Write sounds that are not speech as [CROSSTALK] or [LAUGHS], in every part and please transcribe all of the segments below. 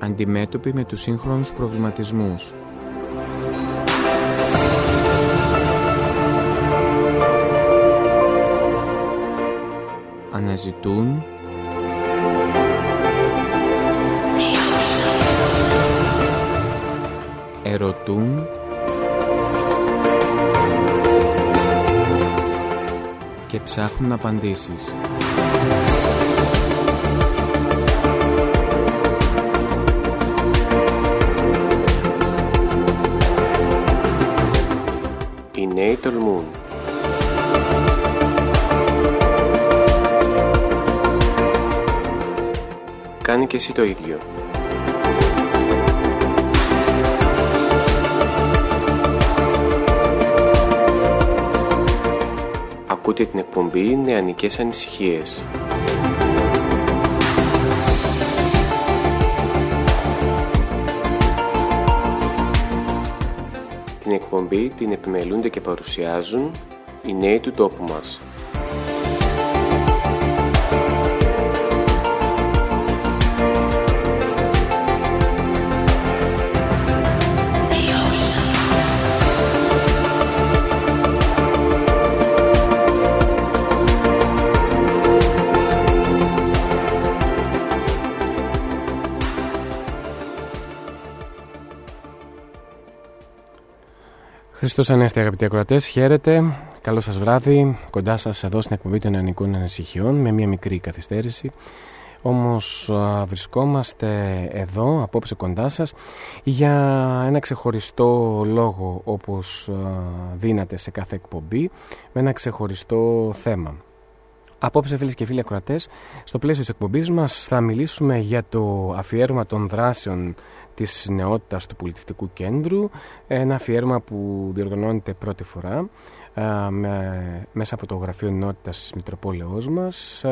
αντιμέτωποι με τους σύγχρονους προβληματισμούς. Αναζητούν ερωτούν και ψάχνουν απαντήσεις. Νέοι τολμούν. Κάνει και εσύ το ίδιο. Ακούτε την εκπομπή Νεανικές Ανησυχίες. Εκπομπή την επιμελούνται και παρουσιάζουν οι νέοι του τόπου μας. Χριστός Ανέστη αγαπητοί ακροατές, χαίρετε, καλό σας βράδυ, κοντά σας εδώ στην εκπομπή των Ιωνικών Ανησυχιών με μια μικρή καθυστέρηση. Όμως βρισκόμαστε εδώ, απόψε κοντά σας, για ένα ξεχωριστό λόγο όπως δίνατε σε κάθε εκπομπή, με ένα ξεχωριστό θέμα. Απόψε φίλες και φίλοι ακροατές, στο πλαίσιο της εκπομπής μας θα μιλήσουμε για το αφιέρωμα των δράσεων της νεότητας του πολιτιστικού κέντρου, ένα αφιέρωμα που διοργανώνεται πρώτη φορά με, μέσα από το Γραφείο Νεότητας της Μητροπόλεως μας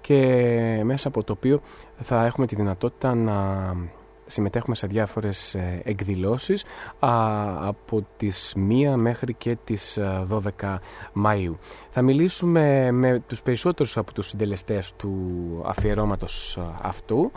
και μέσα από το οποίο θα έχουμε τη δυνατότητα να συμμετέχουμε σε διάφορες ε, εκδηλώσεις από τις 1 μέχρι και τις 12 Μαΐου. Θα μιλήσουμε με τους περισσότερους από τους συντελεστές του αφιερώματος αυτού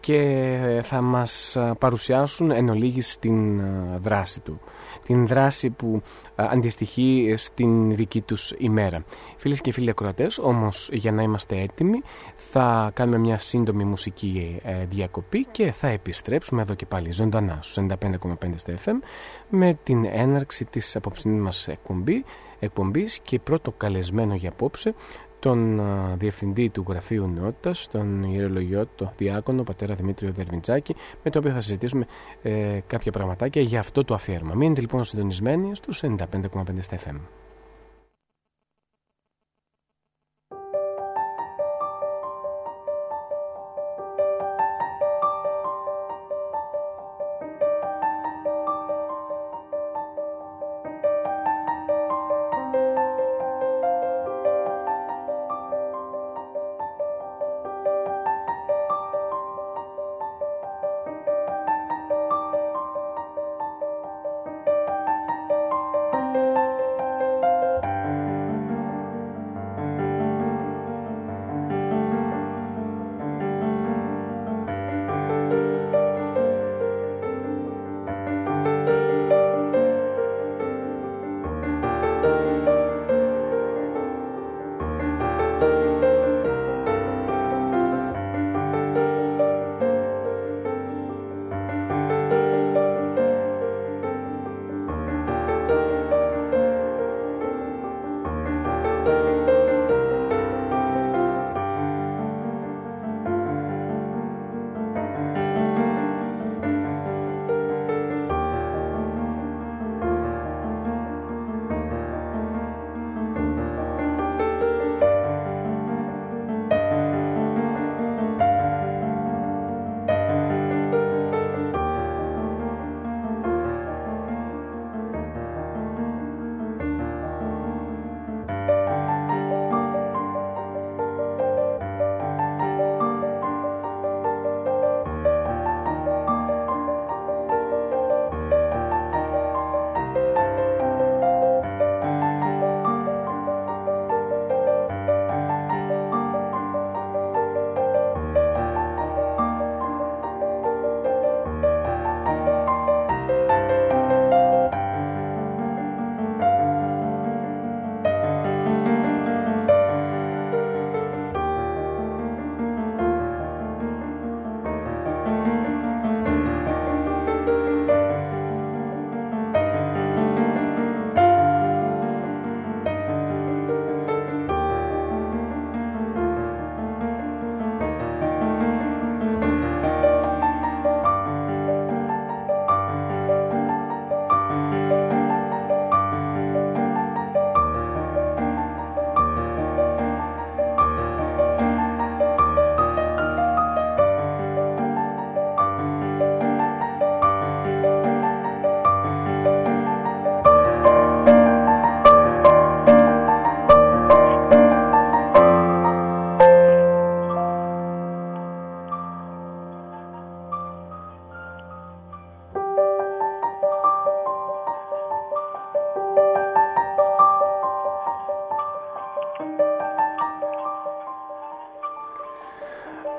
και θα μας παρουσιάσουν εν ολίγης την δράση του. Την δράση που αντιστοιχεί στην δική τους ημέρα. Φίλες και φίλοι ακροατές, όμως για να είμαστε έτοιμοι θα κάνουμε μια σύντομη μουσική ε, διακοπή και θα επιστρέψουμε εδώ και πάλι ζωντανά στους 95,5 στα FM με την έναρξη της απόψινής μας εκπομπή, εκπομπής και πρώτο καλεσμένο για απόψε τον διευθυντή του Γραφείου Νεότητας, τον ιερολογιό, τον διάκονο πατέρα Δημήτριο Δερμιτσάκη, με το οποίο θα συζητήσουμε ε, κάποια πραγματάκια για αυτό το αφιέρωμα. Μείνετε λοιπόν συντονισμένοι στους 95,5 FM.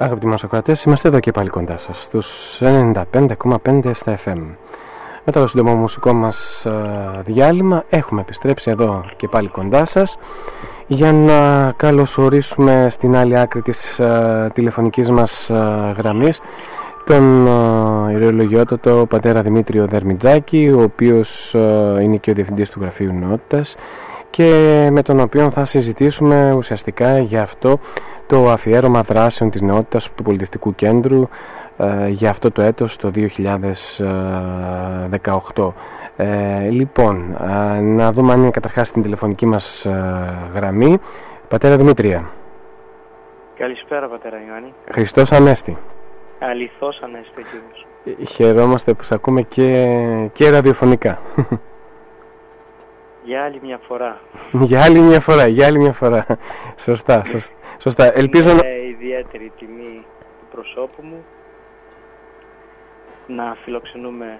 Αγαπητοί μας ακροατές, είμαστε εδώ και πάλι κοντά σας στους 95,5 στα FM. Μετά το σύντομο μουσικό μας διάλειμμα έχουμε επιστρέψει εδώ και πάλι κοντά σας για να καλωσορίσουμε στην άλλη άκρη της τηλεφωνικής μας γραμμής τον ιερολογιότατο πατέρα Δημήτριο Δερμιτζάκη ο οποίος είναι και ο Διευθυντής του Γραφείου Νότητας και με τον οποίο θα συζητήσουμε ουσιαστικά για αυτό το αφιέρωμα δράσεων της νεότητας του Πολιτιστικού Κέντρου ε, για αυτό το έτος το 2018. Ε, λοιπόν, ε, να δούμε αν είναι καταρχάς στην τηλεφωνική μας γραμμή. Πατέρα Δημήτρια. Καλησπέρα πατέρα Ιωάννη. Χριστός Ανέστη. Αληθώς Ανέστη κύριος. Χαιρόμαστε που σε ακούμε και, και ραδιοφωνικά. [LAUGHS] Για άλλη μια φορά. για άλλη μια φορά, για άλλη μια φορά. σωστά, σωστά. σωστά. Ελπίζω Είναι ιδιαίτερη τιμή του προσώπου μου να φιλοξενούμε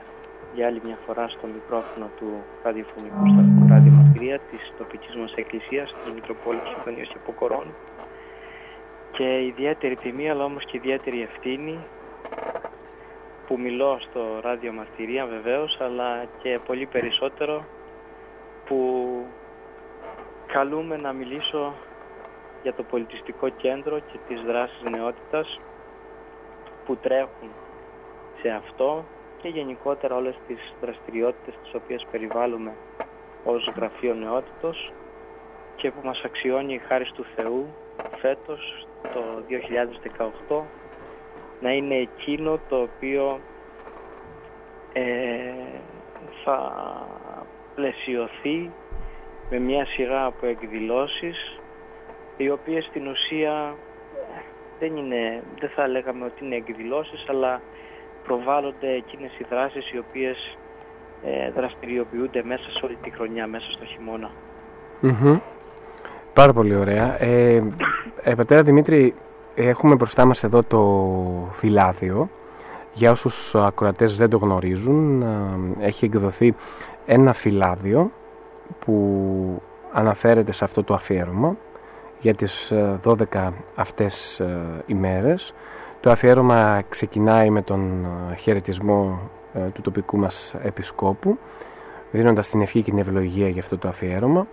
για άλλη μια φορά στο μικρόφωνο του ραδιοφωνικού σταθμού ραδιομαρτυρία της τοπικής μας εκκλησίας, της Μητροπόλης Ιωαννίας και Ποκορών και ιδιαίτερη τιμή αλλά όμως και ιδιαίτερη ευθύνη που μιλώ στο ράδιο μαρτυρία βεβαίως αλλά και πολύ περισσότερο που καλούμε να μιλήσω για το πολιτιστικό κέντρο και τις δράσεις νεότητας που τρέχουν σε αυτό και γενικότερα όλες τις δραστηριότητες τις οποίες περιβάλλουμε ως Γραφείο Νεότητος και που μας αξιώνει η χάρη του Θεού φέτος το 2018 να είναι εκείνο το οποίο ε, θα πλαισιωθεί με μια σειρά από εκδηλώσεις οι οποίες στην ουσία δεν είναι, δεν θα λέγαμε ότι είναι εκδηλώσεις αλλά προβάλλονται εκείνες οι δράσεις οι οποίες ε, δραστηριοποιούνται μέσα σε όλη τη χρονιά, μέσα στο χειμώνα. Πάρα πολύ ωραία. Ε, ε, πατέρα Δημήτρη, έχουμε μπροστά μας εδώ το φυλάδιο. Για όσους ακροατές δεν το γνωρίζουν, ε, έχει εκδοθεί ένα φυλάδιο που αναφέρεται σε αυτό το αφιέρωμα για τις 12 ε, αυτές ε, ημέρες. Το αφιέρωμα ξεκινάει με τον ε, χαιρετισμό του τοπικού μας επισκόπου δίνοντας την ευχή και την ευλογία για αυτό το αφιέρωμα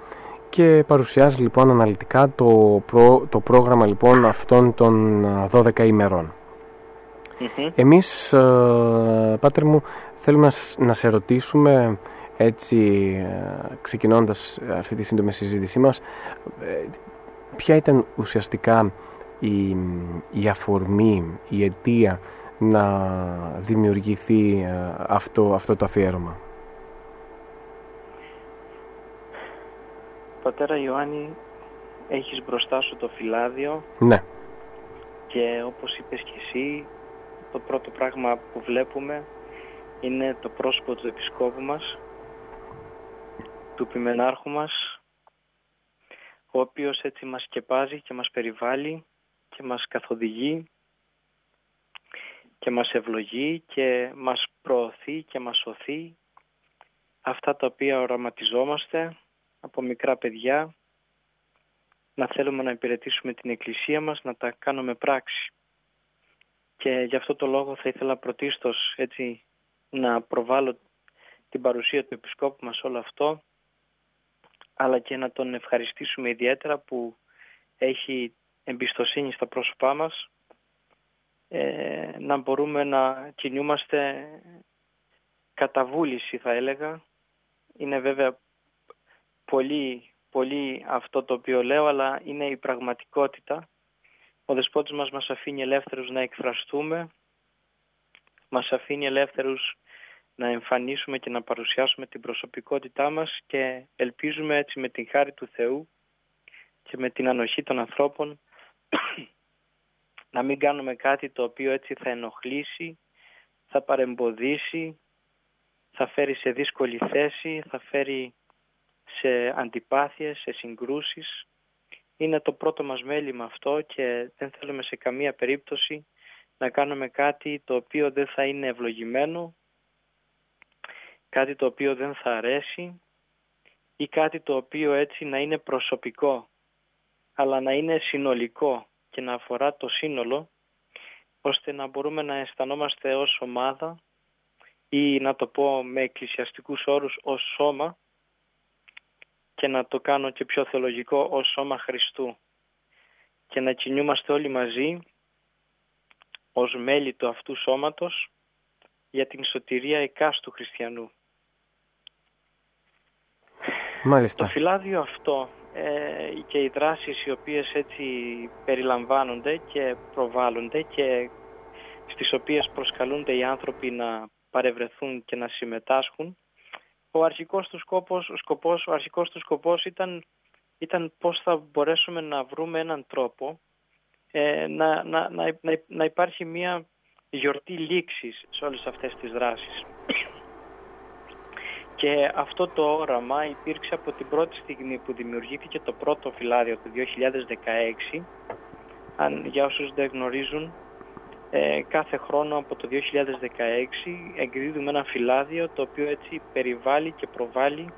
και παρουσιάζει λοιπόν αναλυτικά το, το πρόγραμμα λοιπόν αυτών των 12 ημερών. Εμείς, Πάτερ μου, θέλουμε να σε ρωτήσουμε έτσι ε, ξεκινώντας αυτή τη σύντομη συζήτησή μας ε, ποια ήταν ουσιαστικά η, η αφορμή, η αιτία να δημιουργηθεί ε, αυτό, αυτό το αφιέρωμα; Πατέρα Ιωάννη, έχεις μπροστά σου το φυλάδιο. Ναι. Και όπως είπες και εσύ, το πρώτο πράγμα που βλέπουμε είναι το πρόσωπο του επισκόπου μας, του ποιμενάρχου μας, ο οποίος έτσι μας σκεπάζει και μας περιβάλλει και μας καθοδηγεί και μας ευλογεί και μας προωθεί και μας σωθεί αυτά τα οποία οραματιζόμαστε από μικρά παιδιά να θέλουμε να υπηρετήσουμε την Εκκλησία μας, να τα κάνουμε πράξη. Και γι' αυτό το λόγο θα ήθελα πρωτίστως έτσι να προβάλλω την παρουσία του Επισκόπου μας όλο αυτό αλλά και να τον ευχαριστήσουμε ιδιαίτερα που έχει εμπιστοσύνη στα πρόσωπά μας ε, να μπορούμε να κινούμαστε κατά βούληση θα έλεγα. Είναι βέβαια πολύ, πολύ αυτό το οποίο λέω αλλά είναι η πραγματικότητα. Ο Δεσπότης μας μας αφήνει ελεύθερους να εκφραστούμε, μας αφήνει ελεύθερους να εμφανίσουμε και να παρουσιάσουμε την προσωπικότητά μας και ελπίζουμε έτσι με την χάρη του Θεού και με την ανοχή των ανθρώπων να μην κάνουμε κάτι το οποίο έτσι θα ενοχλήσει, θα παρεμποδίσει, θα φέρει σε δύσκολη θέση, θα φέρει σε αντιπάθειες, σε συγκρούσεις. Είναι το πρώτο μας μέλημα αυτό και δεν θέλουμε σε καμία περίπτωση να κάνουμε κάτι το οποίο δεν θα είναι ευλογημένο κάτι το οποίο δεν θα αρέσει ή κάτι το οποίο έτσι να είναι προσωπικό αλλά να είναι συνολικό και να αφορά το σύνολο ώστε να μπορούμε να αισθανόμαστε ως ομάδα ή να το πω με εκκλησιαστικούς όρους ως σώμα και να το κάνω και πιο θεολογικό ως σώμα Χριστού και να κινούμαστε όλοι μαζί ως μέλη του αυτού σώματος για την σωτηρία εκάστου χριστιανού. Μάλιστα. Το φυλάδιο αυτό ε, και οι δράσεις οι οποίες έτσι περιλαμβάνονται και προβάλλονται και στις οποίες προσκαλούνται οι άνθρωποι να παρευρεθούν και να συμμετάσχουν ο αρχικός του σκοπός, ο σκοπός, ο αρχικός του σκοπός ήταν, ήταν πώς θα μπορέσουμε να βρούμε έναν τρόπο ε, να, να, να, να, υπάρχει μια γιορτή λήξης σε όλες αυτές τις δράσεις. Και αυτό το όραμα υπήρξε από την πρώτη στιγμή που δημιουργήθηκε το πρώτο φυλάδιο του 2016. Αν για όσους δεν γνωρίζουν, ε, κάθε χρόνο από το 2016 εγκρίνουμε ένα φυλάδιο το οποίο έτσι περιβάλλει και προβάλλει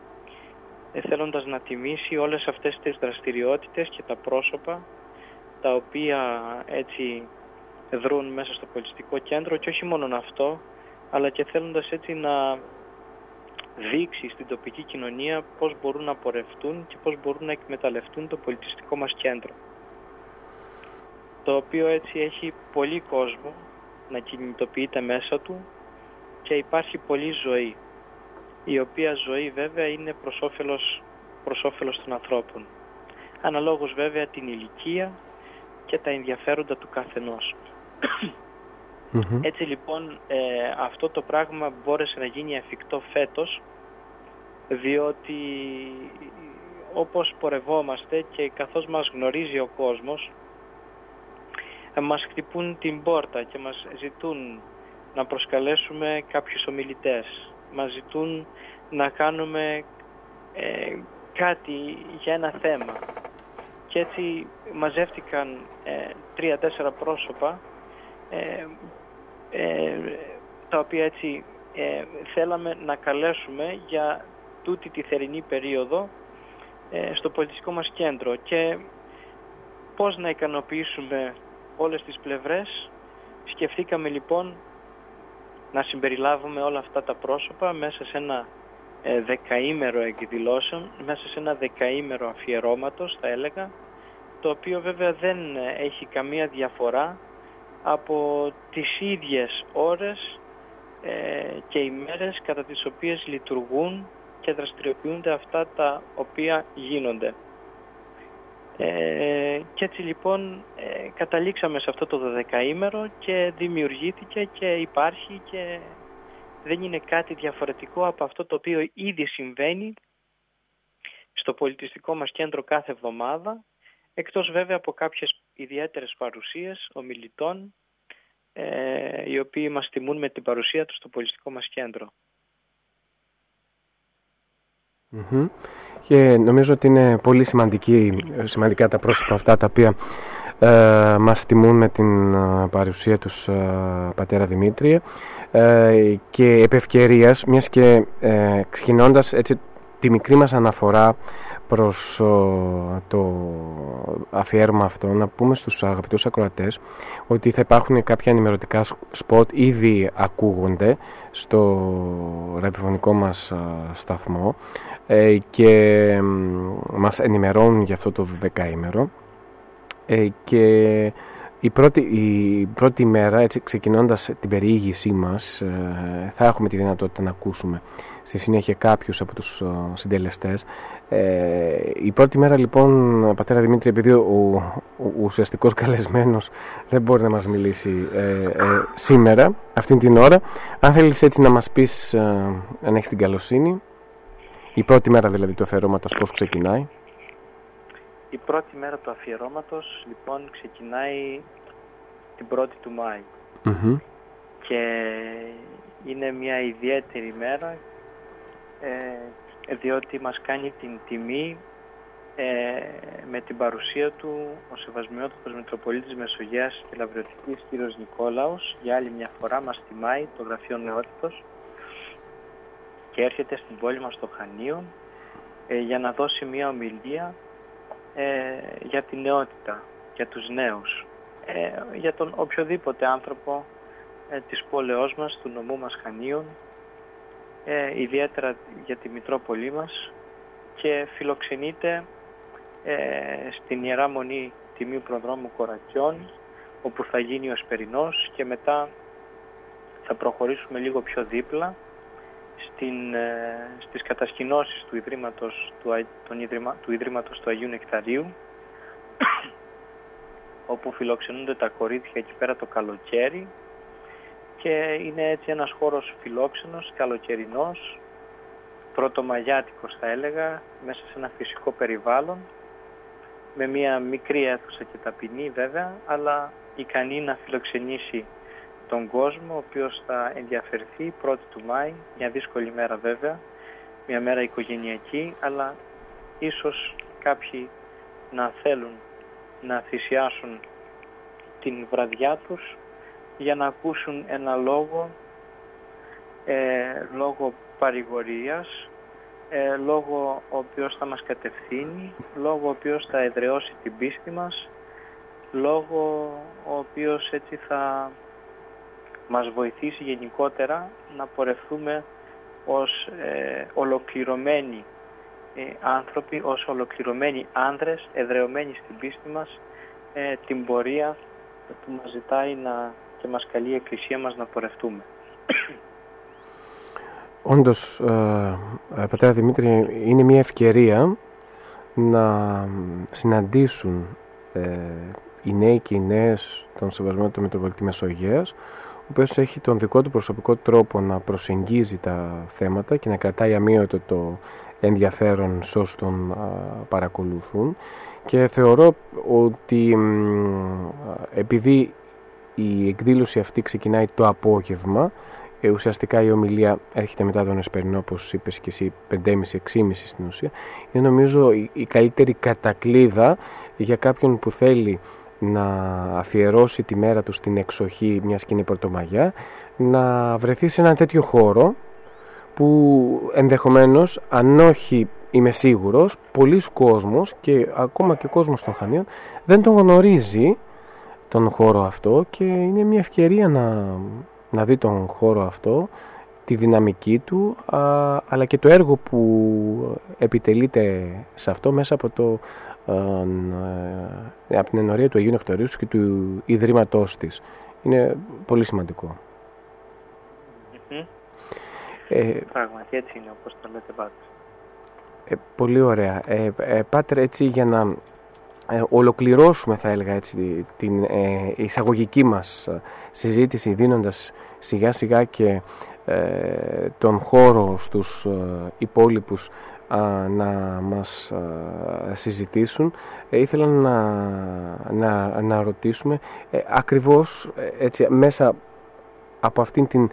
ε, θέλοντας να τιμήσει όλες αυτές τις δραστηριότητες και τα πρόσωπα τα οποία έτσι δρούν μέσα στο πολιτιστικό κέντρο και όχι μόνο αυτό αλλά και θέλοντας έτσι να δείξει στην τοπική κοινωνία πώς μπορούν να πορευτούν και πώς μπορούν να εκμεταλλευτούν το πολιτιστικό μας κέντρο. Το οποίο έτσι έχει πολύ κόσμο να κινητοποιείται μέσα του και υπάρχει πολλή ζωή η οποία ζωή βέβαια είναι προς όφελος, προς όφελος των ανθρώπων. Αναλόγως βέβαια την ηλικία και τα ενδιαφέροντα του καθενος Έτσι λοιπόν ε, αυτό το πράγμα μπόρεσε να γίνει εφικτό φέτος διότι όπως πορευόμαστε και καθώς μας γνωρίζει ο κόσμος μας χτυπούν την πόρτα και μας ζητούν να προσκαλέσουμε κάποιους ομιλητές. Μας ζητούν να κάνουμε ε, κάτι για ένα θέμα. Και έτσι μαζεύτηκαν ε, τρία-τέσσερα πρόσωπα ε, ε, τα οποία έτσι θέλαμε να καλέσουμε για τούτη τη θερινή περίοδο στο πολιτιστικό μας κέντρο και πώς να ικανοποιήσουμε όλες τις πλευρές. Σκεφτήκαμε λοιπόν να συμπεριλάβουμε όλα αυτά τα πρόσωπα μέσα σε ένα ε, δεκαήμερο εκδηλώσεων, μέσα σε ένα δεκαήμερο αφιερώματος θα έλεγα, το οποίο βέβαια δεν ε, έχει καμία διαφορά από τις ίδιες ώρες ε, και ημέρες κατά τις οποίες λειτουργούν και δραστηριοποιούνται αυτά τα οποία γίνονται. Ε, και έτσι λοιπόν ε, καταλήξαμε σε αυτό το δεκαήμερο και δημιουργήθηκε και υπάρχει και δεν είναι κάτι διαφορετικό από αυτό το οποίο ήδη συμβαίνει στο πολιτιστικό μας κέντρο κάθε εβδομάδα εκτός βέβαια από κάποιες ιδιαίτερες παρουσίες ομιλητών ε, οι οποίοι μας τιμούν με την παρουσία τους στο πολιτιστικό μας κέντρο. Και νομίζω ότι είναι πολύ σημαντική, σημαντικά τα πρόσωπα αυτά τα οποία ε, μας τιμούν με την ε, παρουσία τους ε, πατέρα Δημήτρη ε, και επ' ευκαιρίας, μιας και ε, ξεκινώντας έτσι τη μικρή μας αναφορά προς το αφιέρωμα αυτό να πούμε στους αγαπητούς ακροατές ότι θα υπάρχουν κάποια ενημερωτικά σποτ ήδη ακούγονται στο ραδιοφωνικό μας σταθμό ε, και μας ενημερώνουν για αυτό το δεκαήμερο ε, και η πρώτη, η πρώτη μέρα, έτσι, ξεκινώντας την περιήγησή μας, ε, θα έχουμε τη δυνατότητα να ακούσουμε στη συνέχεια κάποιους από τους συντελεστές. η πρώτη μέρα λοιπόν, πατέρα Δημήτρη, επειδή ο, ο, ουσιαστικός καλεσμένος δεν μπορεί να μας μιλήσει σήμερα, αυτήν την ώρα, αν θέλεις έτσι να μας πεις, αν έχεις την καλοσύνη, η πρώτη μέρα δηλαδή του αφιερώματος πώς ξεκινάει; Η πρώτη μέρα του αφιερώματος λοιπόν ξεκινάει την 1η του Μάη. Και είναι μια ιδιαίτερη μέρα ε, διότι μας κάνει την τιμή ε, με την παρουσία του ο Σεβασμιότατος Μητροπολίτης Μεσογείας και Λαβριωτικής κ. Νικόλαος για άλλη μια φορά μας τιμάει το γραφείο Νεότητος και έρχεται στην πόλη μας στο Χανίο ε, για να δώσει μια ομιλία ε, για τη νεότητα, για τους νέους. Ε, για τον οποιοδήποτε άνθρωπο ε, της πόλεώς μας, του νομού μας Χανίων, ε, ιδιαίτερα για τη Μητρόπολή μας και φιλοξενείται ε, στην Ιερά Μονή Τιμίου Προδρόμου Κορακιών όπου θα γίνει ο Εσπερινός και μετά θα προχωρήσουμε λίγο πιο δίπλα στην, ε, στις κατασκηνώσεις του Ιδρύματος του, τον Ιδρύμα, του Ιδρύματος του Αγίου Νεκταρίου όπου φιλοξενούνται τα κορίτσια εκεί πέρα το καλοκαίρι. Και είναι έτσι ένας χώρος φιλόξενος, καλοκαιρινός, πρωτομαγιάτικος θα έλεγα, μέσα σε ένα φυσικό περιβάλλον, με μια μικρή αίθουσα και ταπεινή βέβαια, αλλά ικανή να φιλοξενήσει τον κόσμο, ο οποίος θα ενδιαφερθεί 1η του Μάη, μια δύσκολη μέρα βέβαια, μια μέρα οικογενειακή, αλλά ίσως κάποιοι να θέλουν να θυσιάσουν την βραδιά τους για να ακούσουν ένα λόγο, ε, λόγο παρηγορίας, ε, λόγο ο οποίος θα μας κατευθύνει, λόγο ο οποίος θα εδραιώσει την πίστη μας, λόγο ο οποίος έτσι θα μας βοηθήσει γενικότερα να πορευθούμε ως ε, ολοκληρωμένοι ε, άνθρωποι, ως ολοκληρωμένοι άνδρες, εδρεωμένοι στην πίστη μας, ε, την πορεία που μας ζητάει να, και μας καλεί η Εκκλησία μας να πορευτούμε. Όντως, ε, ε, Πατέρα Δημήτρη, είναι μια ευκαιρία να συναντήσουν ε, οι νέοι και οι νέες των Σεβασμένων του Μητροπολιτή Μεσογείας, ο οποίος έχει τον δικό του προσωπικό τρόπο να προσεγγίζει τα θέματα και να κρατάει αμύωτο το ενδιαφέρον σε όσους τον παρακολουθούν. Και θεωρώ ότι επειδή η εκδήλωση αυτή ξεκινάει το απόγευμα ε, ουσιαστικά η ομιλία έρχεται μετά τον Εσπερινό όπως είπες και εσύ 5.30-6.30 στην ουσία είναι νομίζω η, καλύτερη κατακλίδα για κάποιον που θέλει να αφιερώσει τη μέρα του στην εξοχή μιας σκηνή πρωτομαγιά να βρεθεί σε ένα τέτοιο χώρο που ενδεχομένως αν όχι είμαι σίγουρος πολλοί κόσμος και ακόμα και ο κόσμος των Χανίων δεν τον γνωρίζει τον χώρο αυτό και είναι μια ευκαιρία να, να δει τον χώρο αυτό τη δυναμική του αλλά και το έργο που επιτελείται σε αυτό μέσα από, το, ε, από την ενορία του Αγίου Νεκτορίου και του Ιδρύματός της. Είναι πολύ σημαντικό. Ε, Πράγματι έτσι είναι όπως το λέτε πάντα. Ε, πολύ ωραία. Ε, ε, Πάτερ, έτσι για να ε, ολοκληρώσουμε θα έλεγα έτσι την ε, εισαγωγική μας συζήτηση δίνοντας σιγά σιγά και τον χώρο στους υπόλοιπους να μας συζητήσουν ήθελα να, να, να ρωτήσουμε ακριβώς έτσι μέσα από αυτήν την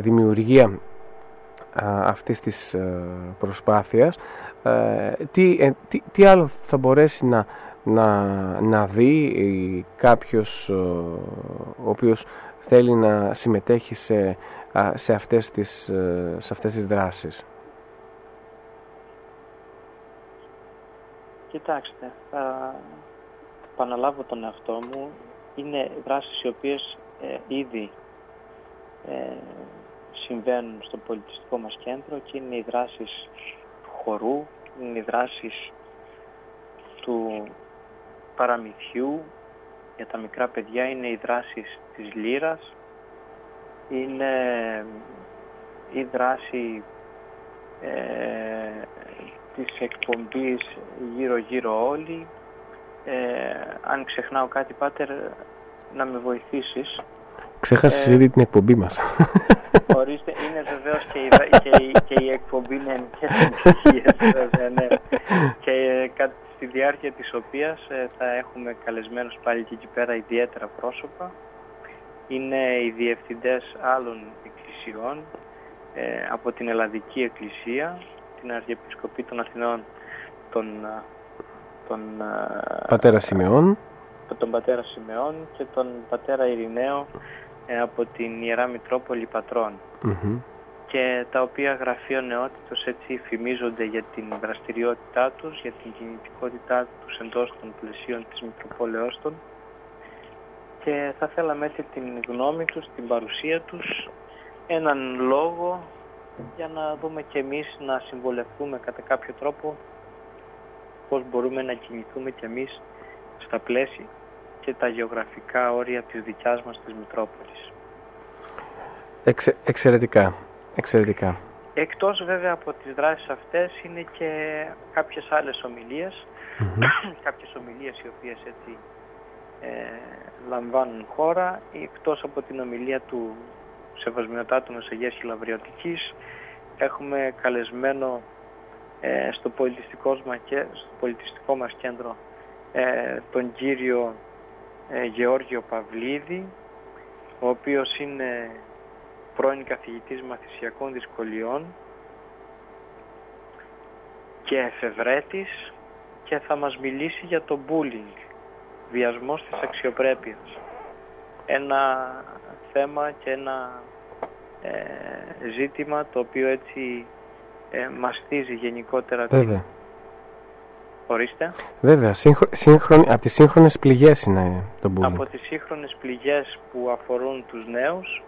δημιουργία αυτής της ε, προσπάθειας ε, τι, ε, τι, τι άλλο θα μπορέσει να, να, να δει κάποιος ο οποίος θέλει να συμμετέχει σε, σε, αυτές, τις, σε αυτές τις δράσεις; Κοιτάξτε, θα επαναλάβω τον εαυτό μου. Είναι δράσεις οι οποίες ήδη συμβαίνουν στο πολιτιστικό μας κέντρο και είναι οι δράσεις του χορού, είναι οι δράσεις του παραμυθιού για τα μικρά παιδιά, είναι οι δράσεις της λύρας, είναι η δράση ε, της εκπομπής γύρω-γύρω όλοι. Ε, αν ξεχνάω κάτι, Πάτερ, να με βοηθήσεις. Ξέχασες ε, ήδη την εκπομπή μας. [LAUGHS] Ορίστε, είναι βεβαίως και, η, και, και η εκπομπή είναι και βέβαια, ναι. Και ε, στη διάρκεια της οποίας ε, θα έχουμε καλεσμένους πάλι και εκεί πέρα ιδιαίτερα πρόσωπα. Είναι οι διευθυντές άλλων εκκλησιών ε, από την Ελλαδική Εκκλησία, την Αρχιεπισκοπή των Αθηνών, τον, τον Πατέρα Σιμεών, τον Πατέρα Σιμεών και τον Πατέρα Ειρηναίο ε, από την Ιερά Μητρόπολη και τα οποία γραφείο νεότητος έτσι φημίζονται για την δραστηριότητά τους, για την κινητικότητά τους εντός των πλαισίων της Μητροπόλεως των. Και θα θέλαμε έτσι την γνώμη τους, την παρουσία τους, έναν λόγο για να δούμε και εμείς να συμβολευτούμε κατά κάποιο τρόπο πώς μπορούμε να κινηθούμε και εμείς στα πλαίσια και τα γεωγραφικά όρια της δικιάς μας της Μητρόπολης. Εξε, εξαιρετικά, εξαιρετικά. Εκτός βέβαια από τις δράσεις αυτές είναι και κάποιες άλλες ομιλίες, [CLEARS THROAT] κάποιες ομιλίες οι οποίες έτσι ε, λαμβάνουν χώρα, εκτός από την ομιλία του Σεβασμιωτάτου Μεσογείας Λαβριωτικής, έχουμε καλεσμένο ε, στο, πολιτιστικό μας, στο πολιτιστικό μας κέντρο ε, τον κύριο ε, Γεώργιο Παυλίδη, ο οποίος είναι πρώην καθηγητής μαθησιακών δυσκολιών και εφευρέτης και θα μας μιλήσει για το bullying, βιασμός της αξιοπρέπειας. Ένα θέμα και ένα ε, ζήτημα το οποίο έτσι ε, μαστίζει γενικότερα Βέβαια. Ορίστε. Βέβαια, σύγχρον, από τις σύγχρονες πληγές είναι το bullying. Από τις σύγχρονες πληγές που αφορούν τους νέους,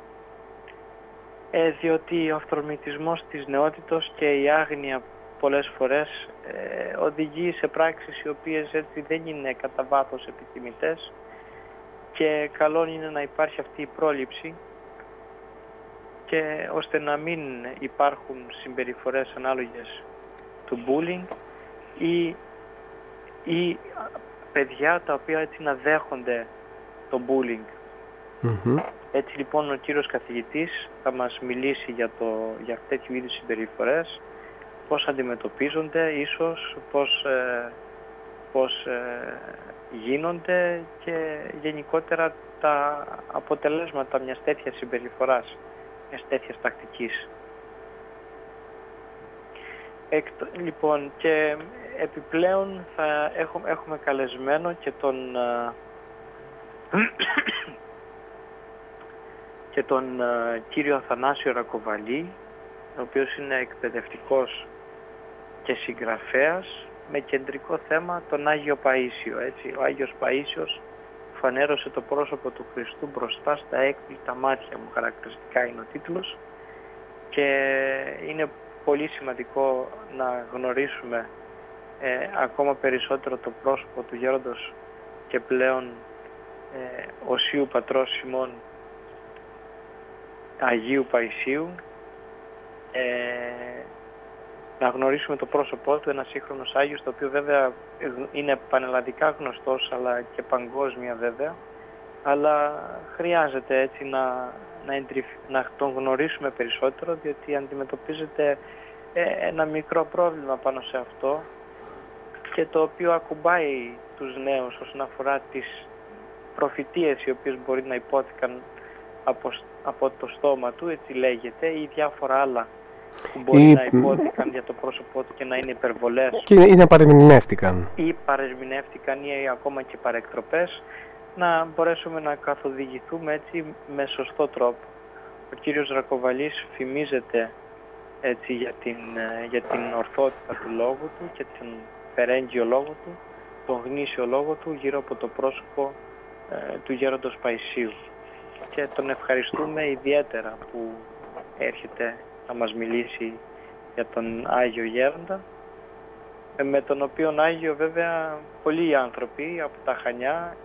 ε, διότι ο αυθορμητισμός της νεότητος και η άγνοια πολλές φορές ε, οδηγεί σε πράξεις οι οποίες έτσι δεν είναι κατά βάθος επιθυμητές και καλό είναι να υπάρχει αυτή η πρόληψη και ώστε να μην υπάρχουν συμπεριφορές ανάλογες του bullying ή, ή παιδιά τα οποία έτσι να δέχονται το bullying. Έτσι λοιπόν ο κύριος καθηγητής θα μας μιλήσει για, το, για τέτοιου είδους συμπεριφορές, πώς αντιμετωπίζονται ίσως, πώς, ε, πώς ε, γίνονται και γενικότερα τα αποτελέσματα μιας τέτοιας συμπεριφοράς μιας τέτοιας τακτικής. Λοιπόν, και επιπλέον θα έχουμε, έχουμε καλεσμένο και τον, και τον κύριο Αθανάσιο Ρακοβαλή, ο οποίος είναι εκπαιδευτικός και συγγραφέας με κεντρικό θέμα τον Άγιο Παΐσιο. Έτσι. Ο Άγιος Παΐσιος φανέρωσε το πρόσωπο του Χριστού μπροστά στα έκπληκτα μάτια μου, χαρακτηριστικά είναι ο τίτλος και είναι πολύ σημαντικό να γνωρίσουμε ε, ακόμα περισσότερο το πρόσωπο του γέροντος και πλέον ε, Οσίου Πατρός Σιμών Αγίου Παϊσίου ε, να γνωρίσουμε το πρόσωπό του, ένα σύγχρονος Άγιος, το οποίο βέβαια είναι πανελλαδικά γνωστός, αλλά και παγκόσμια βέβαια, αλλά χρειάζεται έτσι να, να, να τον γνωρίσουμε περισσότερο, διότι αντιμετωπίζεται ε, ένα μικρό πρόβλημα πάνω σε αυτό και το οποίο ακουμπάει τους νέους όσον αφορά τις προφητείες οι οποίες μπορεί να υπόθηκαν από, από το στόμα του, έτσι λέγεται, ή διάφορα άλλα που μπορεί ή... να υπόθηκαν για το πρόσωπό του και να είναι υπερβολές. Και ή να παρεμηνεύτηκαν ή παρεμηνεύτηκαν ή ακόμα και παρεκτροπές να μπορέσουμε να καθοδηγηθούμε έτσι με σωστό τρόπο. Ο κύριος Ρακοβαλής φημίζεται έτσι για την, για την ορθότητα του λόγου του και την περέγγιο λόγο του, τον γνήσιο λόγο του γύρω από το πρόσωπο ε, του γέροντος Παϊσίου. Και τον ευχαριστούμε ιδιαίτερα που έρχεται να μας μιλήσει για τον Άγιο Γέροντα ε, με τον οποίο Άγιο βέβαια πολλοί άνθρωποι από τα Χανιά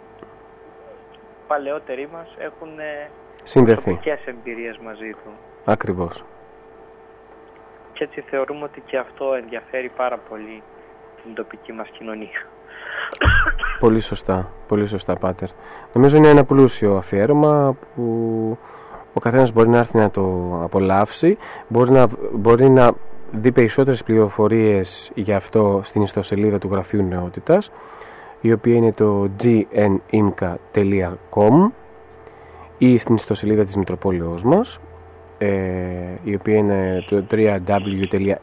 παλαιότεροι μας έχουν ε, συνδεθεί εμπειρίες μαζί του. Ακριβώς. Και έτσι θεωρούμε ότι και αυτό ενδιαφέρει πάρα πολύ την τοπική μας κοινωνία. Πολύ σωστά, πολύ σωστά Πάτερ. Νομίζω είναι ένα πλούσιο αφιέρωμα που ο καθένας μπορεί να έρθει να το απολαύσει, μπορεί να, μπορεί να δει περισσότερες πληροφορίες για αυτό στην ιστοσελίδα του Γραφείου Νεότητας, η οποία είναι το gnimca.com ή στην ιστοσελίδα της Μητροπόλεως μας, ε, η οποία είναι το www.imca.gr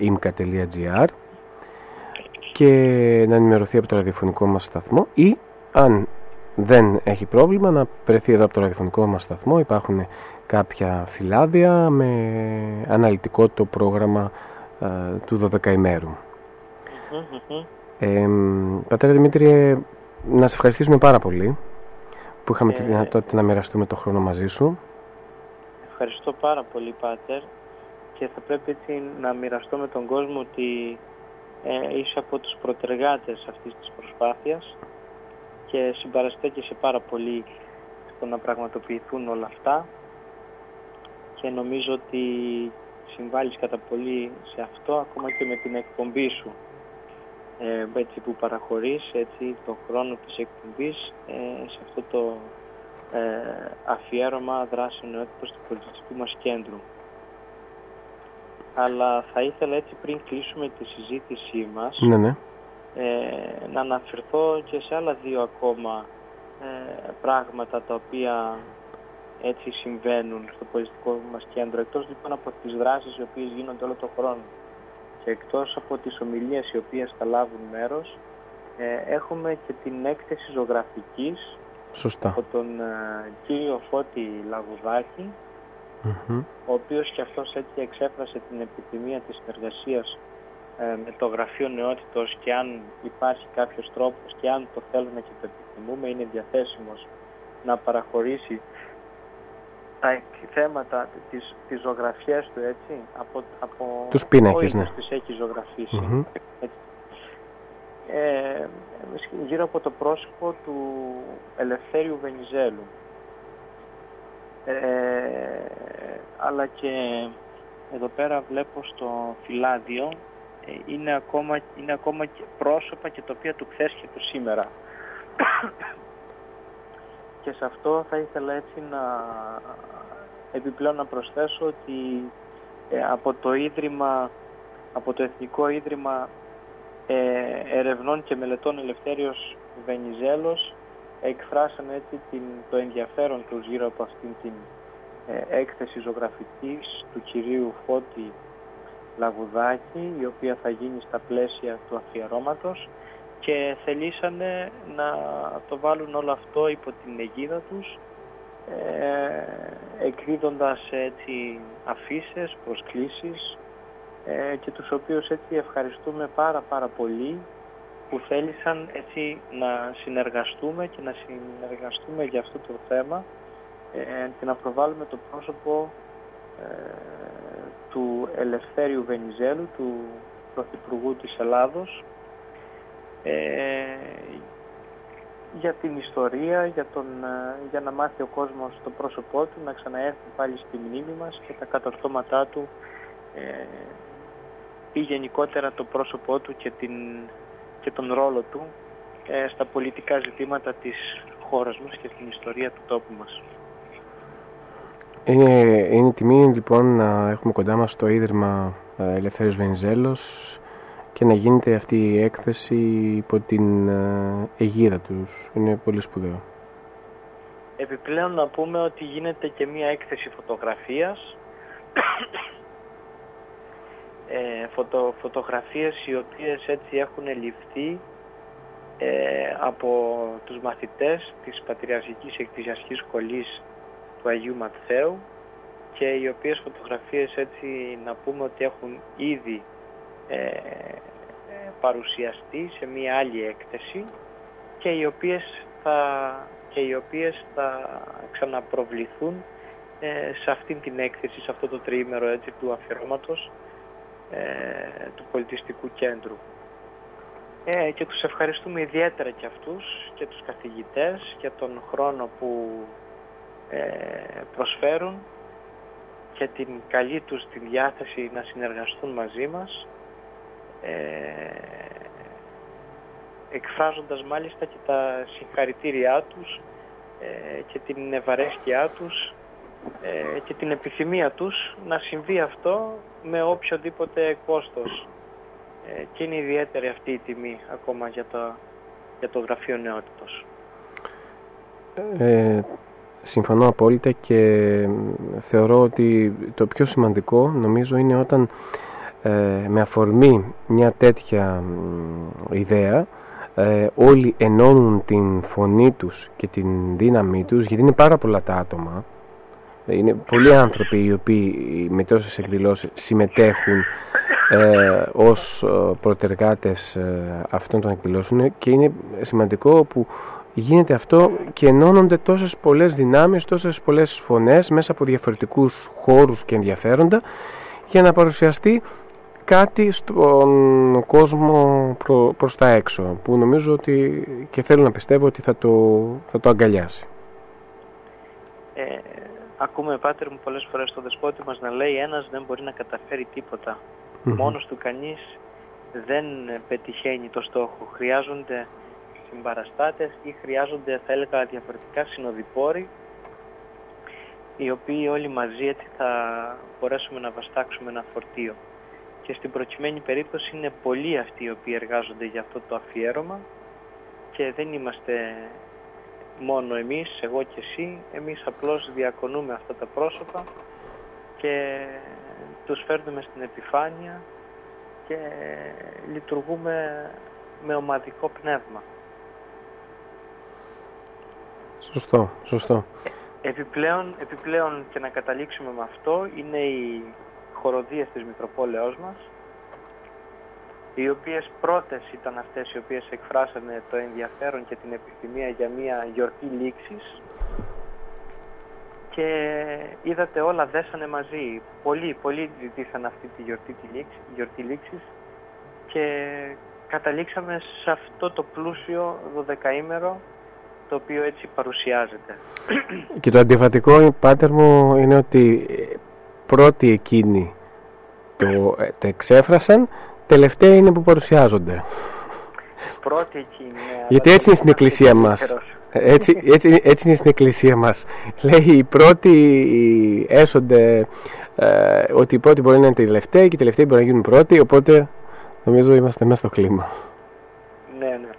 και να ενημερωθεί από το ραδιοφωνικό μας σταθμό ή αν δεν έχει πρόβλημα να πρεθεί εδώ από το ραδιοφωνικό μας σταθμό υπάρχουν κάποια φυλάδια με αναλυτικό το πρόγραμμα ε, του 12 ημέρου. Ε, πατέρα Δημήτρη, να σε ευχαριστήσουμε πάρα πολύ που είχαμε τη δυνατότητα να μοιραστούμε το χρόνο μαζί σου. Ευχαριστώ πάρα πολύ Πάτερ. Και θα πρέπει έτσι να μοιραστώ με τον κόσμο ότι ε, είσαι από τους προτεργάτες αυτής της προσπάθειας και συμπαραστέκεσαι πάρα πολύ στο να πραγματοποιηθούν όλα αυτά. Και νομίζω ότι συμβάλλεις κατά πολύ σε αυτό ακόμα και με την εκπομπή σου ε, έτσι που παραχωρείς έτσι τον χρόνο της εκπομπής ε, σε αυτό το ε, αφιέρωμα δράσεων νεότητας του πολιτιστικού μας κέντρου. Αλλά θα ήθελα έτσι πριν κλείσουμε τη συζήτησή μας ναι, ναι. Ε, να αναφερθώ και σε άλλα δύο ακόμα ε, πράγματα τα οποία έτσι συμβαίνουν στο πολιτιστικό μας κέντρο εκτός λοιπόν από τις δράσεις οι οποίες γίνονται όλο τον χρόνο και εκτός από τις ομιλίες οι οποίες θα λάβουν μέρος ε, έχουμε και την έκθεση ζωγραφικής Σωστά. από τον ε, κύριο Φώτη ο οποίος και αυτός έτσι εξέφρασε την επιθυμία της συνεργασίας ε, με το Γραφείο Νεότητος και αν υπάρχει κάποιος τρόπος και αν το θέλουμε και το επιθυμούμε είναι διαθέσιμος να παραχωρήσει τα θέματα, τις, τις ζωγραφιές του έτσι, από, από τους πίνακες, ναι. τις έχει Ε, γύρω από το πρόσωπο του Ελευθέριου Βενιζέλου. Ε, αλλά και εδώ πέρα βλέπω στο φυλάδιο ε, είναι ακόμα, είναι ακόμα και πρόσωπα και τοπία του χθες και του σήμερα. Και σε αυτό θα ήθελα έτσι να επιπλέον να προσθέσω ότι ε, από το Ίδρυμα, από το Εθνικό Ίδρυμα ε, Ερευνών και Μελετών Ελευθέριος Βενιζέλος εκφράσανε έτσι την, το ενδιαφέρον τους γύρω από αυτήν την ε, έκθεση ζωγραφικής του κυρίου Φώτη Λαγουδάκη η οποία θα γίνει στα πλαίσια του αφιερώματος και θελήσανε να το βάλουν όλο αυτό υπό την αιγίδα τους ε, εκδίδοντας έτσι αφήσεις, προσκλήσεις ε, και τους οποίους έτσι ευχαριστούμε πάρα πάρα πολύ που θέλησαν έτσι να συνεργαστούμε και να συνεργαστούμε για αυτό το θέμα ε, και να προβάλλουμε το πρόσωπο ε, του Ελευθέριου Βενιζέλου, του Πρωθυπουργού της Ελλάδος. ε, για την ιστορία, για, τον, ε, για να μάθει ο κόσμος το πρόσωπό του, να ξαναέρθει πάλι στη μνήμη μας και τα κατορθώματά του ε, ή γενικότερα το πρόσωπό του και, την, και τον ρόλο του ε, στα πολιτικά ζητήματα της χώρας μας και στην ιστορία του τόπου μας. Είναι, είναι τιμή λοιπόν να έχουμε κοντά μας το Ίδρυμα ε, Ελευθέριος Βενιζέλος και να γίνεται αυτή η έκθεση υπό την ε, αιγίδα τους. Είναι πολύ σπουδαίο. Επιπλέον να πούμε ότι γίνεται και μία έκθεση φωτογραφίας ε, φωτο, φωτογραφίες οι οποίες έτσι έχουν ληφθεί ε, από τους μαθητές της Πατριαρχικής Εκκλησιαστικής Σχολής του Αγίου Ματθαίου και οι οποίες φωτογραφίες έτσι να πούμε ότι έχουν ήδη ε, παρουσιαστεί σε μία άλλη έκθεση και οι οποίες θα, και οι οποίες θα ξαναπροβληθούν ε, σε αυτήν την έκθεση, σε αυτό το τριήμερο έτσι, του αφιερώματος ε, του πολιτιστικού κέντρου. Ε, και τους ευχαριστούμε ιδιαίτερα και αυτούς και τους καθηγητές για τον χρόνο που ε, προσφέρουν και την καλή τους τη διάθεση να συνεργαστούν μαζί μας ε, εκφράζοντας μάλιστα και τα συγχαρητήριά τους ε, και την ευαρέσκειά τους ε, και την επιθυμία τους να συμβεί αυτό με οποιοδήποτε κόστος. Ε, και είναι ιδιαίτερη αυτή η τιμή ακόμα για το, για το Γραφείο Νεότητος. Ε, συμφωνώ απόλυτα και θεωρώ ότι το πιο σημαντικό νομίζω είναι όταν ε, με αφορμή μια τέτοια ιδέα ε, όλοι ενώνουν την φωνή τους και την δύναμή τους γιατί είναι πάρα πολλά τα άτομα. Είναι πολλοί άνθρωποι οι οποίοι με τόσες εκδηλώσεις συμμετέχουν ε, ως ε, προτεργάτες ε, αυτών των εκδηλώσεων. Και είναι σημαντικό που γίνεται αυτό και ενώνονται τόσες πολλές δυνάμεις, τόσες πολλές φωνές μέσα από διαφορετικούς χώρους και ενδιαφέροντα για να παρουσιαστεί κάτι στον κόσμο προ, προς τα έξω που νομίζω ότι και θέλω να πιστεύω ότι θα το, θα το αγκαλιάσει. Ε, ακούμε πάτερ μου πολλές φορές το δεσπότη μας να λέει ένας δεν μπορεί να καταφέρει τίποτα. Μόνος του κανείς δεν πετυχαίνει το στόχο. Χρειάζονται συμπαραστάτες ή χρειάζονται θα έλεγα διαφορετικά συνοδοιπόροι οι οποίοι όλοι μαζί έτσι θα μπορέσουμε να βαστάξουμε ένα φορτίο. Και στην προκειμένη περίπτωση είναι πολλοί αυτοί οι οποίοι εργάζονται για αυτό το αφιέρωμα και δεν είμαστε μόνο εμείς, εγώ και εσύ, εμείς απλώς διακονούμε αυτά τα πρόσωπα και τους φέρνουμε στην επιφάνεια και λειτουργούμε με ομαδικό πνεύμα. Σωστό, σωστό. Επιπλέον, επιπλέον και να καταλήξουμε με αυτό είναι οι χοροδίες της Μητροπόλεως μας οι οποίες πρώτες ήταν αυτές οι οποίες εκφράσανε το ενδιαφέρον και την επιθυμία για μια γιορτή λήξης και είδατε όλα δέσανε μαζί. Πολλοί, πολλοί ζητήσαν αυτή τη γιορτή, τη λήξη, γιορτή λήξης και καταλήξαμε σε αυτό το πλούσιο δωδεκαήμερο το οποίο έτσι παρουσιάζεται. Και το αντιφατικό, πάτερ μου, είναι ότι πρώτοι εκείνοι το, ε, το εξέφρασαν, τελευταίοι είναι που παρουσιάζονται. Πρώτοι εκείνοι, ναι, Γιατί έτσι είναι στην εκκλησία μας. Έτσι, έτσι, έτσι είναι στην εκκλησία μας. Λέει οι πρώτοι έσονται ε, ότι οι πρώτοι μπορεί να είναι τελευταίοι και οι τελευταίοι μπορεί να γίνουν πρώτοι, οπότε νομίζω είμαστε μέσα στο κλίμα. Ναι, ναι.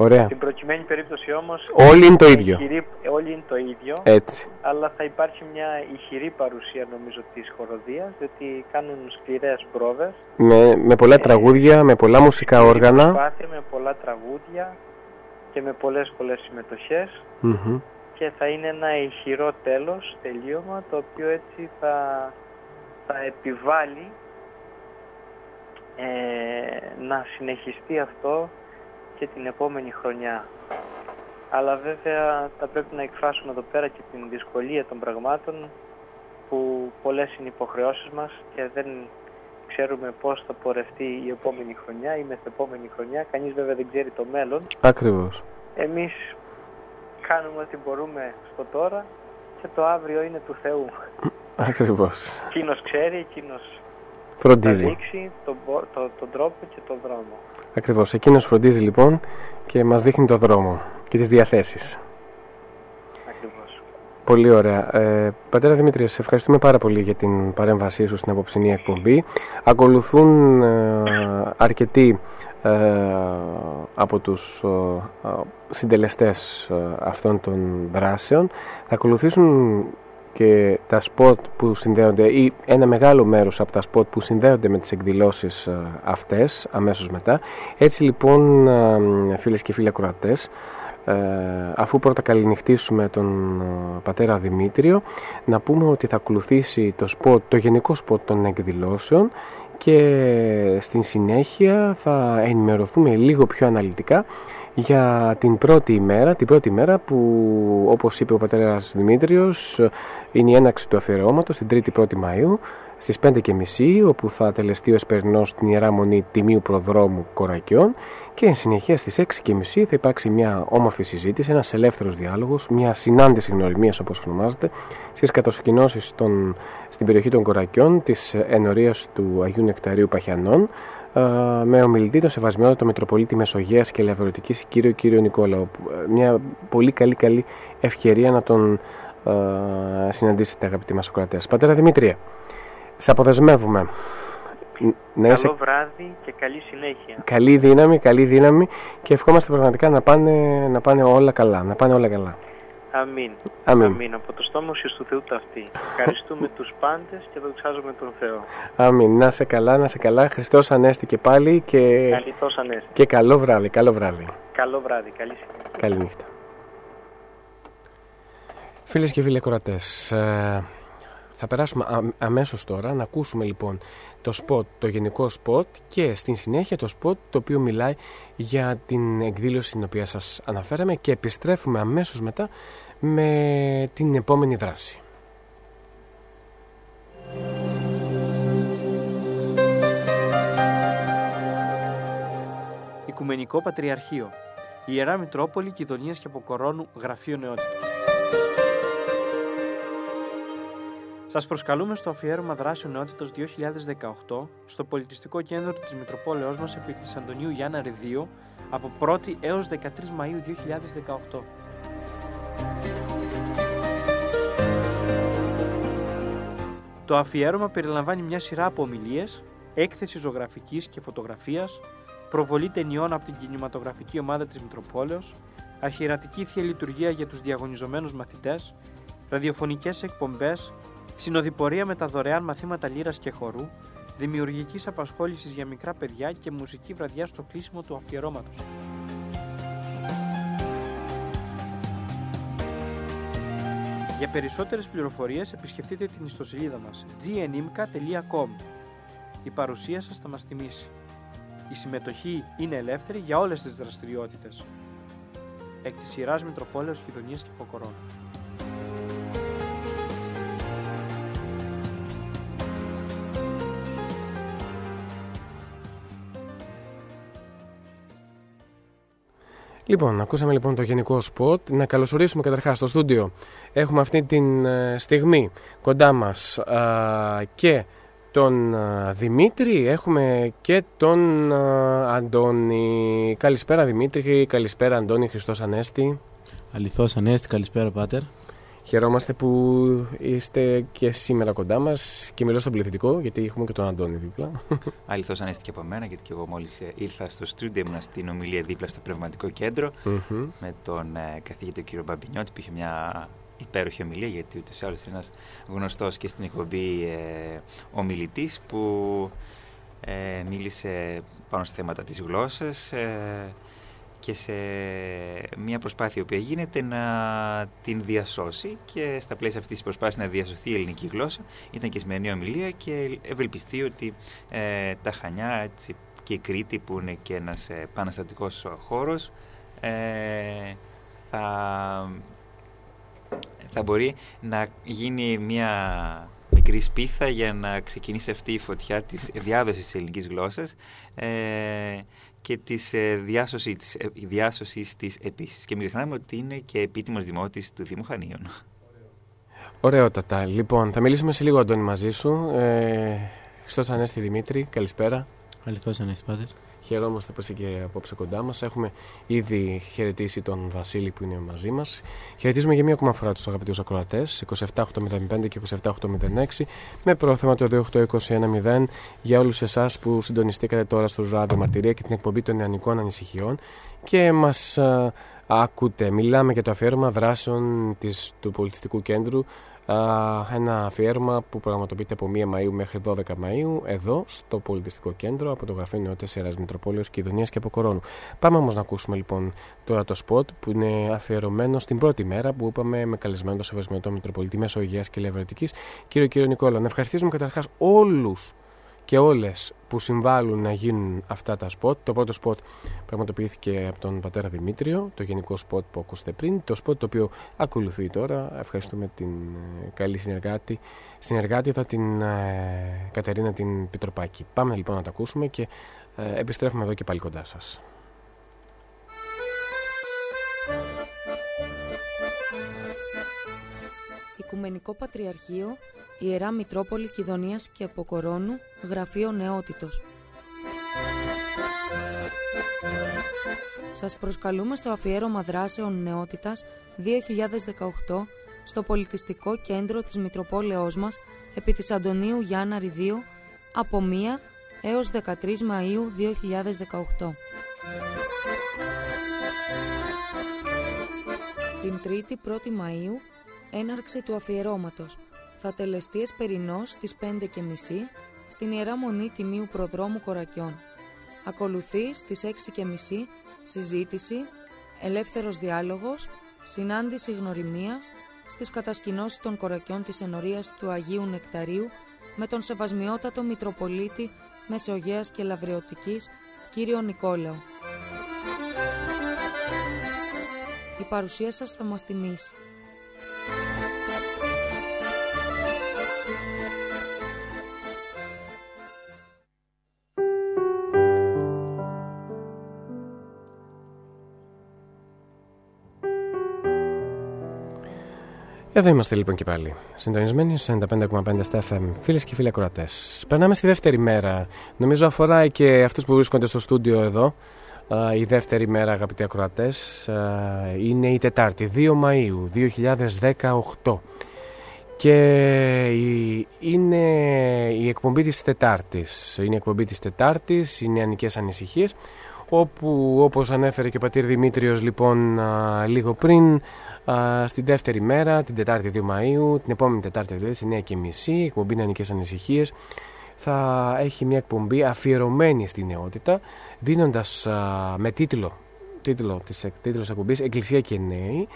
Ωραία. Στην προκειμένη περίπτωση όμως όλοι είναι το ίδιο. όλοι είναι το ίδιο. Έτσι. Αλλά θα υπάρχει μια ηχηρή παρουσία νομίζω της χοροδίας διότι κάνουν σκληρές πρόβες. Με, με πολλά ε, τραγούδια, με πολλά μουσικά όργανα. Προσπάθεια, με πολλά τραγούδια και με πολλές πολλές συμμετοχές. Και θα είναι ένα ηχηρό τέλος, τελείωμα, το οποίο έτσι θα, θα επιβάλλει ε, να συνεχιστεί αυτό και την επόμενη χρονιά. Αλλά βέβαια θα πρέπει να εκφράσουμε εδώ πέρα και την δυσκολία των πραγμάτων που πολλές είναι οι υποχρεώσεις μας και δεν ξέρουμε πώς θα πορευτεί η επόμενη χρονιά ή επόμενη χρονιά. Κανείς βέβαια δεν ξέρει το μέλλον. Ακριβώς. Εμείς κάνουμε ό,τι μπορούμε στο τώρα και το αύριο είναι του Θεού. Ακριβώς. Εκείνος ξέρει, εκείνος Φροντίζει. θα δείξει τον, το, τον τρόπο και τον δρόμο. Ακριβώς. Εκείνος φροντίζει λοιπόν και μας δείχνει το δρόμο και τις διαθέσεις. Ακριβώς. Πολύ ωραία. Ε, πατέρα Δημήτρη, σε ευχαριστούμε πάρα πολύ για την παρέμβασή σου στην απόψινή εκπομπή. Ακολουθούν ε, αρκετοί ε, από τους ε, συντελεστές αυτών των δράσεων. Θα ακολουθήσουν και τα σποτ που συνδέονται ή ένα μεγάλο μέρος από τα σποτ που συνδέονται με τις εκδηλώσεις ε, αυτές αμέσως μετά. Έτσι λοιπόν ε, φίλες και φίλοι ακροατές ε, αφού πρώτα καληνυχτήσουμε τον πατέρα Δημήτριο να πούμε ότι θα ακολουθήσει το, σποτ, το γενικό σποτ των εκδηλώσεων και στην συνέχεια θα ενημερωθούμε λίγο πιο αναλυτικά για την πρώτη ημέρα, την πρώτη ημέρα που όπως είπε ο πατέρας Δημήτριος είναι η έναξη του αφιερώματος την 3η 1η Μαΐου στις 5.30 όπου θα τελεστεί ο Εσπερινός στην Ιερά Μονή Τιμίου Προδρόμου Κορακιών και εν συνεχεία στις 6.30 θα υπάρξει μια όμορφη συζήτηση, ένας ελεύθερος διάλογος, μια συνάντηση γνωριμίας όπως ονομάζεται στις κατοσκηνώσεις στην περιοχή των Κορακιών της ενορίας του Αγίου Νεκταρίου Παχιανών με ομιλητή τον Σεβασμιότατο Μητροπολίτη Μεσογείας και Ελευθερωτική κύριο κύριο Νικόλαο. Μια πολύ καλή καλή ευκαιρία να τον συναντήσετε αγαπητοί μας Σοκρατές. Πατέρα Δημήτρια, σε αποδεσμεύουμε. Να Καλό βράδυ και καλή συνέχεια. Καλή δύναμη, καλή δύναμη και ευχόμαστε πραγματικά να πάνε, να πάνε όλα καλά. Να πάνε όλα καλά. Αμήν. Αμήν. Αμήν. Από το στόμα σου του Θεού αυτή. Ευχαριστούμε [LAUGHS] τους πάντες και δοξάζουμε τον Θεό. Αμήν. Να σε καλά, να σε καλά. Χριστός Ανέστη και πάλι και... Καλητός Ανέστη. Και καλό βράδυ, καλό βράδυ. Καλό βράδυ, καλή συνέχεια. Καλή νύχτα. Φίλες και φίλοι ακροατές, ε, Θα περάσουμε αμέσως τώρα να ακούσουμε λοιπόν το σποτ, το γενικό σποτ και στην συνέχεια το σποτ το οποίο μιλάει για την εκδήλωση την οποία σας αναφέραμε και επιστρέφουμε αμέσως μετά με την επόμενη δράση. Οικουμενικό Πατριαρχείο Ιερά Μητρόπολη Κιδωνίας και Αποκορώνου Γραφείο Νεότητος Σας προσκαλούμε στο αφιέρωμα δράσεων νεότητος 2018 στο πολιτιστικό κέντρο της Μητροπόλεως μας επί της Αντωνίου Γιάννα Ρεδίου από 1η έως 13 Μαΐου 2018. Το αφιέρωμα περιλαμβάνει μια σειρά από ομιλίες, έκθεση ζωγραφικής και φωτογραφίας, προβολή ταινιών από την κινηματογραφική ομάδα της Μητροπόλεως, αρχιερατική θεία λειτουργία για τους διαγωνιζομένους μαθητές, ραδιοφωνικές εκπομπές, συνοδοιπορία με τα δωρεάν μαθήματα λύρας και χορού, δημιουργικής απασχόλησης για μικρά παιδιά και μουσική βραδιά στο κλείσιμο του αφιερώματος. Για περισσότερες πληροφορίες επισκεφτείτε την ιστοσελίδα μας gnimca.com Η παρουσία σας θα μας τιμήσει. Η συμμετοχή είναι ελεύθερη για όλες τις δραστηριότητες. Εκ της σειράς Μητροπόλεως Κιδωνίας και Ποκορών. Λοιπόν, ακούσαμε λοιπόν το γενικό σποτ. Να καλωσορίσουμε καταρχάς στο στούντιο. Έχουμε αυτή τη ε, στιγμή κοντά μας και τον Δημήτρη, έχουμε και τον Αντώνη. Καλησπέρα Δημήτρη, καλησπέρα Αντώνη, Χριστός Ανέστη. Αληθώς Ανέστη, καλησπέρα Πάτερ. Χαιρόμαστε που είστε και σήμερα κοντά μας και μιλώ στον πληθυντικό, γιατί έχουμε και τον Αντώνη δίπλα. [LAUGHS] Αληθώ ανέστη και από μένα, γιατί και εγώ μόλις ε, ήρθα στο στούντιο, ήμουν στην ομιλία δίπλα στο πνευματικό με τον ε, καθηγητή κύριο Μπαμπινιώτη, που είχε μια υπέροχη ομιλία, γιατί ούτως ή άλλως ένας γνωστός και στην εκπομπή ε, ομιλητής που ε, μίλησε πάνω στα θέματα της γλώσσας. Ε, και σε μια προσπάθεια που γίνεται να την διασώσει και στα πλαίσια αυτής της προσπάθειας να διασωθεί η ελληνική γλώσσα. Ήταν και σημερινή ομιλία και ευελπιστεί ότι ε, τα Χανιά έτσι, και η Κρήτη που είναι και ένας ε, παναστατικός χώρος ε, θα, θα μπορεί να γίνει μια μικρή σπίθα για να ξεκινήσει αυτή η φωτιά της διάδοσης της ελληνικής γλώσσας. Ε, και της ε, διάσωσης, της, ε, διάσωσης της επίσης. Και μην ξεχνάμε ότι είναι και επίτιμος δημότης του Δήμου Χανίων. Ωραιότατα. Λοιπόν, θα μιλήσουμε σε λίγο, Αντώνη, μαζί σου. Ε, Χριστός Ανέστη Δημήτρη, καλησπέρα. Αληθώς Ανέστη, Πάτερ. Χαιρόμαστε που είσαι και απόψε κοντά μας. Έχουμε ήδη χαιρετήσει τον Βασίλη που είναι μαζί μας. Χαιρετίζουμε για μία ακόμα φορά τους αγαπητούς ακροατές 27805 και 27806 με πρόθεμα το 28210 για όλους εσάς που συντονιστήκατε τώρα στο Ράδιο Μαρτυρία και την εκπομπή των Νεανικών Ανησυχιών και μας ακούτε. Μιλάμε για το αφιέρωμα δράσεων της, του Πολιτιστικού Κέντρου ένα αφιέρωμα που πραγματοποιείται από 1 Μαΐου μέχρι 12 Μαΐου εδώ στο Πολιτιστικό Κέντρο από το Γραφείο Νεότητας Ιεράς Μητροπόλεως Κιδωνίας και Αποκορώνου. Πάμε όμως να ακούσουμε λοιπόν τώρα το σποτ που είναι αφιερωμένο στην πρώτη μέρα που είπαμε με καλεσμένο το Σεβασμιώτατο Μητροπολίτη Μεσογαίας και Λαυρεωτικής κύριο κύριο Νικόλα. Να ευχαριστήσουμε καταρχάς όλους και όλες που συμβάλλουν να γίνουν αυτά τα σποτ. Το πρώτο σποτ πραγματοποιήθηκε από τον πατέρα Δημήτριο, το γενικό σποτ που ακούσατε πριν. Το σποτ το οποίο ακολουθεί τώρα. Ευχαριστούμε την ε, καλή συνεργάτη, συνεργάτη θα την ε, Κατερίνα την Πιτροπάκη. Πάμε λοιπόν να τα ακούσουμε και ε, επιστρέφουμε εδώ και πάλι κοντά σας. Οικουμενικό Πατριαρχείο Ιερά Μητρόπολη Κιδωνίας και Αποκορώνου, Γραφείο Νεότητος. Σας προσκαλούμε στο αφιέρωμα δράσεων νεότητας 2018 στο Πολιτιστικό Κέντρο της Μητροπόλεως μας επί της Αντωνίου Γιάννα Ριδίου από 1 έως 13 Μαΐου 2018. Την 3η 1η Μαΐου έναρξη του αφιερώματος θα τελεστείς εσπερινός στις 5.30 στην Ιερά Μονή Τιμίου Προδρόμου Κορακιών. Ακολουθείς στις 6.30 συζήτηση, ελεύθερος διάλογος, συνάντηση γνωριμίας, στις κατασκηνώσεις των κορακιών της ενορίας του Αγίου Νεκταρίου με τον Σεβασμιότατο Μητροπολίτη Μεσογείας και Λαβριωτικής κύριο Νικόλαο. Η παρουσία σας θα μας τιμήσει. Εδώ είμαστε λοιπόν και πάλι. Συντονισμένοι στου 95,5 στα FM, φίλες και φίλοι ακροατές. Περνάμε στη δεύτερη μέρα. Νομίζω αφορά και αυτούς που βρίσκονται στο στούντιο εδώ. Η δεύτερη μέρα, αγαπητοί ακροατές, είναι η Τετάρτη, 2 Μαου 2018. Και είναι η εκπομπή της Τετάρτης. Είναι η εκπομπή της Τετάρτης, οι νεανικές ανησυχίες όπου όπως ανέφερε και ο πατήρ Δημήτριος λοιπόν λίγο πριν στην δεύτερη μέρα, την Τετάρτη 2 Μαΐου, την επόμενη Τετάρτη δηλαδή, σε 9 και μισή, εκπομπή Νεανικές Ανησυχίες, θα έχει μια εκπομπή αφιερωμένη στη νεότητα, δίνοντας με τίτλο, τίτλο της τίτλος εκπομπής «Εκκλησία και νέοι»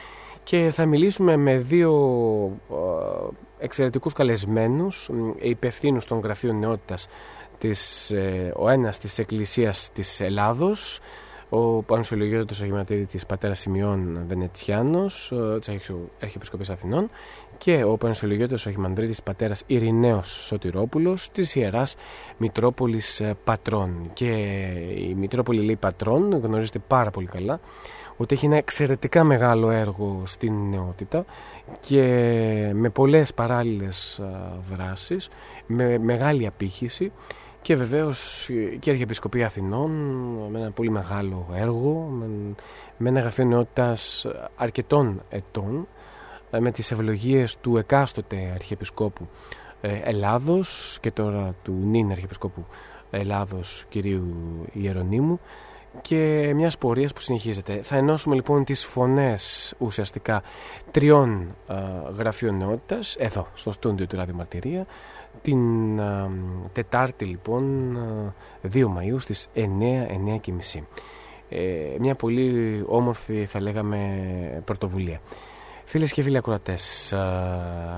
και θα μιλήσουμε με δύο εξαιρετικούς καλεσμένους, υπευθύνους των γραφείων νεότητας της, ε, ο ένας της Εκκλησίας της Ελλάδος, ο Πανσολογιώτος Αγιματήρη της Πατέρας Σημειών Βενετσιάνος, της Αρχιεπισκοπής Αθηνών και ο Πανσολογιώτος Αρχιμανδρίτης Πατέρας Ειρηναίος Σωτηρόπουλος της Ιεράς Μητρόπολης ε, Πατρών. Και η Μητρόπολη λέει Πατρών, γνωρίζετε πάρα πολύ καλά, ότι έχει ένα εξαιρετικά μεγάλο έργο στην νεότητα και με πολλές παράλληλες ε, δράσεις, με μεγάλη απήχηση και βεβαίως και η Αρχιεπισκοπή Αθηνών με ένα πολύ μεγάλο έργο, με ένα γραφείο νεότητας αρκετών ετών, ε, με τις ευλογίες του εκάστοτε Αρχιεπισκόπου ε, Ελλάδος και τώρα του νυν Αρχιεπισκόπου Ελλάδος κυρίου Ιερονίμου και μιας πορείας που συνεχίζεται. Θα ενώσουμε λοιπόν τις φωνές ουσιαστικά τριών ε, γραφείων νεότητας εδώ στο στούντιο του Ραδιομαρτυρία την Τετάρτη λοιπόν 2 Μαΐου στις 9, 9 και μισή. Ε, μια πολύ όμορφη θα λέγαμε πρωτοβουλία. Φίλες και φίλοι ακροατές,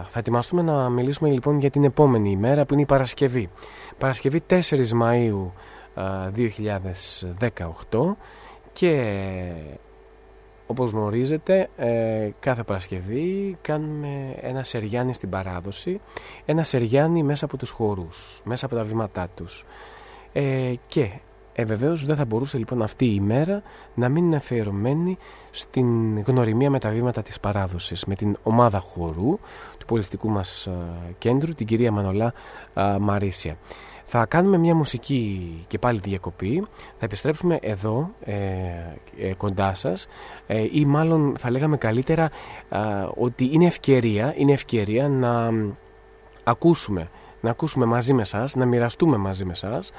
θα ετοιμαστούμε να μιλήσουμε λοιπόν για την επόμενη ημέρα που είναι η Παρασκευή. Παρασκευή 4 Μαΐου 2018 και όπως γνωρίζετε, ε, κάθε Παρασκευή κάνουμε ένα σεριάνι στην παράδοση, ένα σεριάνι μέσα από τους χορούς, μέσα από τα βήματά τους. Ε, και ε, βεβαίως δεν θα μπορούσε λοιπόν αυτή η ημέρα να μην είναι αφιερωμένη στην γνωριμία με τα βήματα της παράδοσης, με την ομάδα χορού του πολιστικού μας κέντρου, την κυρία Μανολά Μαρίσια. Θα κάνουμε μια μουσική και πάλι διακοπή. Θα επιστρέψουμε εδώ ε, ε κοντά σας ε, ή μάλλον θα λέγαμε καλύτερα ότι είναι ευκαιρία, είναι ευκαιρία να ακούσουμε να ακούσουμε μαζί με σας, να μοιραστούμε μαζί με σας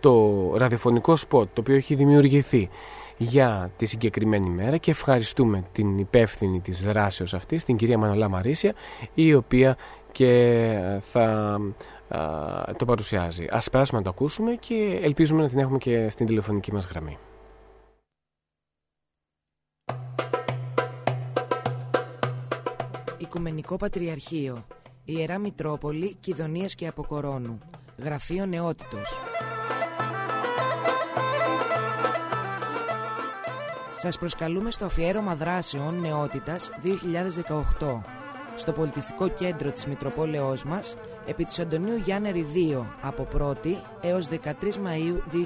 το ραδιοφωνικό σποτ το οποίο έχει δημιουργηθεί για τη συγκεκριμένη μέρα και ευχαριστούμε την υπεύθυνη της δράσεως αυτής, την κυρία Μανολά Μαρίσια, η οποία και θα το παρουσιάζει. Ας περάσουμε να το ακούσουμε και ελπίζουμε να την έχουμε και στην τηλεφωνική μας γραμμή. Οικουμενικό Πατριαρχείο Ιερά Μητρόπολη Κιδωνίας και Αποκορώνου Γραφείο Νεότητος Σας προσκαλούμε στο αφιέρωμα δράσεων Νεότητας 2018 στο Πολιτιστικό Κέντρο της Μητροπόλεως μας επί της Αντωνίου Γιάννερη 2 από 1η έως 13 Μαΐου 2018.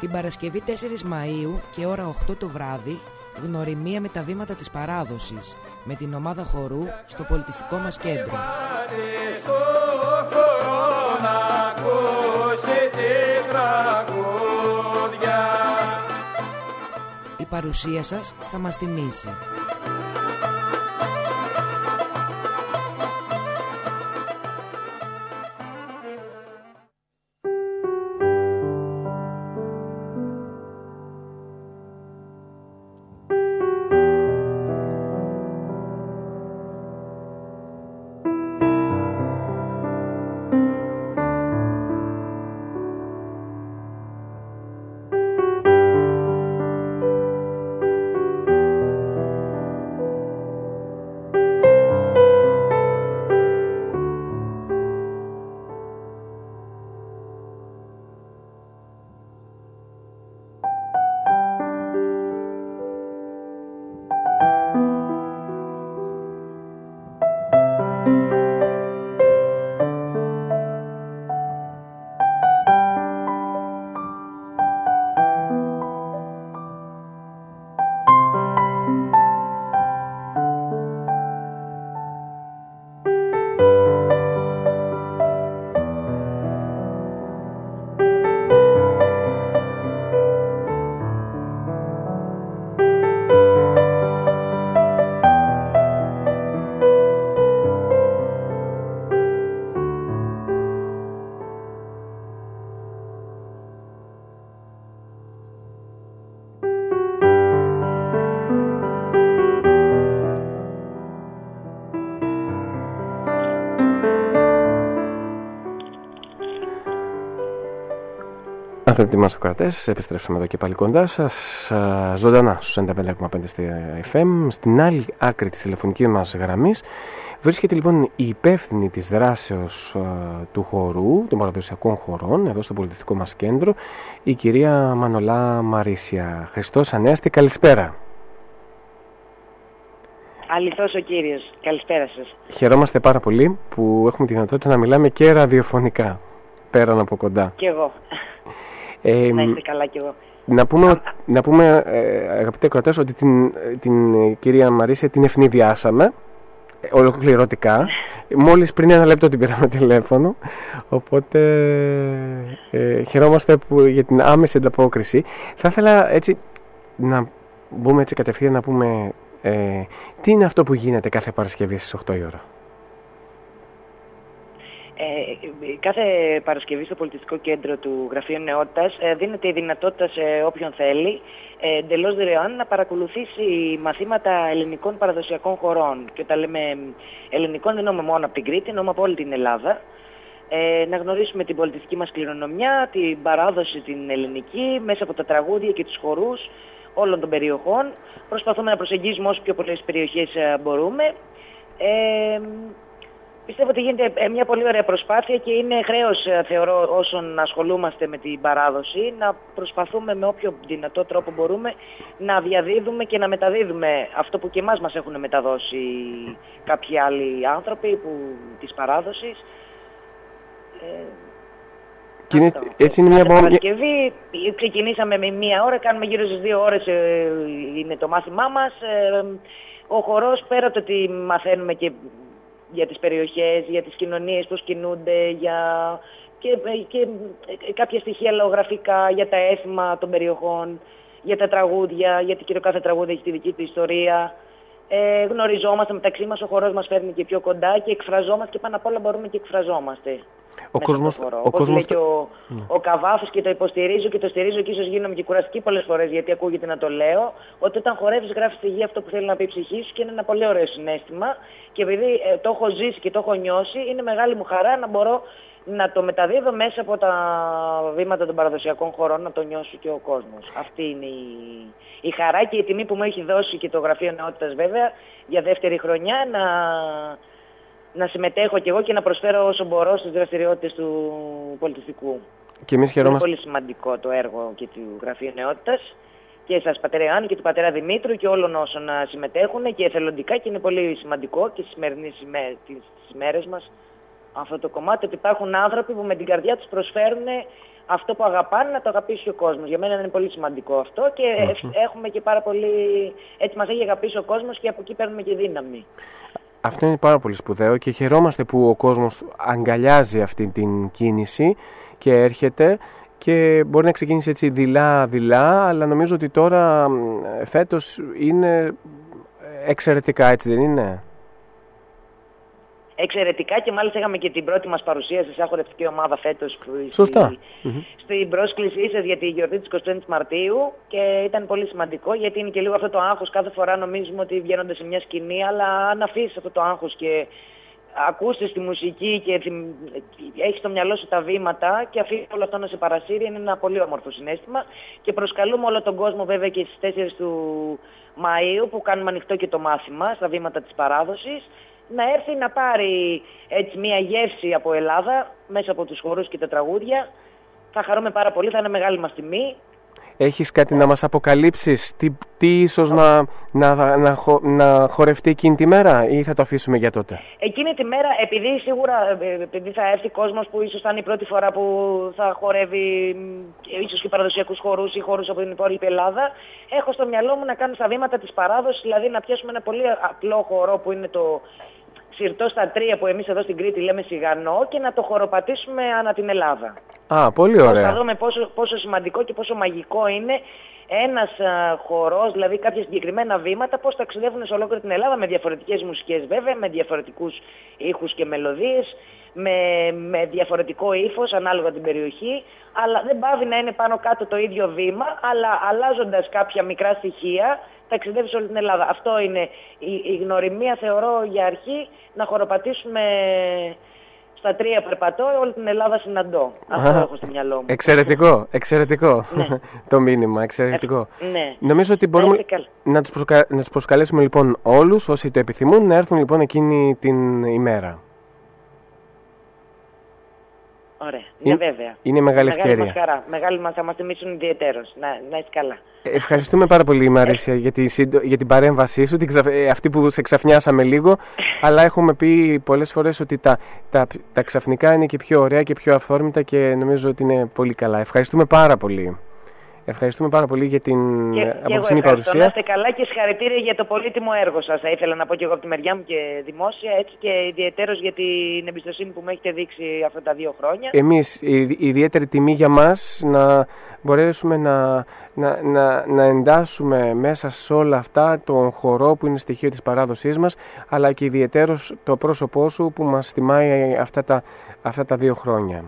Την Παρασκευή 4 Μαΐου και ώρα 8 το βράδυ γνωριμία με τα βήματα της παράδοσης με την ομάδα χορού στο πολιτιστικό μας κέντρο. Παρουσία σας θα μας τιμήσει. Αγαπητοί μας κρατές, επιστρέψαμε εδώ και πάλι κοντά σας, ζωντανά στους 95,5 στη FM. Στην άλλη άκρη της τηλεφωνικής μας γραμμής βρίσκεται λοιπόν η υπεύθυνη της δράσεως του χορού, των παραδοσιακών χωρών, εδώ στο πολιτιστικό μας κέντρο, η κυρία Μανολά Μαρίσια. Χριστός Ανέστη, καλησπέρα. Αληθώς ο κύριος. Καλησπέρα σας. Χαιρόμαστε πάρα πολύ που έχουμε τη δυνατότητα να μιλάμε και ραδιοφωνικά, πέραν από κοντά. Κι εγώ. Ε, να είστε καλά κι εγώ. Να πούμε, να πούμε ε, αγαπητέ κρατές, ότι την, την ε, κυρία Μαρίσια την ευνηδιάσαμε ε, ολοκληρωτικά. [LAUGHS] Μόλις πριν ένα λεπτό την πήραμε τηλέφωνο, οπότε ε, χαιρόμαστε που, για την άμεση ανταπόκριση. Θα ήθελα έτσι να μπούμε έτσι κατευθείαν να πούμε ε, τι είναι αυτό που γίνεται κάθε Παρασκευή στις 8 η ώρα. Ε, κάθε Παρασκευή στο Πολιτιστικό Κέντρο του Γραφείου Νεότητας ε, δίνεται η δυνατότητα σε όποιον θέλει ε, εντελώς δωρεάν να παρακολουθήσει μαθήματα ελληνικών παραδοσιακών χωρών. Και όταν λέμε ελληνικών δεν εννοούμε μόνο από την Κρήτη, εννοούμε από όλη την Ελλάδα. Ε, να γνωρίσουμε την πολιτιστική μας κληρονομιά, την παράδοση την ελληνική, μέσα από τα τραγούδια και τους χορούς όλων των περιοχών. Προσπαθούμε να προσεγγίσουμε όσο πιο πολλές περιοχές ε, μπορούμε. Ε, Πιστεύω ότι γίνεται ε, μια πολύ ωραία προσπάθεια και είναι χρέος, ε, θεωρώ, όσων ασχολούμαστε με την παράδοση, να προσπαθούμε με όποιο δυνατό τρόπο μπορούμε να διαδίδουμε και να μεταδίδουμε αυτό που και εμάς μας έχουν μεταδώσει κάποιοι άλλοι άνθρωποι που, της παράδοσης. Ε, και έτσι είναι μια Παρασκευή ξεκινήσαμε με μία ώρα, κάνουμε γύρω στις δύο ώρες είναι το μάθημά μας. ο χορός πέρα από το ότι μαθαίνουμε και για τις περιοχές, για τις κοινωνίες, πώς κινούνται, για και, και κάποια στοιχεία λαογραφικά για τα έθιμα των περιοχών, για τα τραγούδια, γιατί κύριο κάθε τραγούδι έχει τη δική του ιστορία. Ε, γνωριζόμαστε μεταξύ μας, ο χορός μας φέρνει και πιο κοντά και εκφραζόμαστε και πάνω απ' όλα μπορούμε και εκφραζόμαστε. Ο κόσμος, ο κόσμος... και ο, ναι. ο Καβάφος και το υποστηρίζω και το στηρίζω και ίσως γίνομαι και κουραστική πολλές φορές γιατί ακούγεται να το λέω ότι όταν χορεύεις γράφεις στη γη αυτό που θέλει να πει η ψυχή σου και είναι ένα πολύ ωραίο συνέστημα και επειδή ε, το έχω ζήσει και το έχω νιώσει είναι μεγάλη μου χαρά να μπορώ να το μεταδίδω μέσα από τα βήματα των παραδοσιακών χωρών να το νιώσει και ο κόσμος. Αυτή είναι η, η χαρά και η τιμή που μου έχει δώσει και το Γραφείο Νεότητας βέβαια για δεύτερη χρονιά να να συμμετέχω κι εγώ και να προσφέρω όσο μπορώ στις δραστηριότητες του πολιτιστικού. Και εμείς χαιρόμαστε... Είναι πολύ σημαντικό το έργο και του Γραφείου Νεότητας και σας πατέρα Ιωάννη και του πατέρα Δημήτρου και όλων όσων συμμετέχουν και εθελοντικά και είναι πολύ σημαντικό και στις σημερινές τις ημέρες μας αυτό το κομμάτι ότι υπάρχουν άνθρωποι που με την καρδιά τους προσφέρουν αυτό που αγαπάνε να το αγαπήσει ο κόσμος. Για μένα είναι πολύ σημαντικό αυτό και έχουμε και πάρα πολύ... Έτσι μας έχει αγαπήσει ο κόσμος και από εκεί παίρνουμε και δύναμη. Αυτό είναι πάρα πολύ σπουδαίο και χαιρόμαστε που ο κόσμος αγκαλιάζει αυτή την κίνηση και έρχεται και μπορεί να ξεκίνησε έτσι δειλά-δειλά, αλλά νομίζω ότι τώρα φέτος είναι εξαιρετικά, έτσι δεν είναι; Εξαιρετικά και μάλιστα είχαμε και την πρώτη μας παρουσίαση σε χορευτική ομάδα φέτος Σωστά. Στη, στην πρόσκλησή σας για τη γιορτή της 25 Μαρτίου και ήταν πολύ σημαντικό γιατί είναι και λίγο αυτό το άγχος κάθε φορά νομίζουμε ότι βγαίνονται σε μια σκηνή αλλά αν αφήσεις αυτό το άγχος και ακούσεις τη μουσική και έχεις στο μυαλό σου τα βήματα και αφήσεις όλο αυτό να σε παρασύρει είναι ένα πολύ όμορφο συνέστημα. Και προσκαλούμε όλο τον κόσμο βέβαια και στις 4 του Μαΐου που κάνουμε ανοιχτό και το μάθημα στα βήματα της παράδοσης να έρθει να πάρει έτσι μια γεύση από Ελλάδα μέσα από τους χορούς και τα τραγούδια. Θα χαρούμε πάρα πολύ, θα είναι μεγάλη μας τιμή. Έχεις κάτι να μας αποκαλύψεις, τι, τι ίσως να, να, να, να, χορευτεί εκείνη τη μέρα ή θα το αφήσουμε για τότε; Εκείνη τη μέρα, επειδή σίγουρα ε, επειδή θα έρθει κόσμος που ίσως θα είναι η πρώτη φορά που θα χορεύει ίσως και παραδοσιακούς χορούς ή χορούς από την υπόλοιπη Ελλάδα, έχω στο μυαλό μου να κάνω στα βήματα της παράδοσης, δηλαδή να πιάσουμε ένα πολύ απλό χορό που είναι το συρτό στα τρία που εμείς εδώ στην Κρήτη λέμε σιγανό και να το χοροπατήσουμε ανά την Ελλάδα. Α, πολύ ωραία. Θα δούμε πόσο, πόσο σημαντικό και πόσο μαγικό είναι ένας α, χορός, δηλαδή κάποια συγκεκριμένα βήματα, πώς ταξιδεύουν σε ολόκληρη την Ελλάδα με διαφορετικές μουσικές βέβαια, με διαφορετικούς ήχους και μελωδίες, με, με διαφορετικό ύφος ανάλογα την περιοχή, αλλά δεν πάβει να είναι πάνω κάτω το ίδιο βήμα, αλλά αλλάζοντας κάποια μικρά στοιχεία, ταξιδεύει σε όλη την Ελλάδα. Αυτό είναι η, γνωριμία, θεωρώ, για αρχή, να χοροπατήσουμε στα τρία περπατώ, όλη την Ελλάδα συναντώ. Αυτό έχω στο μυαλό μου. Εξαιρετικό, εξαιρετικό ναι. [LAUGHS] το μήνυμα, εξαιρετικό. Ε, ναι. Νομίζω ότι ε, μπορούμε ε, να τους, προσκα... προσκαλέσουμε λοιπόν όλους όσοι το επιθυμούν να έρθουν λοιπόν εκείνη την ημέρα. Ωραία. Ναι, βέβαια. Είναι μεγάλη, μεγάλη ευκαιρία. Χαρά. Μεγάλη μας θα μας θυμίσουν ιδιαίτερω. Να, να είσαι καλά. Ε, ευχαριστούμε πάρα πολύ, Μαρίσια, για, τη, για την παρέμβασή σου, την ε, αυτή που σε ξαφνιάσαμε λίγο. [LAUGHS] αλλά έχουμε πει πολλές φορές ότι τα, τα, τα ξαφνικά είναι και πιο ωραία και πιο αυθόρμητα και νομίζω ότι είναι πολύ καλά. Ευχαριστούμε πάρα πολύ. Ευχαριστούμε πάρα πολύ για την και, ε, απόψινή παρουσία. Να είστε καλά και συγχαρητήρια για το πολύτιμο έργο σας. Θα ήθελα να πω και εγώ από τη μεριά μου και δημόσια, έτσι και ιδιαίτερω για την εμπιστοσύνη που μου έχετε δείξει αυτά τα δύο χρόνια. Εμείς, ιδιαίτερη τιμή για μας, να μπορέσουμε να, να, να, να εντάσσουμε μέσα σε όλα αυτά τον χορό που είναι στοιχείο της παράδοσής μας, αλλά και ιδιαίτερω το πρόσωπό σου που μας τιμάει αυτά τα, αυτά τα δύο χρόνια.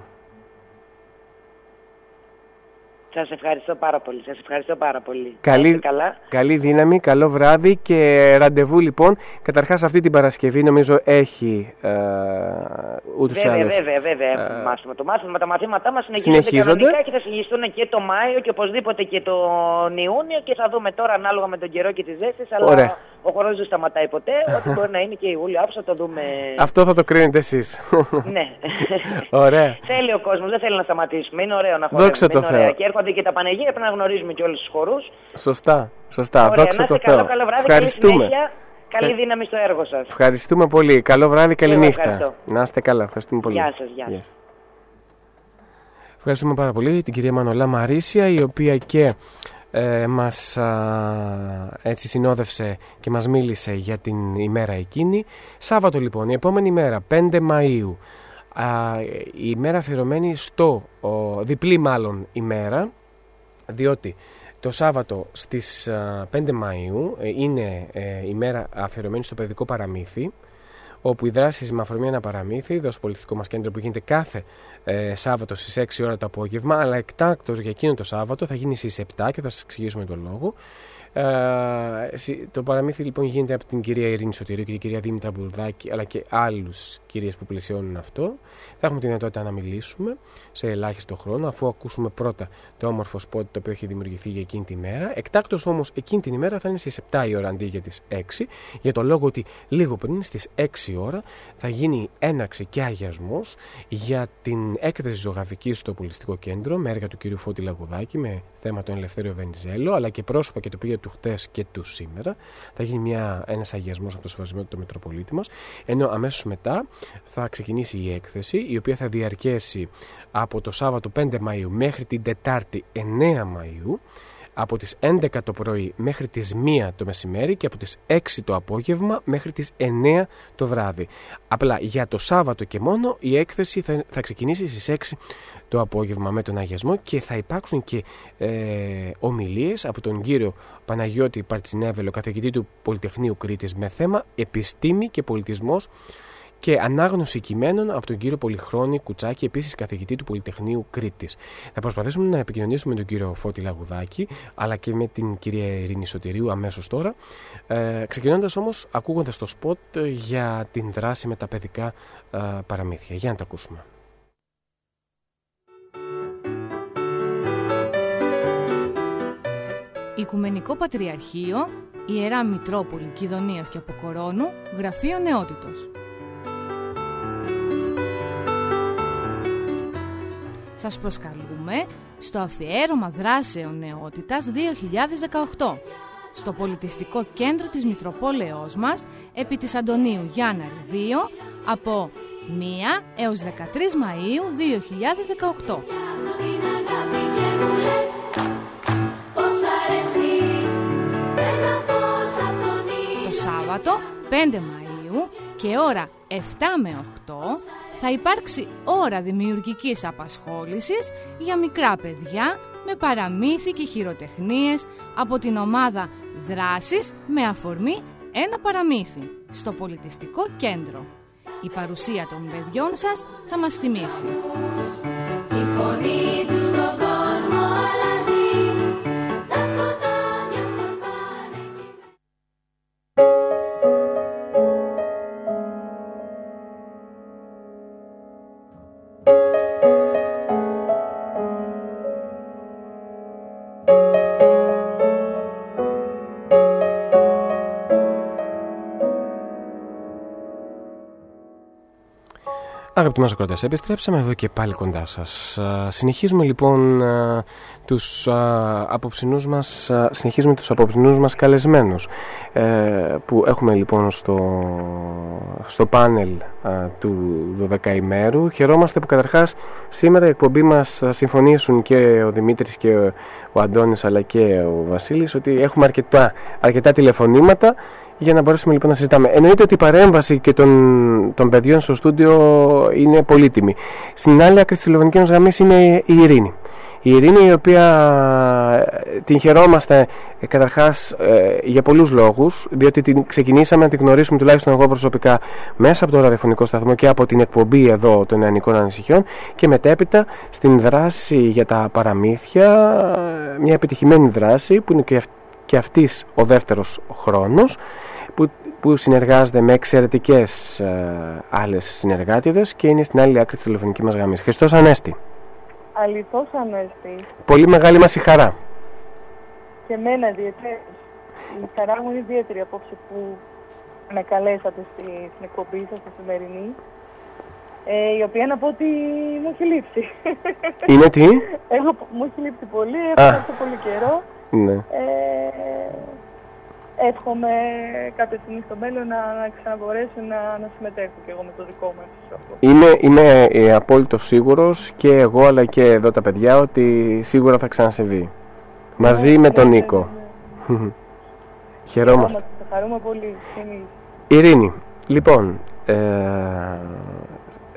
Σας ευχαριστώ πάρα πολύ. Σας ευχαριστώ πάρα πολύ. Καλή, καλά. καλή δύναμη, καλό βράδυ και ραντεβού λοιπόν. Καταρχάς αυτή την Παρασκευή νομίζω έχει ε, ούτους βέβαια, άλλους. Βέβαια, βέβαια, ε, μάθημα. Το μάθημα, τα μαθήματά μας είναι συνεχίζονται. κανονικά και θα συνεχιστούν και το Μάιο και οπωσδήποτε και τον Ιούνιο και θα δούμε τώρα ανάλογα με τον καιρό και τις ζέστες. Αλλά... Ωραία ο χρόνος δεν σταματάει ποτέ. [LAUGHS] Ό,τι μπορεί να είναι και η Ιούλιο Άψο, το δούμε. Αυτό θα το κρίνετε εσείς. [LAUGHS] ναι. [LAUGHS] Ωραία. θέλει ο κόσμος, δεν θέλει να σταματήσουμε. Είναι ωραίο να χορεύουμε. Δόξα το Θεό. Και έρχονται και τα πανεγύρια, πρέπει να γνωρίζουμε και όλους τους χορούς. Σωστά. Σωστά. Ωραία, Δόξα το Θεό. Καλό, καλό βράδυ, Ευχαριστούμε. Καλή δύναμη στο έργο σας. Ευχαριστούμε πολύ. Καλό βράδυ, καλή νύχτα. Να είστε καλά. Ευχαριστούμε πολύ. Γεια σας. Γεια. Ευχαριστούμε πάρα πολύ την κυρία Μανολά Μαρίσια, η οποία και ε, μας έτσι συνόδευσε και μας μίλησε για την ημέρα εκείνη. Σάββατο λοιπόν, η επόμενη μέρα, 5 Μαΐου, α, η μέρα αφιερωμένη στο, διπλή μάλλον ημέρα, διότι το Σάββατο στις α, 5 Μαΐου ε, είναι ε, η μέρα αφιερωμένη στο παιδικό παραμύθι, όπου οι δράσει με αφορμή ένα παραμύθι, δοσοπολιστικό μας κέντρο που γίνεται κάθε ε, Σάββατο στις 6 ώρα το απόγευμα, αλλά εκτάκτο για εκείνο το Σάββατο θα γίνει στις 7 και θα σας εξηγήσουμε τον λόγο. Ε, το παραμύθι λοιπόν γίνεται από την κυρία Ειρήνη Σωτηρίου και την κυρία Δήμητρα Μπουρδάκη, αλλά και άλλους κυρίες που πλησιώνουν αυτό. Θα έχουμε τη δυνατότητα να μιλήσουμε σε ελάχιστο χρόνο, αφού ακούσουμε πρώτα το όμορφο σπότ το οποίο έχει δημιουργηθεί για εκείνη τη μέρα. Εκτάκτο όμως εκείνη την ημέρα θα είναι στις 7 η ώρα αντί για τις 6, για το λόγο ότι λίγο πριν στις 6 η ώρα θα γίνει έναρξη και αγιασμός για την έκθεση ζωγραφική στο Πολιτιστικό Κέντρο με έργα του κυρίου Φώτη Λαγουδάκη με θέμα τον Ελευθέριο Βενιζέλο, αλλά και πρόσωπα και το πήγε του χτες και του σήμερα. Θα γίνει μια, ένας αγιασμός από το σεβασμένο του Μητροπολίτη μας, ενώ αμέσως μετά θα ξεκινήσει η έκθεση, η οποία θα διαρκέσει από το Σάββατο 5 Μαΐου μέχρι την Τετάρτη 9 Μαΐου, από τις 11 το πρωί μέχρι τις 1 το μεσημέρι και από τις 6 το απόγευμα μέχρι τις 9 το βράδυ. Απλά για το Σάββατο και μόνο η έκθεση θα, ξεκινήσει στις 6 το απόγευμα με τον Αγιασμό και θα υπάρξουν και ε, ομιλίες από τον κύριο Παναγιώτη Παρτσινέβελο, καθηγητή του Πολυτεχνείου Κρήτης με θέμα «Επιστήμη και πολιτισμός» και ανάγνωση κειμένων από τον κύριο Πολυχρόνη Κουτσάκη, επίσης καθηγητή του Πολυτεχνείου Κρήτης. Θα προσπαθήσουμε να επικοινωνήσουμε με τον κύριο Φώτη Λαγουδάκη, αλλά και με την κυρία Ειρήνη Σωτηρίου αμέσως τώρα. Ε, Ξεκινώντας όμως, ακούγοντας το σποτ για την δράση με τα παιδικά ε, παραμύθια. Για να τα ακούσουμε. Οικουμενικό Πατριαρχείο, Ιερά Μητρόπολη Κιδωνίας και Αποκορώνου, Γραφείο Νεότητος. Σας προσκαλούμε στο αφιέρωμα δράσεων νεότητας 2018 στο πολιτιστικό κέντρο της Μητροπόλεως μας επί της Αντωνίου Γιάνναρη 2 από 1 έως 13 Μαΐου 2018. Σάββατο 5 Μαΐου και ώρα 7 με 8 θα υπάρξει ώρα δημιουργικής απασχόλησης για μικρά παιδιά με παραμύθι και χειροτεχνίες από την ομάδα δράσης με αφορμή ένα παραμύθι στο πολιτιστικό κέντρο. Η παρουσία των παιδιών σας θα μας θυμίσει. Η φωνή τους στον κόσμο Αγαπητοί μας ακροτές, επιστρέψαμε εδώ και πάλι κοντά σας. Α, Συνεχίζουμε λοιπόν α, τους α, απόψινούς μας, α, συνεχίζουμε τους απόψινούς μας καλεσμένους ε, που έχουμε λοιπόν στο, στο πάνελ α, του 12 ημέρου. Χαιρόμαστε που καταρχάς σήμερα η εκπομπή μας θα συμφωνήσουν και ο Δημήτρης και ο, ο Αντώνης αλλά και ο Βασίλης ότι έχουμε αρκετά, αρκετά τηλεφωνήματα για να μπορέσουμε λοιπόν να συζητάμε. Εννοείται ότι η παρέμβαση και των, των παιδιών στο στούντιο είναι πολύτιμη. Στην άλλη άκρη τη τηλεφωνική μας γραμμή είναι η Ειρήνη. Η Ειρήνη η οποία ε, την χαιρόμαστε ε, καταρχάς ε, για πολλούς λόγους διότι την ξεκινήσαμε να την γνωρίσουμε τουλάχιστον εγώ προσωπικά μέσα από το ραδιοφωνικό σταθμό και από την εκπομπή εδώ των νεανικών ανησυχιών και μετέπειτα στην δράση για τα παραμύθια μια επιτυχημένη δράση που είναι και, αυ- και αυτής ο δεύτερος χρόνος που, που συνεργάζεται με εξαιρετικές ε, άλλες συνεργάτηδες και είναι στην άλλη άκρη της τηλεφωνικής μας γραμμής. Χριστός Ανέστη. Αληθώς Ανέστη. Πολύ μεγάλη μας η χαρά. Και εμένα ιδιαίτερη. Η χαρά μου είναι ιδιαίτερη απόψε που με καλέσατε στη, στην εκπομπή σας, τη σημερινή. Ε, η οποία να πω ότι μου έχει λείψει. Είναι τι; Έχω, μου έχει λείψει πολύ, Α. έχω έρθει πολύ καιρό. Ναι. Ε, εύχομαι κάποια στιγμή στο μέλλον να, να ξαναμπορέσω να, να συμμετέχω και εγώ με το δικό μου αυτό. Είμαι, είμαι ε, απόλυτο σίγουρος και εγώ αλλά και εδώ τα παιδιά ότι σίγουρα θα ξανασυμβεί. Μαζί με τον Νίκο. [LAUGHS] Χαιρόμαστε. Θα χαρούμε πολύ. και εμείς. Ειρήνη, λοιπόν, ε,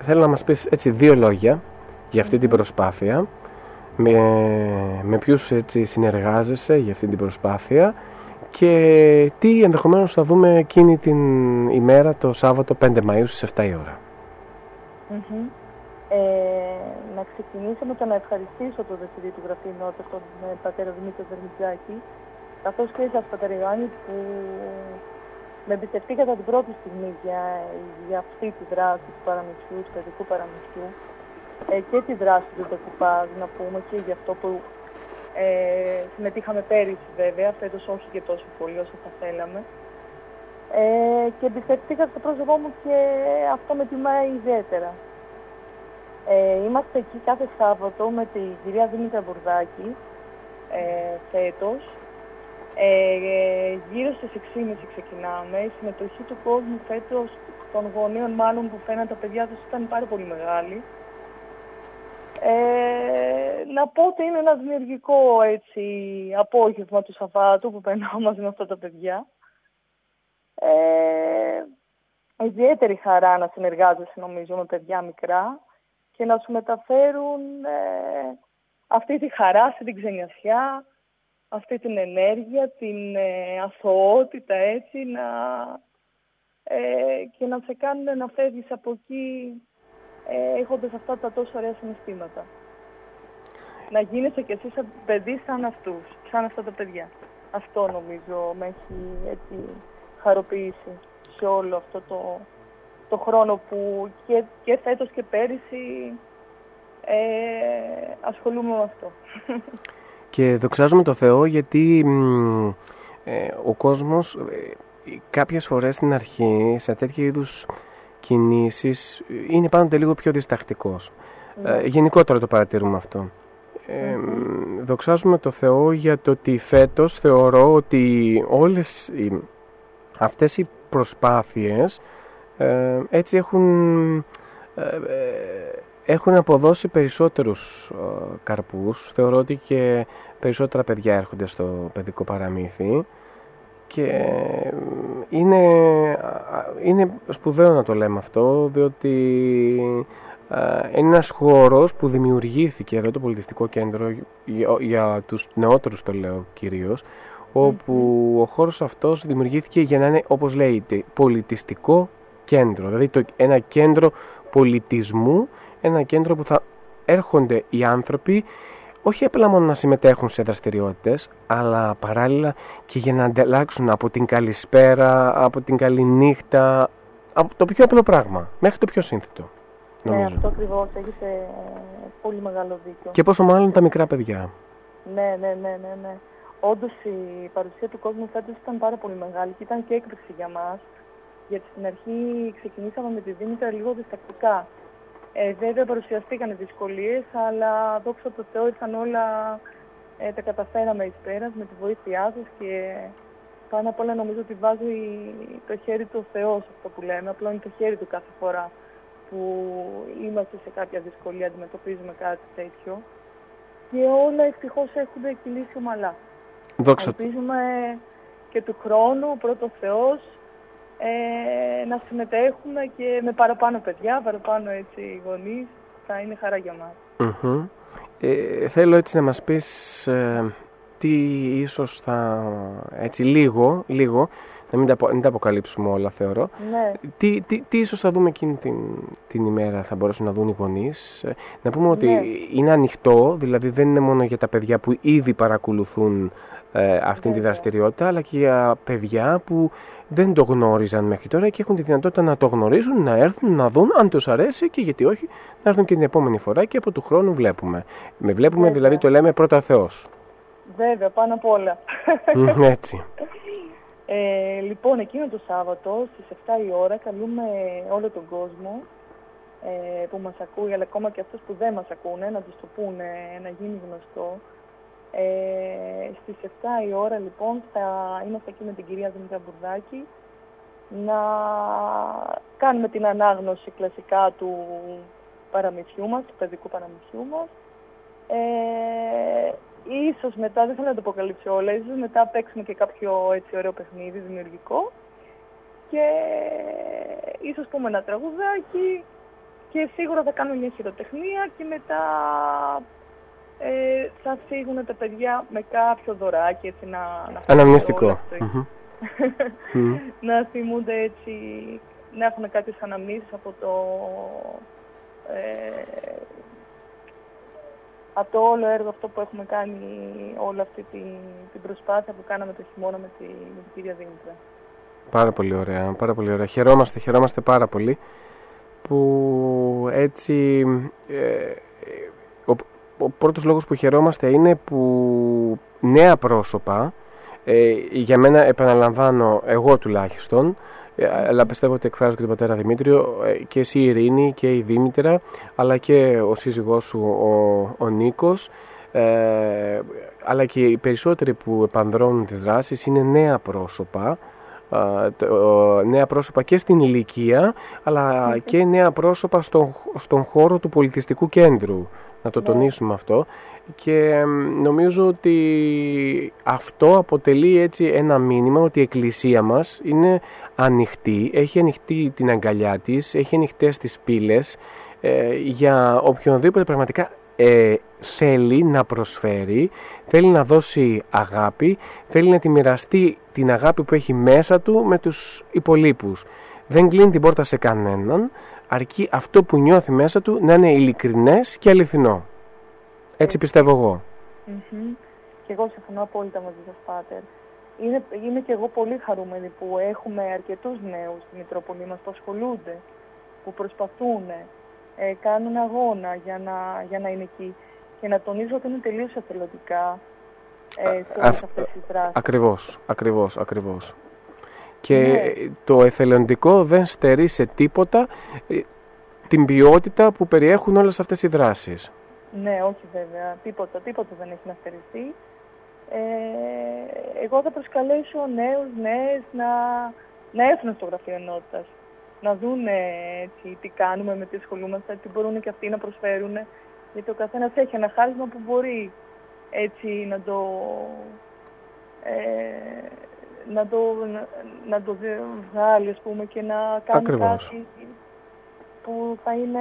θέλω να μας πεις έτσι δύο λόγια για αυτή την προσπάθεια. Με, με ποιους έτσι συνεργάζεσαι για αυτή την προσπάθεια και τι ενδεχομένως θα δούμε εκείνη την ημέρα το Σάββατο 5 Μαΐου στις 7 η ώρα. Μμμ. Ε, να ξεκινήσω με το να ευχαριστήσω το Διευθυντή του Γραφείου Νότας, τον ε, πατέρα Δημήτρη Δερμιτζάκη, καθώς και εσάς πατέρα Ιωάννη, που με εμπιστευτήκατε την πρώτη στιγμή για, για αυτή τη δράση του παραμυθιού, του παιδικού παραμυθιού ε, και τη δράση του Ντεκουπάζ, να πούμε και για αυτό που ε, συμμετείχαμε πέρυσι βέβαια, φέτος όχι και τόσο πολύ όσο θα θέλαμε. Ε, και εμπιστευτήκατε στο πρόσωπό μου και αυτό με τιμάει ιδιαίτερα. Ε, είμαστε εκεί κάθε Σάββατο με τη κυρία Δήμητρα Μπουρδάκη ε, φέτος. Ε, γύρω στις 6.30 ξεκινάμε. Η συμμετοχή του κόσμου φέτος, των γονέων μάλλον που φαίναν τα παιδιά τους, ήταν πάρα πολύ μεγάλη. Ε, να πω ότι είναι ένα δημιουργικό έτσι, απόγευμα του Σαββάτου που περνάω μαζί με αυτά τα παιδιά. Ε, ιδιαίτερη χαρά να συνεργάζεσαι νομίζω με παιδιά μικρά και να σου μεταφέρουν ε, αυτή τη χαρά, αυτή την ξενιασιά, αυτή την ενέργεια, την ε, αθωότητα έτσι να, ε, και να σε κάνουν να φεύγεις από εκεί ε, έχοντας αυτά τα τόσο ωραία συναισθήματα. Να γίνεσαι κι εσύ σαν παιδί σαν αυτούς, σαν αυτά τα παιδιά. Αυτό νομίζω με έχει έτσι χαροποιήσει σε όλο αυτό το, το χρόνο που και, και φέτος και πέρυσι ε, ασχολούμαι με αυτό. Και δοξάζουμε το Θεό γιατί μ, ε, ο κόσμος ε, κάποιες φορές στην αρχή σε τέτοιου είδους κινήσεις ε, είναι πάντοτε λίγο πιο διστακτικός. Ε, γενικότερα το παρατηρούμε αυτό. Ε, μ, Δοξάζουμε το Θεό για το ότι φέτος θεωρώ ότι όλες οι, αυτές οι προσπάθειες ε, έτσι έχουν ε, ε, έχουν αποδώσει περισσότερους ε, καρπούς. Θεωρώ ότι και περισσότερα παιδιά έρχονται στο παιδικό παραμύθι και ε, είναι, α, είναι σπουδαίο να το λέμε αυτό διότι ε, είναι ένας χώρος που δημιουργήθηκε εδώ το πολιτιστικό κέντρο για, για τους νεότερους το λέω κυρίως όπου ο χώρος αυτός δημιουργήθηκε για να είναι όπως λέγεται πολιτιστικό κέντρο. Δηλαδή το, ένα κέντρο πολιτισμού ένα κέντρο που θα έρχονται οι άνθρωποι όχι απλά μόνο να συμμετέχουν σε δραστηριότητες, αλλά παράλληλα και για να ανταλλάξουν από την καλησπέρα, από την καληνύχτα, από το πιο απλό πράγμα, μέχρι το πιο σύνθετο, Ναι, νομίζω. αυτό ακριβώς, έχεις ε, πολύ μεγάλο δίκιο. Και πόσο μάλλον τα μικρά παιδιά. Ναι, ναι, ναι, ναι, ναι. Όντως η παρουσία του κόσμου φέτος ήταν πάρα πολύ μεγάλη και ήταν και έκπληξη για μας. Γιατί στην αρχή ξεκινήσαμε με τη Δήμητρα λίγο διστακτικά. Ε, βέβαια παρουσιαστήκαν δυσκολίες, αλλά δόξα τω Θεώ ήρθαν όλα, ε, τα καταφέραμε εις πέρας με τη βοήθειά σας και πάνω απ' όλα νομίζω ότι βάζει το χέρι του ο Θεός αυτό που λέμε, απλώνει το χέρι του κάθε φορά που είμαστε σε κάποια δυσκολία, αντιμετωπίζουμε κάτι τέτοιο και όλα ευτυχώς έχουν κυλήσει ομαλά. Δόξα τω. Ελπίζουμε και του χρόνου, πρώτος Θεός, ε, να συμμετέχουμε και με παραπάνω παιδιά, παραπάνω έτσι γονείς, θα είναι χαρά για μας. Μμμ. Ε, θέλω έτσι να μας πεις ε, τι ίσως θα, έτσι λίγο, λίγο, να μην τα, απο- μην τα αποκαλύψουμε όλα θεωρώ, Ναι. τι, τι, τι ίσως θα δούμε εκείνη την, την ημέρα θα μπορέσουν να δουν οι γονείς. Ε, Να πούμε ότι Ναι. είναι ανοιχτό, δηλαδή δεν είναι μόνο για τα παιδιά που ήδη παρακολουθούν ε, αυτήν τη δραστηριότητα, αλλά και για παιδιά που δεν το γνώριζαν μέχρι τώρα και έχουν τη δυνατότητα να το γνωρίζουν, να έρθουν, να δουν αν τους αρέσει και γιατί όχι, να έρθουν και την επόμενη φορά και από του χρόνου βλέπουμε. Με βλέπουμε Βέβαια. δηλαδή το λέμε πρώτα Θεός. Βέβαια, πάνω απ' όλα. Μμ, Έτσι. Ε, λοιπόν, εκείνο το Σάββατο στις 7 η ώρα καλούμε όλο τον κόσμο ε, που μας ακούει, αλλά ακόμα και αυτούς που δεν μας ακούνε, να τους το πούνε, να γίνει γνωστό. Ε, στις 7 η ώρα λοιπόν θα είμαστε εκεί με την κυρία Δημήτρα Μπουρδάκη να κάνουμε την ανάγνωση κλασικά του παραμυθιού μας, του παιδικού παραμυθιού μας. Ε, ίσως μετά, δεν θέλω να το αποκαλύψω όλα, ίσως μετά παίξουμε και κάποιο έτσι ωραίο παιχνίδι δημιουργικό και ίσως πούμε ένα τραγουδάκι και σίγουρα θα κάνουμε μια χειροτεχνία και μετά ε, θα φύγουν τα παιδιά με κάποιο δωράκι έτσι να, να Αναμνηστικό. όλο αυτό. Μμμ. [LAUGHS] Μμ. να θυμούνται έτσι, να έχουν κάποιες αναμνήσεις από το, ε, από το όλο έργο αυτό που έχουμε κάνει, όλη αυτή την, την προσπάθεια που κάναμε το χειμώνα με, τη, με την κυρία Δήμητρα. Πάρα πολύ ωραία, πάρα πολύ ωραία. Χαιρόμαστε, χαιρόμαστε πάρα πολύ που έτσι ε, ο, ο πρώτος λόγος που χαιρόμαστε είναι που νέα πρόσωπα ε, για μένα επαναλαμβάνω εγώ τουλάχιστον ε, αλλά πιστεύω ότι εκφράζω και τον πατέρα Δημήτριο ε, και εσύ η Ειρήνη και η Δήμητρα αλλά και ο σύζυγός σου ο, ο Νίκος ε, αλλά και οι περισσότεροι που επανδρώνουν τις δράσεις είναι νέα πρόσωπα α, το- νέα πρόσωπα και στην ηλικία αλλά και νέα πρόσωπα στον, στον χώρο του πολιτιστικού κέντρου να το τονίσουμε αυτό και μ, νομίζω ότι αυτό αποτελεί έτσι ένα μήνυμα ότι η εκκλησία μας είναι ανοιχτή, έχει ανοιχτή την αγκαλιά της, έχει ανοιχτές τις πύλες ε, για οποιονδήποτε πραγματικά ε, θέλει να προσφέρει, θέλει να δώσει αγάπη, θέλει να τη μοιραστεί την αγάπη που έχει μέσα του με τους υπολείπους. Δεν κλείνει την πόρτα σε κανέναν, αρκεί αυτό που νιώθει μέσα του να είναι ειλικρινές και αληθινό. Έτσι πιστεύω εγώ. Μμμ. Και εγώ συμφωνώ απόλυτα μαζί σας, Πάτερ. Είναι, είμαι και εγώ πολύ χαρούμενη που έχουμε αρκετούς νέους στη Μητρόπολη μας που ασχολούνται, που προσπαθούν, ε, κάνουν αγώνα για να, για να είναι εκεί. Και να τονίζω ότι είναι τελείως εθελοντικά ε, σε όλες Αυ- αυτές τις δράσεις. Ακριβώς, ακριβώς, ακριβώς. Και Ναι. το εθελοντικό δεν στερεί σε τίποτα ε, την ποιότητα που περιέχουν όλες αυτές οι δράσεις. Ναι, όχι βέβαια. Τίποτα, τίποτα δεν έχει να στερηθεί. Ε, εγώ θα προσκαλέσω νέους, νέες να, να έρθουν στο γραφείο ενότητας. Να δουν έτσι, τι κάνουμε, με τι ασχολούμαστε, τι μπορούν και αυτοί να προσφέρουν. Γιατί ο καθένας έχει ένα χάρισμα που μπορεί έτσι να το, ε, να το, να, να το δε- βγάλει ας πούμε και να κάνει Ακριβώς. κάτι που θα είναι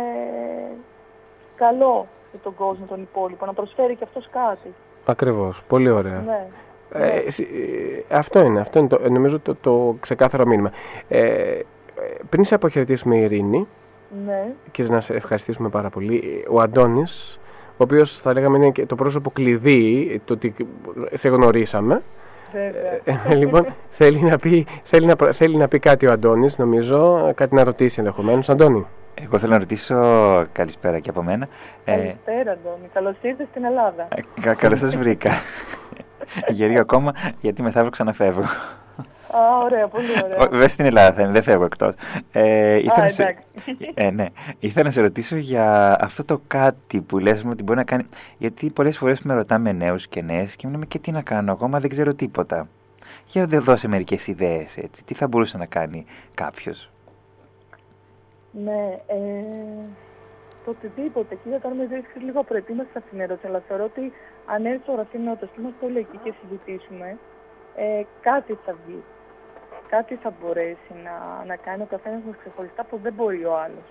καλό για τον κόσμο τον υπόλοιπο, να προσφέρει και αυτός κάτι. Ακριβώς, πολύ ωραία. Ναι. Ε, εσύ- ε, αυτό είναι, αυτό είναι το, ε, νομίζω το, το ξεκάθαρο μήνυμα. Ε, ε, πριν σε αποχαιρετήσουμε Ειρήνη Ναι. και να σε ευχαριστήσουμε πάρα πολύ, ο Αντώνης, ο οποίος θα λέγαμε είναι και το πρόσωπο κλειδί, το ότι σε γνωρίσαμε, Βέβαια. Ε, λοιπόν, θέλει να, πει, θέλει, να, προ- θέλει να πει κάτι ο Αντώνης, νομίζω, κάτι να ρωτήσει ενδεχομένως. Αντώνη. Εγώ θέλω να ρωτήσω καλησπέρα και από μένα. Ε, Καλησπέρα, Αντώνη. Καλώς ήρθες στην Ελλάδα. κα- καλώς σας βρήκα. [LAUGHS] Γερίο ακόμα, γιατί μεθαύριο ξαναφεύγω. Α, ωραία, πολύ ωραία. Ω, Βέβαια στην Ελλάδα θα είναι, δεν φεύγω εκτός. Ε, ήθελα, να σε... εντάξει. ε, ναι. ήθελα να σε ρωτήσω για αυτό το κάτι που λες μου ότι μπορεί να κάνει. Γιατί πολλές φορές με ρωτάμε νέους και νέες και μου λέμε και τι να κάνω, ακόμα δεν ξέρω τίποτα. Για δεν δώσε μερικές ιδέες έτσι. Τι θα μπορούσε να κάνει κάποιος; Ναι, ε, το οτιδήποτε. Κοίτα, τώρα με βρίσκεις λίγο προετοίμαστη σε αυτήν την ερώτηση, αλλά θεωρώ ότι αν έρθει στο γραφείο νότας και είμαστε όλοι εκεί και συζητήσουμε, ε, κάτι θα βγει. Κάτι θα μπορέσει να, να κάνει ο καθένας μας ξεχωριστά που δεν μπορεί ο άλλος.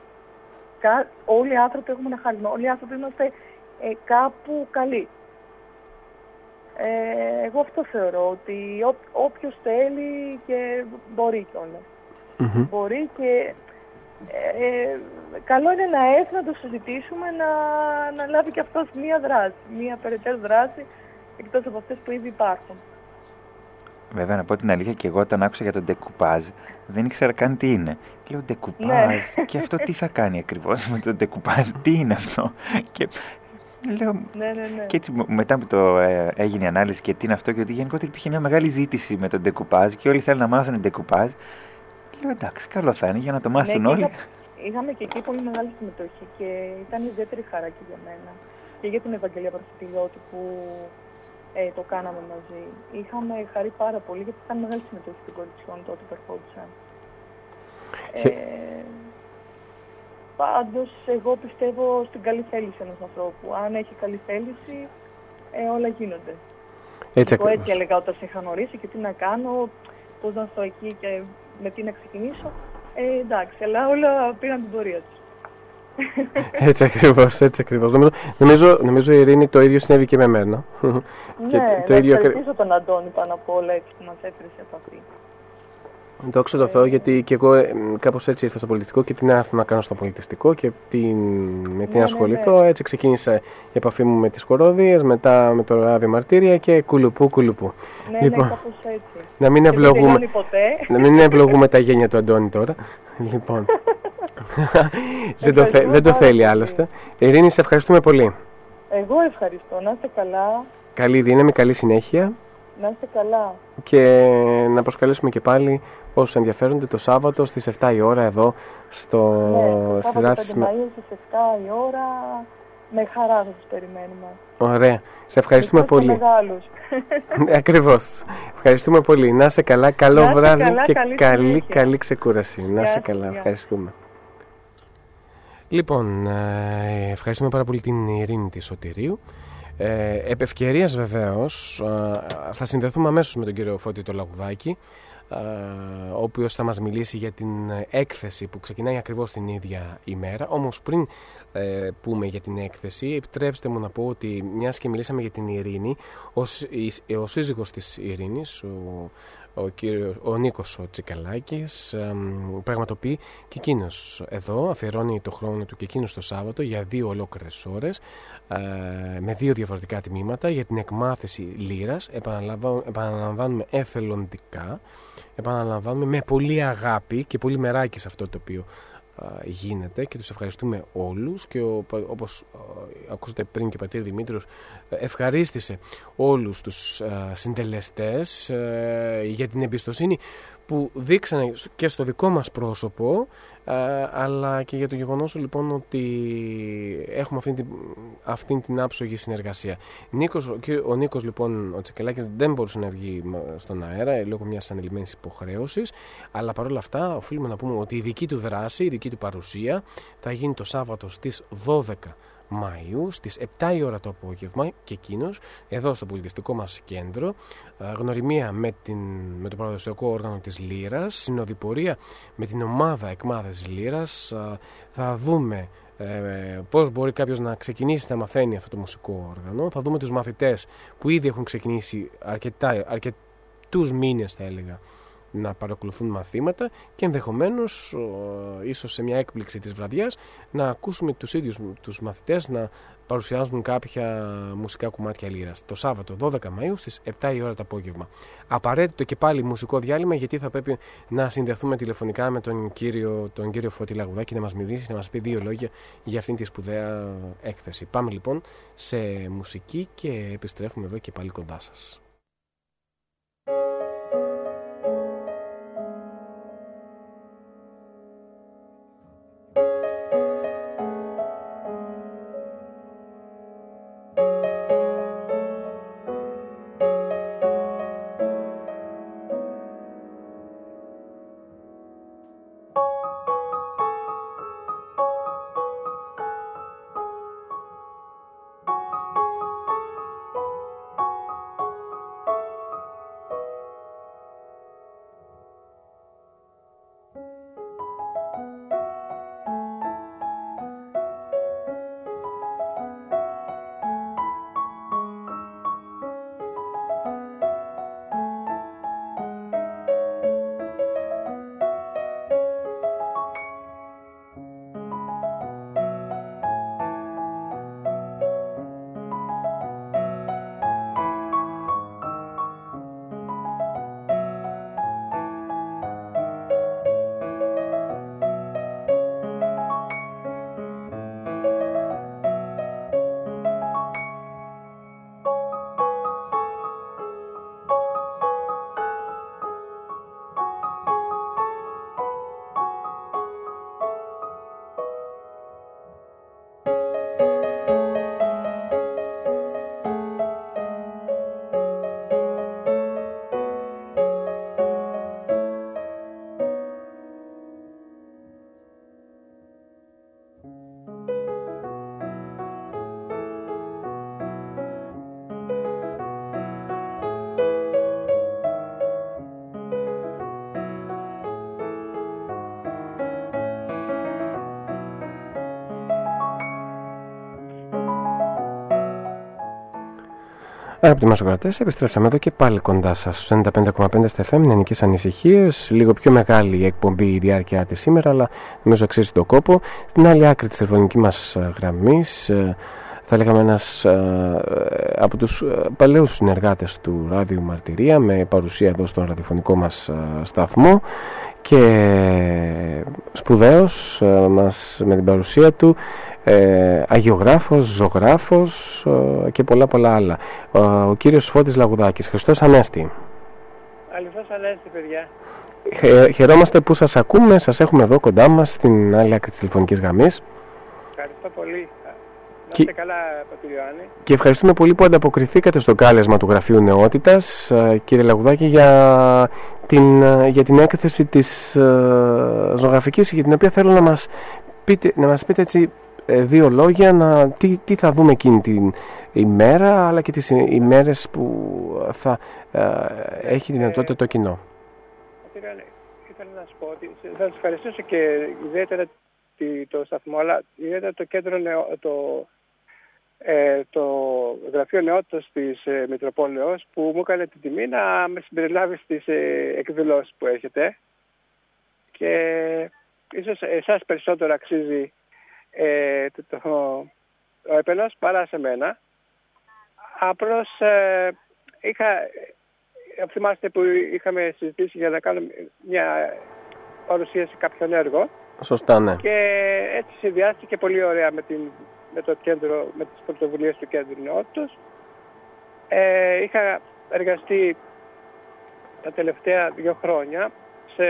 Κα, όλοι οι άνθρωποι έχουμε ένα χάρισμα. Όλοι οι άνθρωποι είμαστε ε, κάπου καλοί. Ε, εγώ αυτό θεωρώ, ότι ό, όποιος θέλει και μπορεί κιόλας. Μπορεί και ε, καλό είναι να έρθει να το συζητήσουμε, να, να λάβει και αυτός μία δράση, μία περαιτέρω δράση εκτός από αυτές που ήδη υπάρχουν. Βέβαια, να πω την αλήθεια και εγώ όταν άκουσα για τον ντεκουπάζ, δεν ήξερα καν τι είναι. Λέω ντεκουπάζ. Ναι. Και αυτό τι θα κάνει ακριβώς με τον ντεκουπάζ, τι είναι αυτό; Και λέω. Ναι, ναι, ναι. Και έτσι μου- μετά που το ε, έγινε η ανάλυση και τι είναι αυτό, και ότι γενικότερα υπήρχε μια μεγάλη ζήτηση με τον ντεκουπάζ και όλοι θέλουν να μάθουν ντεκουπάζ. Λέω εντάξει, καλό θα είναι για να το μάθουν Ναι, και όλοι. είχα- είχαμε και εκεί πολύ μεγάλη συμμετοχή και ήταν ιδιαίτερη χαρά και για μένα. Και για την Ευαγγελία Παρασκευιώτη που ε, το κάναμε μαζί. Είχαμε χαρεί πάρα πολύ γιατί ήταν μεγάλη συμμετοχή των κοριτσιών τότε που ερχόντουσαν. Ε, πάντως, εγώ πιστεύω στην καλή θέληση ενός ανθρώπου. Αν έχει καλή θέληση, ε, όλα γίνονται. Έτσι Εγώ έτσι ακριβώς. έλεγα όταν σε είχα γνωρίσει και τι να κάνω, πώς να στω εκεί και με τι να ξεκινήσω. Ε, εντάξει, αλλά όλα πήραν την πορεία τους. [LAUGHS] Έτσι ακριβώς, έτσι ακριβώς. Νομίζω, νομίζω, νομίζω η Ειρήνη το ίδιο συνέβη και με μένα. [LAUGHS] και ναι, το να ίδιο ακρι- ευχαριστήσω τον Αντώνη πάνω απ' όλα έτσι που μας έφερε σε επαφή. Δόξα τω Θεώ, γιατί και εγώ ε, κάπως έτσι ήρθα στο πολιτιστικό και τι να έρθω να κάνω στο πολιτιστικό και τι, με τι Ναι, να ασχοληθώ. ναι. Έτσι ξεκίνησε η επαφή μου με τις χορόδιε, μετά με το ράδιο μαρτύρια και κουλουπού κουλουπού. Ναι, Λοιπόν, ναι, κάπως έτσι. να μην Και δεν ευλογούμε, τελειώνει ποτέ. να μην ευλογούμε τα γένια του Αντώνη τώρα. [LAUGHS] λοιπόν. Δεν, το, θε- Ευχαριστούμε δεν το πάρα θέλει πολύ. άλλωστε. Ειρήνη, σε ευχαριστούμε πολύ. Εγώ ευχαριστώ. Να είστε καλά. Καλή δύναμη, καλή συνέχεια Να είστε καλά. και να προσκαλέσουμε και πάλι όσους ενδιαφέρονται το Σάββατο στις 7 η ώρα εδώ στο, ναι, το στη Σάββατο δράψη 5 Μαΐου στις 7 η ώρα. Με χαρά θα σας περιμένουμε. Ωραία. Σε ευχαριστούμε Ευχαριστώ πολύ. μεγάλους. Ακριβώς. Ευχαριστούμε πολύ. Να είσαι καλά. Καλό Να είστε βράδυ καλά, και καλή καλή, συνέχεια. καλή ξεκούραση. Να Γεια είσαι σας, καλά. γεια. Ευχαριστούμε. Λοιπόν, ε, ευχαριστούμε πάρα πολύ την Ειρήνη της Σωτηρίου. Ε, επ' ευκαιρίας βεβαίως ε, θα συνδεθούμε αμέσως με τον κύριο Φώτη το Λαγουδάκη ε, ο οποίος θα μας μιλήσει για την έκθεση που ξεκινάει ακριβώς την ίδια ημέρα όμως πριν ε, πούμε για την έκθεση επιτρέψτε μου να πω ότι μιας και μιλήσαμε για την Ειρήνη ο, σ- η- ο σύζυγος της Ειρήνης ο, ο, κύριος, ο Νίκος ο Τσικαλάκης εμ, πραγματοποιεί και εκείνος εδώ αφιερώνει το χρόνο του και εκείνος το Σάββατο για δύο ολόκληρες ώρες ε, με δύο διαφορετικά τμήματα για την εκμάθηση λύρας. Επαναλαμβάνουμε, επαναλαμβάνουμε εθελοντικά επαναλαμβάνουμε με πολύ αγάπη και πολύ μεράκι σε αυτό το οποίο α, γίνεται και τους ευχαριστούμε όλους και ο, πα- όπως α, ακούσατε πριν και ο πατήρ Δημήτριος ε, ευχαρίστησε όλους τους α, συντελεστές ε, για την εμπιστοσύνη που δείξανε και στο δικό μας πρόσωπο ε, αλλά και για το γεγονός λοιπόν ότι έχουμε αυτή την, αυτήν την άψογη συνεργασία. Νίκος, ο, κυ- ο Νίκος λοιπόν ο Τσεκελάκης δεν μπορούσε να βγει μα- στον αέρα ε, λόγω μιας ανελημμένης υποχρέωσης αλλά παρόλα αυτά οφείλουμε να πούμε ότι η δική του δράση, η δική του παρουσία θα γίνει το Σάββατο στις 12 Μαΐου στις 7 η ώρα το απόγευμα και εκείνος εδώ στο πολιτιστικό μας κέντρο ε, γνωριμία με, την, με το παραδοσιακό όργανο της Λύρας συνοδοιπορία με την ομάδα εκμάθησης Λύρας. Ε, θα δούμε ε, πώς μπορεί κάποιος να ξεκινήσει να μαθαίνει αυτό το μουσικό όργανο. Θα δούμε τους μαθητές που ήδη έχουν ξεκινήσει αρκετά, αρκετούς μήνες θα έλεγα να παρακολουθούν μαθήματα και ενδεχομένως ε, ίσως σε μια έκπληξη της βραδιάς να ακούσουμε τους ίδιους τους μαθητές να παρουσιάζουν κάποια μουσικά κομμάτια λύρας. Το Σάββατο 12 Μαΐου στις 7 η ώρα το απόγευμα. Απαραίτητο και πάλι μουσικό διάλειμμα γιατί θα πρέπει να συνδεθούμε τηλεφωνικά με τον κύριο, τον κύριο Φώτη Λαγουδάκη να μας μιλήσει, να μας πει δύο λόγια για αυτήν τη σπουδαία έκθεση. Πάμε λοιπόν σε μουσική και επιστρέφουμε εδώ και πάλι κοντά σας. Αγαπητοί μας ακροατές, επιστρέψαμε εδώ και πάλι κοντά σας στους 95,5 στα FM, νεανικές ανησυχίες, λίγο πιο μεγάλη η εκπομπή η διάρκεια της σήμερα, αλλά νομίζω αξίζει το κόπο. Στην άλλη άκρη της τηλεφωνικής μας ε, γραμμής, ε, θα λέγαμε ένας ε, από τους ε, παλαιούς συνεργάτες του Ράδιου Μαρτυρία, με παρουσία εδώ στον ραδιοφωνικό μας ε, σταθμό. Και σπουδαίος ε, μας με την παρουσία του ε, αγιογράφος, ζωγράφος ε, και πολλά πολλά άλλα. Ε, ο κύριος Φώτης Λαγουδάκης. Χριστός Ανέστη. Αληθώς Ανέστη, παιδιά. Χε- χαιρόμαστε που σας ακούμε, σας έχουμε εδώ κοντά μας στην άλλη άκρη της τηλεφωνικής γραμμής Ευχαριστώ πολύ. Να Και- είστε καλά, Πατριωάννη. και ευχαριστούμε πολύ που ανταποκριθήκατε στο κάλεσμα του Γραφείου Νεότητας ε, κύριε Λαγουδάκη για την, ε, για την έκθεση της ε, ζωγραφικής για την οποία θέλω να μας πείτε, να μας πείτε έτσι ε, δύο λόγια να, τι, τι θα δούμε εκείνη την ημέρα αλλά και τις ημέρες που θα ε, έχει δυνατότητα το κοινό. Πατριωάννη, ήθελα να σου πω ότι σε- θα σας ευχαριστήσω και ιδιαίτερα τη- το σταθμό, αλλά ιδιαίτερα το κέντρο νεο, το, ε, το Γραφείο Νεότητας της ε, Μητροπόλεως που μου έκανε την τιμή να με συμπεριλάβει στις ε, εκδηλώσεις που έχετε και ίσως εσάς περισσότερο αξίζει ε, το, το, ο έπαινος παρά σε μένα. Απλώς ε, είχα, ε, θυμάστε που είχαμε συζητήσει για να κάνουμε μια παρουσίαση κάποιον έργο Σωστά, ναι. και έτσι συνδυάστηκε πολύ ωραία με, την, με το κέντρο, με τις πρωτοβουλίες του κέντρου νεότητος. Ε, είχα εργαστεί τα τελευταία δύο χρόνια σε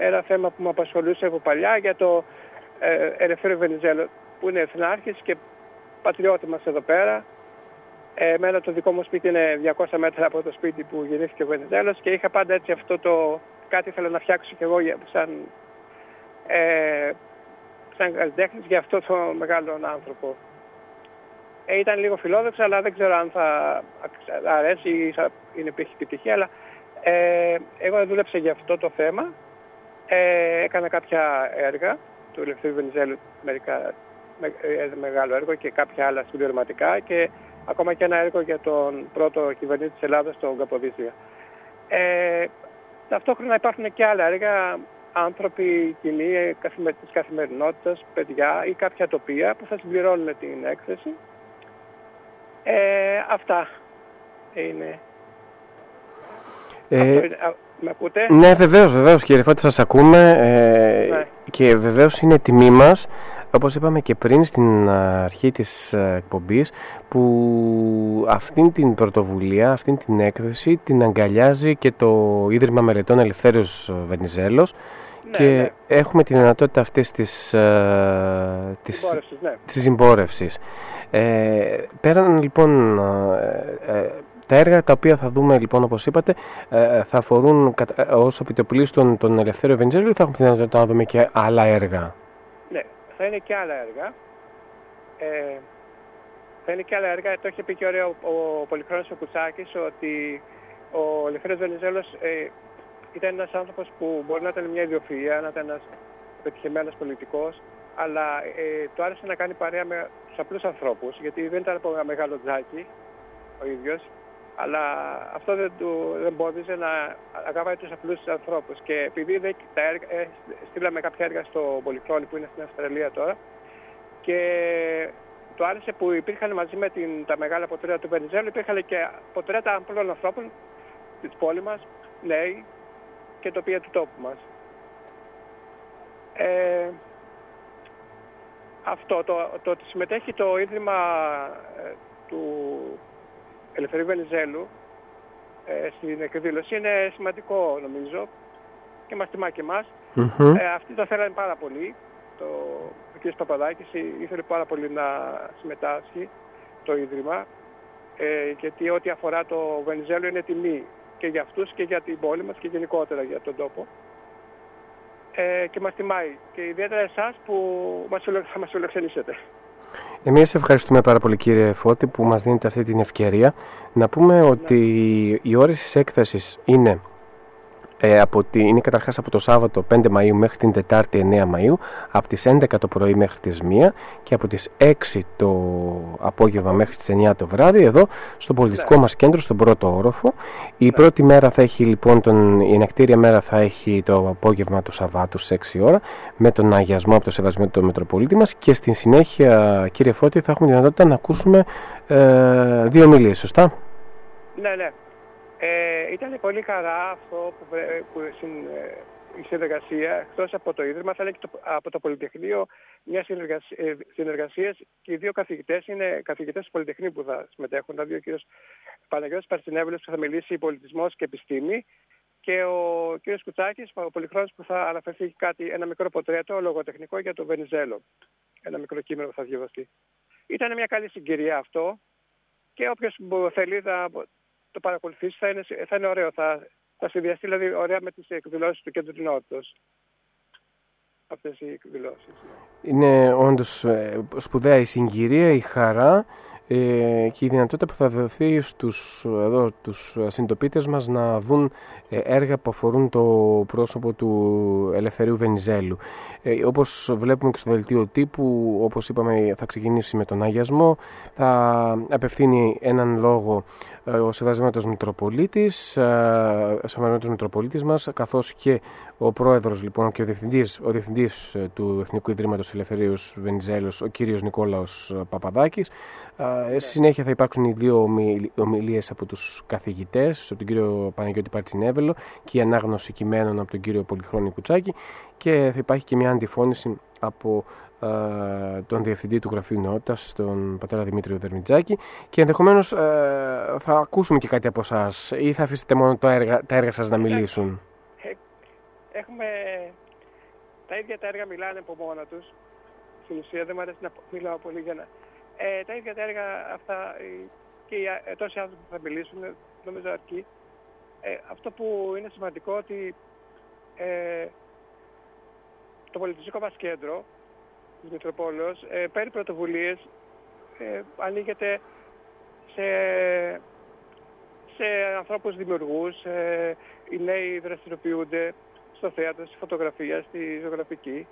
ένα θέμα που με απασχολούσε από παλιά για το ε, Ελευθέριο Βενιζέλο που είναι εθνάρχης και πατριώτης μας εδώ πέρα. Ε, εμένα το δικό μου σπίτι είναι 200 μέτρα από το σπίτι που γεννήθηκε ο Βενιζέλος και είχα πάντα έτσι αυτό το κάτι ήθελα να φτιάξω κι εγώ για- σαν, ε, σαν καλλιτέχνης για αυτό το μεγάλο άνθρωπο. Ε, ήταν λίγο φιλόδοξο αλλά δεν ξέρω αν θα αξ- αρέσει ή θα είναι επιτυχία αλλά ε, εγώ δούλεψα για αυτό το θέμα. Ε, έκανα κάποια έργα του Ελευθερίου Βενιζέλου, μερικά με, ε, μεγάλο έργο και κάποια άλλα συμπληρωματικά και ακόμα και ένα έργο για τον πρώτο κυβερνήτη της Ελλάδας, τον Καποδίστρια. Ε, ταυτόχρονα υπάρχουν και άλλα έργα, άνθρωποι, κοινοί ε, καθημε, της καθημερινότητας, παιδιά ή κάποια τοπία που θα συμπληρώνουν την έκθεση. Ε, αυτά είναι. Ε, Αυτό είναι. Α, Με ακούτε; Ναι, βεβαίως, βεβαίως κύριε Φώτη, σας ακούμε ε, Ναι. Και βεβαίως είναι τιμή μας, όπως είπαμε και πριν στην αρχή της ε, εκπομπής, που αυτήν την πρωτοβουλία, αυτήν την έκθεση την αγκαλιάζει και το Ίδρυμα Μελετών Ελευθέριος Βενιζέλος και ναι. έχουμε τη δυνατότητα αυτής της, ε, της, Συμπόρευσης, ναι. της συμπόρευσης. Ε, πέραν λοιπόν ε, ε, τα έργα τα οποία θα δούμε λοιπόν όπως είπατε ε, θα αφορούν κατα- ε, ως επιτοπλίστων τον Ελευθέριο Βενιζέλο ή θα έχουμε τη δυνατότητα να δούμε και άλλα έργα; Ναι, θα είναι και άλλα έργα. Ε, θα είναι και άλλα έργα. Το είχε πει και ωραίο ο, ο Πολυχρόνος ο Κουτσάκης ότι ο Ελευθέριος Βενιζέλος ε, ήταν ένας άνθρωπος που μπορεί να ήταν μια ιδιοφυΐα, να ήταν ένας πετυχημένος πολιτικός, αλλά ε, του άρεσε να κάνει παρέα με τους απλούς ανθρώπους, γιατί δεν ήταν από ένα μεγάλο τζάκι ο ίδιος, αλλά αυτό δεν του δεν εμπόδιζε να αγαπάει τους απλούς ανθρώπους. Και επειδή δεν, τα έργα, ε, στείλαμε κάποια έργα στο Πολυχρόνη που είναι στην Αυστραλία τώρα και του άρεσε που υπήρχαν μαζί με την, τα μεγάλα ποτρέτα του Βενιζέλου, υπήρχαν και ποτρέτα απλών ανθρώπων της πόλης μας, νέοι και τοπία του τόπου μας. Ε, αυτό, το, το ότι συμμετέχει το Ίδρυμα ε, του Ελευθερίου Βενιζέλου ε, στην εκδήλωση είναι σημαντικό νομίζω και μας τιμά και εμάς. Μμμ. Ε, αυτοί το θέλανε πάρα πολύ. Το, ο κ. Παπαδάκης ε, ήθελε πάρα πολύ να συμμετάσχει το Ίδρυμα ε, γιατί ό,τι αφορά το Βενιζέλο είναι τιμή και για αυτούς και για την πόλη μας και γενικότερα για τον τόπο. Ε, και μας τιμάει και ιδιαίτερα εσάς που μας, φιλο- θα μας φιλοξενήσετε. Εμείς ευχαριστούμε πάρα πολύ κύριε Φώτη που μας δίνετε αυτή την ευκαιρία. Να πούμε ότι οι ώρες της έκθεσης είναι ε, από τη, είναι καταρχάς από το Σάββατο 5 Μαΐου μέχρι την Τετάρτη 9 Μαΐου από τις 11 το πρωί μέχρι τις 1 και από τις 6 το απόγευμα μέχρι τις 9 το βράδυ εδώ στο πολιτιστικό μας κέντρο στον πρώτο όροφο. Η πρώτη μέρα θα έχει λοιπόν τον, η ενακτήρια μέρα θα έχει το απόγευμα του Σαββάτου στις 6 ώρα με τον αγιασμό από το σεβασμό του Μετροπολίτη μας και στη συνέχεια κύριε Φώτη θα έχουμε τη δυνατότητα να ακούσουμε ε, δύο ομιλίες, σωστά; Ναι, ναι. Ε, ήταν πολύ χαρά αυτό που, βρε- που συν- ε, η συνεργασία εκτός από το Ίδρυμα αλλά και το, από το Πολυτεχνείο μια συνεργασίας, συνεργασίες και οι δύο καθηγητές είναι καθηγητές του Πολυτεχνείου που θα συμμετέχουν δηλαδή ο κύριος Παναγιώτης Παρσινεύελος που θα μιλήσει πολιτισμός και επιστήμη και ο κύριος Κουτσάκης, ο Πολυχρόνης που θα αναφερθεί κάτι, ένα μικρό ποτρέτο λογοτεχνικό για το Βενιζέλο. Ένα μικρό κείμενο που θα διαβαστεί. Ήταν μια καλή συγκυρία αυτό και όποιος μπο- θέλει να το παρακολουθήσει θα είναι, θα είναι ωραίο. Θα, θα συνδυαστεί δηλαδή ωραία με τις εκδηλώσεις του Κέντρου Νότος. Αυτές οι εκδηλώσεις. Είναι όντως ε, σπουδαία η συγκυρία, η χαρά ε, και η δυνατότητα που θα δοθεί στους, εδώ, τους συντοπίτες μας να δουν ε, έργα που αφορούν το πρόσωπο του Ελευθερίου Βενιζέλου. Ε, όπως βλέπουμε και στο δελτίο τύπου, όπως είπαμε θα ξεκινήσει με τον Αγιασμό, θα απευθύνει έναν λόγο ε, ο Σεβασμένος Μητροπολίτης, ε, ο Σεβασμένος Μητροπολίτης μας, καθώς και ο πρόεδρος λοιπόν και ο διευθυντής, ο διευθυντής ε, του Εθνικού Ιδρύματος Ελευθερίου Βενιζέλος, ο κύριος Νικόλαος ε, Παπαδάκης. Ε, Στη συνέχεια θα υπάρξουν οι δύο ομιλ- ομιλίες από τους καθηγητές, από τον κύριο Παναγιώτη Παρτσινέβελο και η ανάγνωση κειμένων από τον κύριο Πολυχρόνη Κουτσάκη και θα υπάρχει και μια αντιφώνηση από ε, τον Διευθυντή του Γραφείου Νεότητας, τον πατέρα Δημήτριο Δερμιτζάκη και ενδεχομένως ε, θα ακούσουμε και κάτι από εσάς ή θα αφήσετε μόνο τα έργα, τα έργα σας να μιλήσουν; Έχουμε τα ίδια τα έργα μιλάνε από μόνα τους. Στην ουσία δεν μου αρέσει να μιλάω πολύ για να... Ε, τα ίδια τα έργα αυτά ε, και οι α- ε, τόσοι άνθρωποι που θα μιλήσουν ε, νομίζω αρκεί. Ε, αυτό που είναι σημαντικό ότι ε, το πολιτιστικό μας κέντρο της Μητροπόλεως ε, παίρνει πρωτοβουλίες, ε, ανοίγεται σε, σε ανθρώπους δημιουργούς, ε, οι νέοι δραστηριοποιούνται στο θέατρο, στη φωτογραφία, στη ζωγραφική.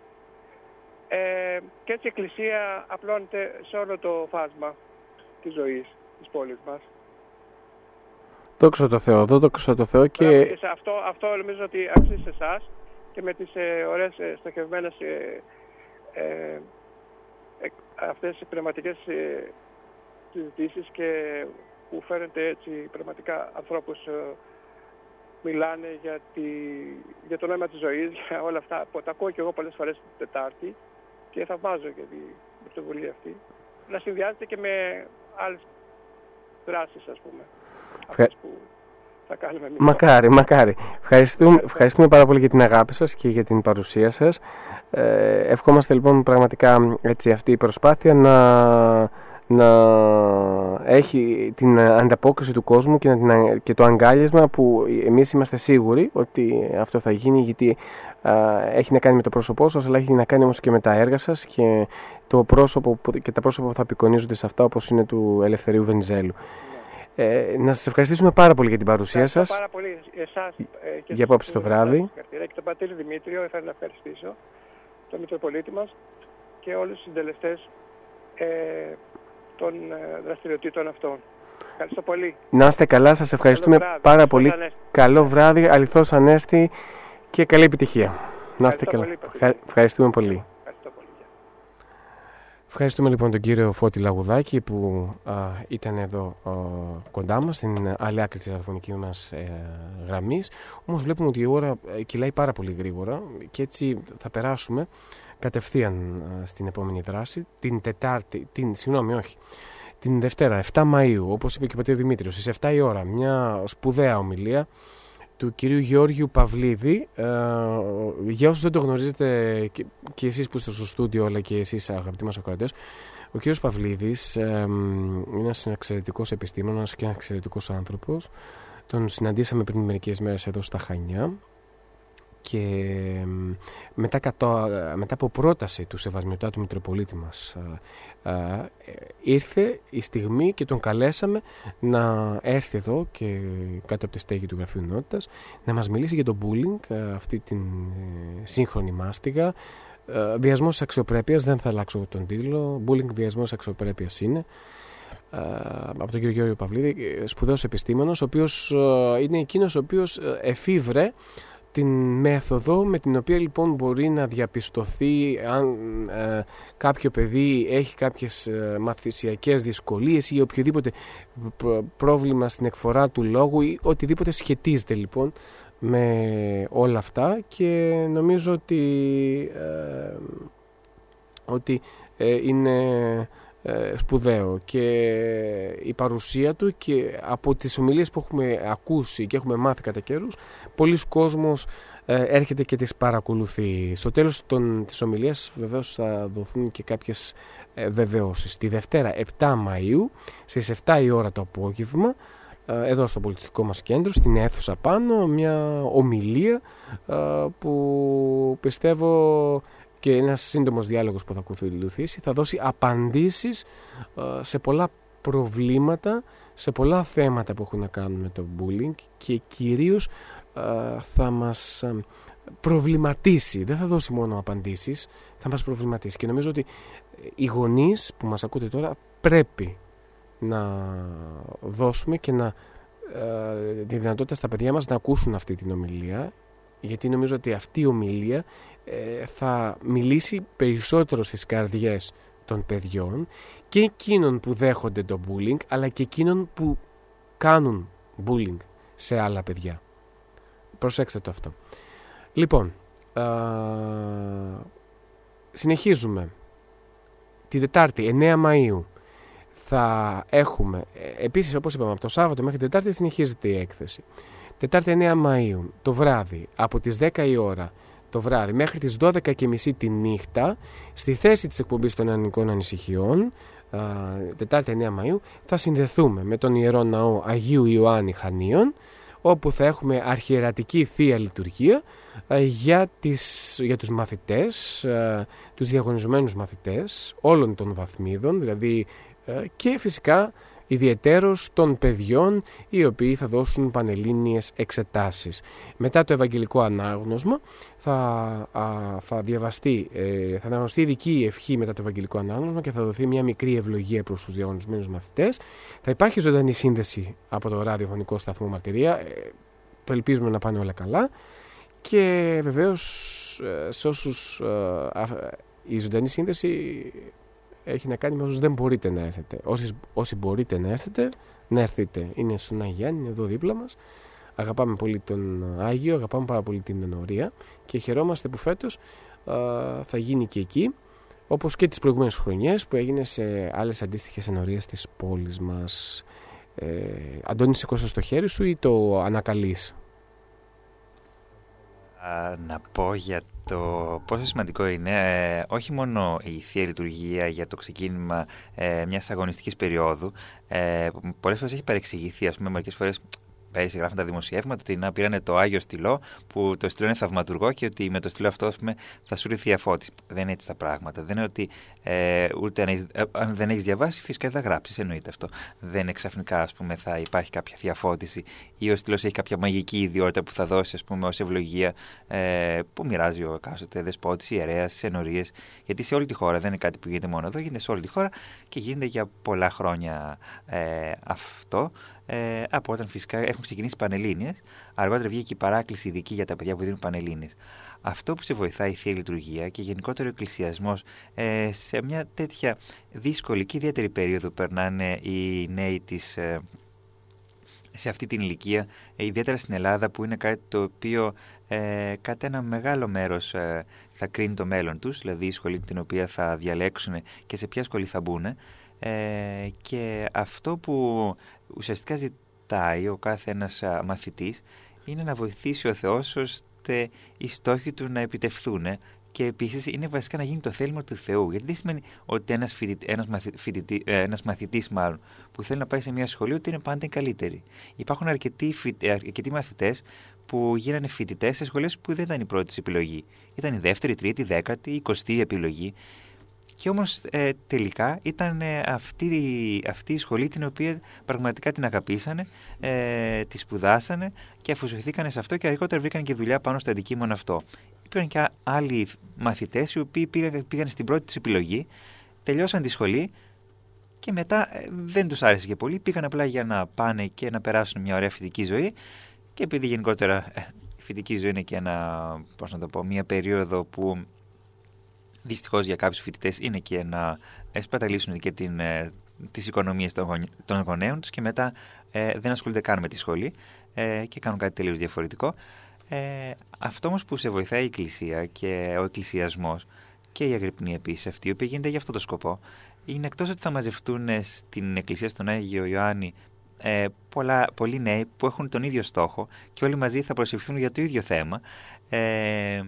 Ε, και έτσι η Εκκλησία απλώνεται σε όλο το φάσμα της ζωής της πόλης μας. Δόξα τω Θεώ, δόξα τω Θεώ Μπράβο, και και σε αυτό, αυτό νομίζω ότι αξίζει σε εσάς και με τις ε, ωραίες ε, στοχευμένες ε, ε, ε, αυτές οι πνευματικές ε, συζητήσεις και που φέρνετε έτσι πραγματικά ανθρώπους ε, μιλάνε για, τη, για το νόημα της ζωής, [LAUGHS] για όλα αυτά που τα ακούω και εγώ πολλές φορές την Τετάρτη και θαυμάζω για την πρωτοβουλία αυτή. Να συνδυάζεται και με άλλες δράσεις ας πούμε. Αυτές που θα κάνουμε εμείς. Μακάρι, μακάρι. Ευχαριστούμε, ευχαριστούμε πάρα πολύ για την αγάπη σας και για την παρουσία σας. Ε, ευχόμαστε λοιπόν πραγματικά έτσι αυτή η προσπάθεια να, να έχει την ανταπόκριση του κόσμου και, να την, και το αγκάλιασμα που εμείς είμαστε σίγουροι ότι αυτό θα γίνει γιατί α, έχει να κάνει με το πρόσωπό σας αλλά έχει να κάνει όμως και με τα έργα σας και, το πρόσωπο, που- και τα πρόσωπα που θα απεικονίζονται σε αυτά όπως είναι του Ελευθερίου Βενιζέλου. Ε, να σας ευχαριστήσουμε πάρα πολύ για την παρουσία Ευχαριστώ σας. πάρα πολύ εσάς ε, και Για απόψε το στους- βράδυ. συγχαρητήρια. Και τον πατήρ Δημήτριο ήθελα να ευχαριστήσω, τον Μητροπολίτη μας και όλους τους συντελεστές ε, των ε, δραστηριοτήτων αυτών. Ευχαριστώ πολύ. Να είστε καλά, σας ευχαριστούμε βράδυ. πάρα Αληθώς πολύ. Ανέστη. Καλό βράδυ, αληθώς Ανέστη και καλή επιτυχία. Να είστε Ευχαριστώ καλά. πολύ, Πατήρ. Ευχα- Ευχαριστούμε πολύ. Ευχαριστώ πολύ. Ευχαριστούμε λοιπόν τον κύριο Φώτη Λαγουδάκη που α, ήταν εδώ α, κοντά μας στην άλλη άκρη της ραδιοφωνικής μας ε, γραμμής. Όμως βλέπουμε ότι η ώρα ε, κυλάει πάρα πολύ γρήγορα και έτσι θα περάσουμε κατευθείαν α, στην επόμενη δράση την Τετάρτη, την, συγγνώμη όχι, την Δευτέρα 7 Μαΐου όπως είπε και ο πατήρ Δημήτριος στις 7 η ώρα μια σπουδαία ομιλία του κυρίου Γεώργιου Παυλίδη. Ε, για όσους δεν το γνωρίζετε και, και εσείς που είστε στο στούντιο αλλά και εσείς αγαπητοί μας ακροατές, ο κύριος Παυλίδης ε, είναι ένας εξαιρετικός επιστήμονας και ένας εξαιρετικός άνθρωπος. Τον συναντήσαμε πριν μερικές μέρες εδώ στα Χανιά και μ, μετά, κατώ, μετά από πρόταση του Σεβασμιωτάτου Μητροπολίτη μας α, α, ε, ήρθε η στιγμή και τον καλέσαμε να έρθει εδώ και κάτω από τη στέγη του Γραφείου Νότητας να μας μιλήσει για το bullying, α, αυτή την ε, σύγχρονη μάστιγα. Ε, βιασμός αξιοπρέπειας, δεν θα αλλάξω τον τίτλο bullying βιασμός αξιοπρέπειας είναι. Ε, από τον κύριο Γιώργο Παυλίδη, ε, σπουδαίος επιστήμονος, ο οποίος ε, είναι εκείνος ο οποίος ε, εφήβρε την μέθοδο με την οποία λοιπόν μπορεί να διαπιστωθεί αν ε, κάποιο παιδί έχει κάποιες ε, μαθησιακές δυσκολίες ή οποιοδήποτε προ- πρόβλημα στην εκφορά του λόγου ή οτιδήποτε σχετίζεται λοιπόν με όλα αυτά. Και νομίζω ότι, ε, ότι ε, είναι ε, σπουδαίο και η παρουσία του και από τις ομιλίες που έχουμε ακούσει και έχουμε μάθει κατά καιρούς πολλοί κόσμος ε, έρχεται και τις παρακολουθεί. Στο τέλος των, της ομιλίας βεβαίως θα δοθούν και κάποιες ε, βεβαιώσεις. Τη Δευτέρα 7 Μαΐου στις 7 η ώρα το απόγευμα ε, εδώ στο πολιτικό μας κέντρο, στην αίθουσα πάνω, μια ομιλία ε, που πιστεύω και ένας σύντομος διάλογος που θα ακολουθήσει θα δώσει απαντήσεις ε, σε πολλά προβλήματα, σε πολλά θέματα που έχουν να κάνουν με το bullying και κυρίως ε, θα μας ε, προβληματίσει, δεν θα δώσει μόνο απαντήσεις, θα μας προβληματίσει. Και νομίζω ότι οι γονείς που μας ακούτε τώρα πρέπει να δώσουμε και να ε, τη δυνατότητα στα παιδιά μας να ακούσουν αυτή την ομιλία γιατί νομίζω ότι αυτή η ομιλία ε, θα μιλήσει περισσότερο στις καρδιές των παιδιών και εκείνων που δέχονται το bullying αλλά και εκείνων που κάνουν bullying σε άλλα παιδιά. Προσέξτε το αυτό. Λοιπόν, α, συνεχίζουμε. Τη Τετάρτη, 9 Μαΐου, θα έχουμε, ε, επίσης όπως είπαμε, από το Σάββατο μέχρι την Τετάρτη συνεχίζεται η έκθεση. Τετάρτη 9 Μαΐου, το βράδυ, από τις 10 η ώρα το βράδυ μέχρι τις 12.30 τη νύχτα, στη θέση της εκπομπής των Ανικών Ανησυχιών, α, Τετάρτη 9 Μαΐου, θα συνδεθούμε με τον Ιερό Ναό Αγίου Ιωάννη Χανίων, όπου θα έχουμε αρχιερατική Θεία Λειτουργία ε, για, τις, για τους μαθητές, ε, τους διαγωνισμένους μαθητές όλων των βαθμίδων, δηλαδή ε, και φυσικά ιδιαιτέρως των παιδιών οι οποίοι θα δώσουν πανελλήνιες εξετάσεις. Μετά το Ευαγγελικό Ανάγνωσμα θα, α, θα διαβαστεί, ε, θα αναγνωστεί ειδική ευχή μετά το Ευαγγελικό Ανάγνωσμα και θα δοθεί μια μικρή ευλογία προς τους διαγωνισμένους μαθητές. Θα υπάρχει ζωντανή σύνδεση από το ραδιοφωνικό σταθμό Μαρτυρία, ε, το ελπίζουμε να πάνε όλα καλά και βεβαίως ε, σε όσους ε, α- η ζωντανή σύνδεση έχει να κάνει με όσους δεν μπορείτε να έρθετε. Όσοι, όσοι μπορείτε να έρθετε, να έρθετε. Είναι στον Αγιάννη, είναι εδώ δίπλα μας. Αγαπάμε πολύ τον Άγιο, αγαπάμε πάρα πολύ την ενορία και χαιρόμαστε που φέτος α, θα γίνει και εκεί, όπως και τις προηγούμενες χρονιές που έγινε σε άλλες αντίστοιχες ενορίες της πόλης μας. Ε, Αντώνης, σηκώσε στο χέρι σου ή το ανακαλείς; Α, να πω για το πόσο σημαντικό είναι ε, όχι μόνο η Θεία Λειτουργία για το ξεκίνημα ε, μιας αγωνιστικής περίοδου, ε, που πολλές φορές έχει παρεξηγηθεί, ας πούμε μερικές φορές πέρυσι γράφουν τα δημοσιεύματα ότι να πήρανε το Άγιο Στυλό που το στυλό είναι θαυματουργό και ότι με το στυλό αυτό ας πούμε, θα σου ήρθε η αφώτιση. Δεν είναι έτσι τα πράγματα. Δεν είναι ότι ε, ούτε αν, έχεις, ε, αν δεν έχεις διαβάσει, φυσικά δεν θα γράψεις. Εννοείται αυτό. Δεν είναι ξαφνικά ας πούμε, θα υπάρχει κάποια διαφώτιση ή ο στυλός έχει κάποια μαγική ιδιότητα που θα δώσει ως ευλογία ε, που μοιράζει ο εκάστοτε δεσπότης, ιερέας, ενορίες. Γιατί σε όλη τη χώρα δεν είναι κάτι που γίνεται μόνο εδώ, γίνεται σε όλη τη χώρα και γίνεται για πολλά χρόνια ε, αυτό ε, από όταν φυσικά έχουν ξεκινήσει οι Πανελλήνιες. Αργότερα βγήκε η παράκληση ειδική για τα παιδιά που δίνουν Πανελλήνιες. Αυτό που σε βοηθάει η Θεία Λειτουργία και γενικότερο ο εκκλησιασμός ε, σε μια τέτοια δύσκολη και ιδιαίτερη περίοδο που περνάνε οι νέοι της, ε, σε αυτή την ηλικία, ε, ιδιαίτερα στην Ελλάδα που είναι κάτι το οποίο ε, κατά ένα μεγάλο μέρος ε, θα κρίνει το μέλλον τους, δηλαδή η σχολή την οποία θα διαλέξουν και σε ποια σχολή θα μπουν. Ε, και αυτό που ουσιαστικά ζητάει ο κάθε ένας α, μαθητής είναι να βοηθήσει ο Θεός ώστε οι στόχοι του να επιτευχθούν και επίσης είναι βασικά να γίνει το θέλημα του Θεού. Γιατί δεν σημαίνει ότι ένας, φοιτητή, ένας, μαθη, φοιτητή, ε, ένας μαθητής μάλλον που θέλει να πάει σε μια σχολή ότι είναι πάντα οι καλύτεροι. Υπάρχουν αρκετοί, φοι- ε, αρκετοί μαθητές που γίνανε φοιτητές σε σχολές που δεν ήταν η πρώτη τους επιλογή. Ήταν η δεύτερη, τρίτη, δέκατη, εικοστή επιλογή. Και όμως ε, τελικά ήταν ε, αυτή, αυτή η σχολή την οποία πραγματικά την αγαπήσανε, ε, τη σπουδάσανε και αφοσιωθήκανε σε αυτό και αργότερα βρήκαν και δουλειά πάνω στο αντικείμενο αυτό. Υπήρχαν και άλλοι μαθητές οι οποίοι πήγαν, πήγαν στην πρώτη τους επιλογή, τελειώσαν τη σχολή και μετά ε, δεν τους άρεσε και πολύ, πήγαν απλά για να πάνε και να περάσουν μια ωραία φοιτική ζωή και επειδή γενικότερα ε, η φοιτική ζωή είναι και ένα, πώς να το πω, μια περίοδο που δυστυχώς για κάποιους φοιτητές είναι και να σπαταλήσουν και την, ε, τις οικονομίες των, γονι- των γονέων τους και μετά ε, δεν ασχολούνται καν με τη σχολή ε, και κάνουν κάτι τελείως διαφορετικό. Ε, αυτό όμως που σε βοηθάει η Εκκλησία και ο εκκλησιασμός και η αγρυπνή επίσης αυτή, η οποία γίνεται για αυτό το σκοπό, είναι εκτός ότι θα μαζευτούν ε, στην Εκκλησία στον Άγιο Ιωάννη ε, πολλά, πολλοί νέοι που έχουν τον ίδιο στόχο και όλοι μαζί θα προσευχθούν για το ίδιο θέμα, ε,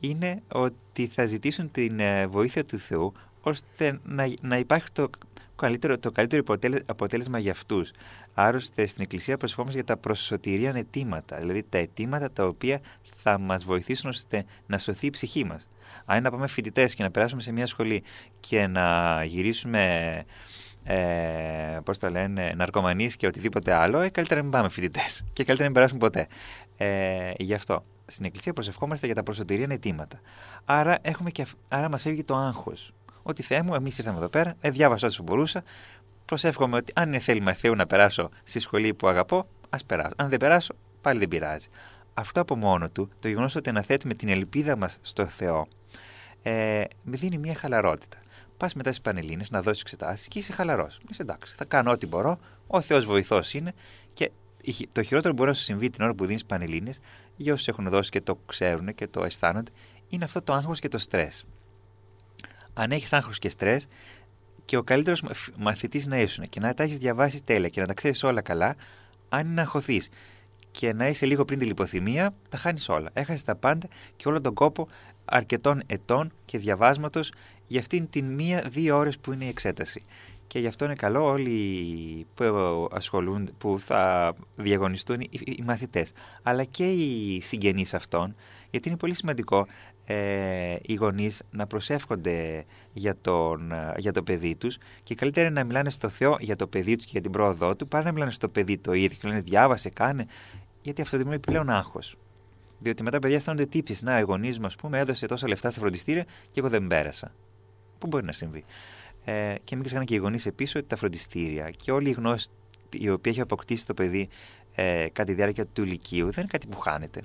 είναι ότι θα ζητήσουν την ε, βοήθεια του Θεού ώστε να, να υπάρχει το καλύτερο, το καλύτερο αποτέλε- αποτέλεσμα για αυτούς. Άρρωστε στην Εκκλησία προσευχόμαστε για τα προσωτηρίαν αιτήματα, δηλαδή τα αιτήματα τα οποία θα μας βοηθήσουν ώστε να σωθεί η ψυχή μας. Αν είναι να πάμε φοιτητές και να περάσουμε σε μια σχολή και να γυρίσουμε ε, πώς το λένε, ναρκωμανείς και οτιδήποτε άλλο, ε, καλύτερα να μην πάμε φοιτητές και καλύτερα να μην περάσουμε ποτέ. Ε, γι' αυτό, στην Εκκλησία προσευχόμαστε για τα προσωτηρίαν αιτήματα. Άρα, έχουμε και, αυ- άρα μας φεύγει το άγχος. Ότι Θεέ μου, εμείς ήρθαμε εδώ πέρα, ε, διάβασα όσο μπορούσα, προσεύχομαι ότι αν είναι θέλημα Θεού να περάσω στη σχολή που αγαπώ, ας περάσω. Αν δεν περάσω, πάλι δεν πειράζει. Αυτό από μόνο του, το γεγονός ότι αναθέτουμε την ελπίδα μας στο Θεό, ε, με δίνει μια χαλαρότητα. Πας μετά στις Πανελλήνες να δώσεις εξετάσεις και είσαι χαλαρός. Είσαι εντάξει. Θα κάνω ό,τι μπορώ. Ο Θεός βοηθός είναι. Και η χει- το χειρότερο που μπορεί να σου συμβεί την ώρα που δίνεις Πανελλήνες, για όσους έχουν δώσει και το ξέρουν και το αισθάνονται, είναι αυτό το άγχος και το στρες. Αν έχεις άγχος και στρες, και ο καλύτερος μαθητής να ήσουν και να τα έχεις διαβάσει τέλεια και να τα ξέρεις όλα καλά, αν είναι να αγχωθείς και να είσαι λίγο πριν τη λιποθυμία, τα χάνεις όλα. Έχασες τα πάντα και όλο τον κόπο αρκετών ετών και διαβάσματος για αυτήν την μία-δύο ώρες που είναι η εξέταση. Και γι' αυτό είναι καλό όλοι που ασχολούνται, που θα διαγωνιστούν οι, οι μαθητές, αλλά και οι συγγενείς αυτών, γιατί είναι πολύ σημαντικό ε, οι γονείς να προσεύχονται για, τον, για το παιδί τους και καλύτερα είναι να μιλάνε στο Θεό για το παιδί τους και για την πρόοδό του, παρά να μιλάνε στο παιδί το ίδιο και να λένε διάβασε, κάνε, γιατί αυτό δημιουργεί πλέον άγχος. Διότι μετά παιδιά αισθάνονται τύψεις. Να, οι γονείς μου, ας πούμε, έδωσε τόσα λεφτά στα φροντιστήρια και εγώ δεν πέρασα. Πού μπορεί να συμβεί. Ε, και μην ξεχνάνε και οι γονείς επίσης ότι τα φροντιστήρια και όλη η γνώση η οποία έχει αποκτήσει το παιδί ε, κατά τη διάρκεια του ηλικίου δεν είναι κάτι που χάνεται.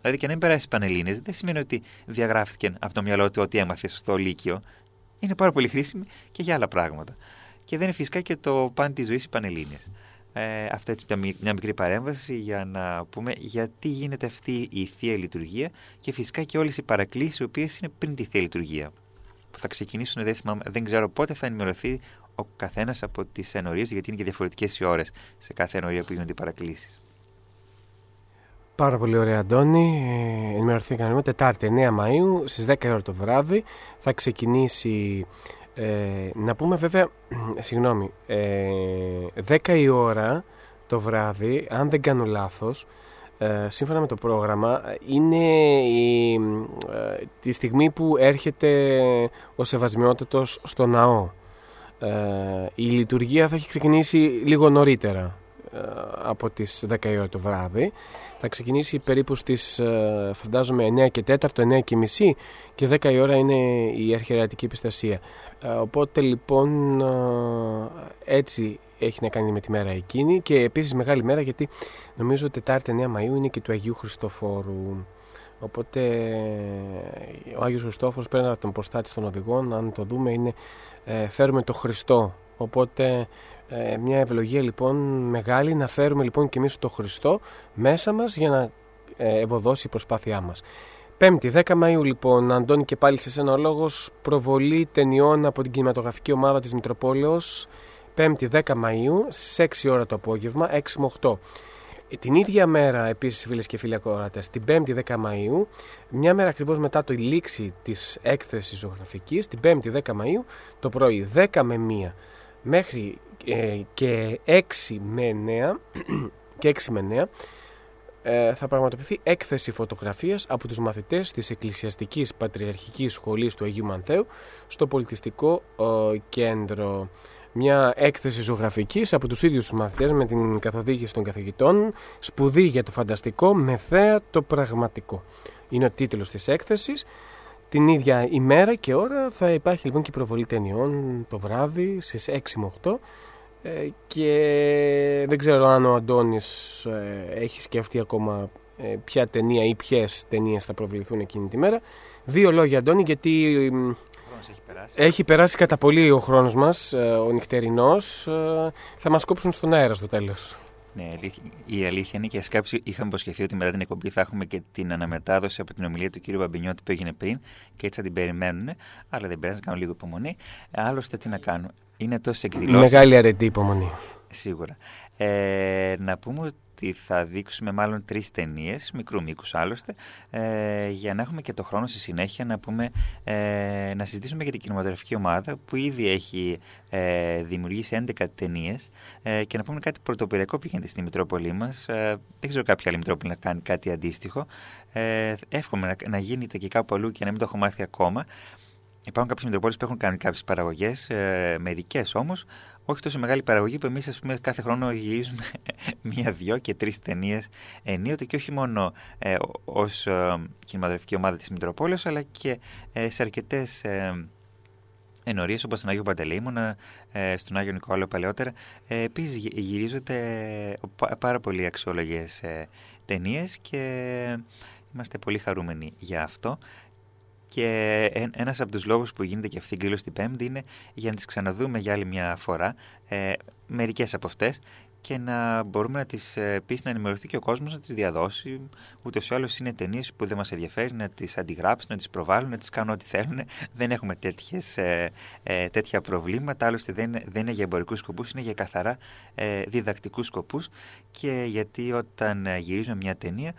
Δηλαδή και να μην περάσεις πανελίνε δεν σημαίνει ότι διαγράφηκε από το μυαλό του ότι έμαθε στο Λύκειο. Είναι πάρα πολύ χρήσιμη και για άλλα πράγματα. Και δεν είναι φυσικά και το παν της ζωής οι πανελίνε. Ε, αυτό έτσι μια, μια μικρή παρέμβαση για να πούμε γιατί γίνεται αυτή η Θεία Λειτουργία και φυσικά και όλες οι παρακλήσεις οι οποίες είναι πριν τη Θεία Λειτουργία που θα ξεκινήσουν, δεν, θυμάμαι, δεν ξέρω πότε θα ενημερωθεί ο καθένας από τις ενορίες γιατί είναι και διαφορετικές οι ώρες σε κάθε ενορία που γίνονται οι παρακλήσεις. Πάρα πολύ ωραία, Αντώνη. Ε, ενημερωθήκαμε Τετάρτη 9 Μαΐου στις 10 ώρα το βράδυ. Θα ξεκινήσει ε, να πούμε βέβαια, [CLEARS THROAT] συγγνώμη, ε, 10 η ώρα το βράδυ, αν δεν κάνω λάθος, ε, σύμφωνα με το πρόγραμμα, είναι η, ε, τη στιγμή που έρχεται ο Σεβασμιότητος στο ναό. Ε, η λειτουργία θα έχει ξεκινήσει λίγο νωρίτερα ε, από τις 10 η ώρα το βράδυ. Θα ξεκινήσει περίπου στις ε, φαντάζομαι 9 και 4, 9 και μισή και 10 η ώρα είναι η αρχαιρατική επιστασία. Ε, οπότε λοιπόν ε, έτσι έχει να κάνει με τη μέρα εκείνη και επίσης μεγάλη μέρα γιατί νομίζω Τετάρτη 9 Μαΐου είναι και του Αγίου Χριστόφορου. Οπότε ο Άγιος Χριστόφορος πέρα από τον προστάτη των οδηγών, αν το δούμε, είναι ε, φέρουμε το Χριστό. Οπότε ε, μια ευλογία λοιπόν μεγάλη να φέρουμε λοιπόν και εμείς το Χριστό μέσα μας για να ε, ευωδώσει η προσπάθειά μας. Πέμπτη, 10 Μαΐου λοιπόν, Αντώνη και πάλι σε σένα ο λόγος, προβολή ταινιών από την κινηματογραφική ομάδα της Μητροπόλεως, Πέμπτη 10 Μαΐου, στις 6 ώρα το απόγευμα, 6 με 8. Την ίδια μέρα, επίσης, φίλες και φίλοι ακροατές, την 5η 10 Μαου, μια μέρα ακριβώς μετά το λήξη της έκθεσης ζωγραφικής, την 5η 10 Μαου, το πρωί 10 με 1 μέχρι ε, και 6 με 9, [CLEARS THROAT] και 6 με 9, ε, θα πραγματοποιηθεί έκθεση φωτογραφίας από τους μαθητές της Εκκλησιαστικής Πατριαρχικής Σχολής του Αγίου Μανθαίου στο πολιτιστικό ε, κέντρο. Μια έκθεση ζωγραφικής από τους ίδιους τους μαθητές με την καθοδήγηση των καθηγητών «Σπουδή για το φανταστικό με θέα το πραγματικό». Είναι ο τίτλος της έκθεσης. Την ίδια ημέρα και ώρα θα υπάρχει λοιπόν και η προβολή ταινιών το βράδυ στις 6 με 8 ε, και δεν ξέρω αν ο Αντώνης ε, έχει σκεφτεί ακόμα ε, ποια ταινία ή ποιες ταινίες θα προβληθούν εκείνη τη μέρα. Δύο λόγια Αντώνη γιατί έχει περάσει; έχει περάσει κατά πολύ ο χρόνος μας, ε, ο νυχτερινός. Ε, θα μας κόψουν στον αέρα στο τέλος. Ναι, αλήθεια- η αλήθεια είναι και ας κάψει είχαμε υποσχεθεί ότι μετά την εκπομπή θα έχουμε και την αναμετάδοση από την ομιλία του κ. Μπαμπινιώτη που έγινε πριν και έτσι θα την περιμένουν. Αλλά δεν πειράζει, να κάνω λίγο υπομονή. Άλλωστε, τι να κάνω. Είναι τόσες εκδηλώσεις. Μεγάλη αρετή υπομονή. Σίγουρα. Ε, να πούμε ότι θα δείξουμε μάλλον τρεις ταινίες, μικρού μήκους άλλωστε, ε, για να έχουμε και το χρόνο στη συνέχεια να, πούμε, ε, να συζητήσουμε για την κινηματογραφική ομάδα που ήδη έχει ε, δημιουργήσει 11 ταινίες ε, και να πούμε κάτι πρωτοποριακό που γίνεται στη Μητρόπολη μας. Ε, δεν ξέρω κάποια άλλη Μητρόπολη να κάνει κάτι αντίστοιχο. Ε, εύχομαι να, να γίνεται και κάπου αλλού και να μην το έχω μάθει ακόμα. Υπάρχουν κάποιες Μητροπόλεις που έχουν κάνει κάποιες παραγωγές, ε, μερικές όμως, όχι τόσο μεγάλη παραγωγή που εμείς κάθε χρόνο γυρίζουμε [LAUGHS] μία, δυο και τρεις ταινίες ενίοτε και όχι μόνο ε, ως ε, κινηματογραφική ομάδα της Μητροπόλεως, αλλά και ε, σε αρκετές ε, ενορίες όπως στον Άγιο Παντελεήμονα, ε, στον Άγιο Νικόλαο παλαιότερα. Ε, Επίσης γυρίζονται πα- πάρα πολύ αξιόλογες ε, ταινίες και είμαστε πολύ χαρούμενοι για αυτό. Και ε- ένας από τους λόγους που γίνεται και αυτή η εκδήλωση την Πέμπτη είναι για να τις ξαναδούμε για άλλη μια φορά, ε, μερικές από αυτές, και να μπορούμε να τις ε, πεις να ενημερωθεί και ο κόσμος να τις διαδώσει. Ούτως ή άλλως είναι ταινίες που δεν μας ενδιαφέρει να τις αντιγράψουν, να τις προβάλλουν, να τις κάνουν ό,τι θέλουν. Δεν έχουμε τέτοιες, ε, ε, τέτοια προβλήματα, άλλωστε δεν, είναι- δεν είναι για εμπορικούς σκοπούς, είναι για καθαρά ε, διδακτικούς σκοπούς και γιατί όταν ε, γυρίζουμε μια ταινία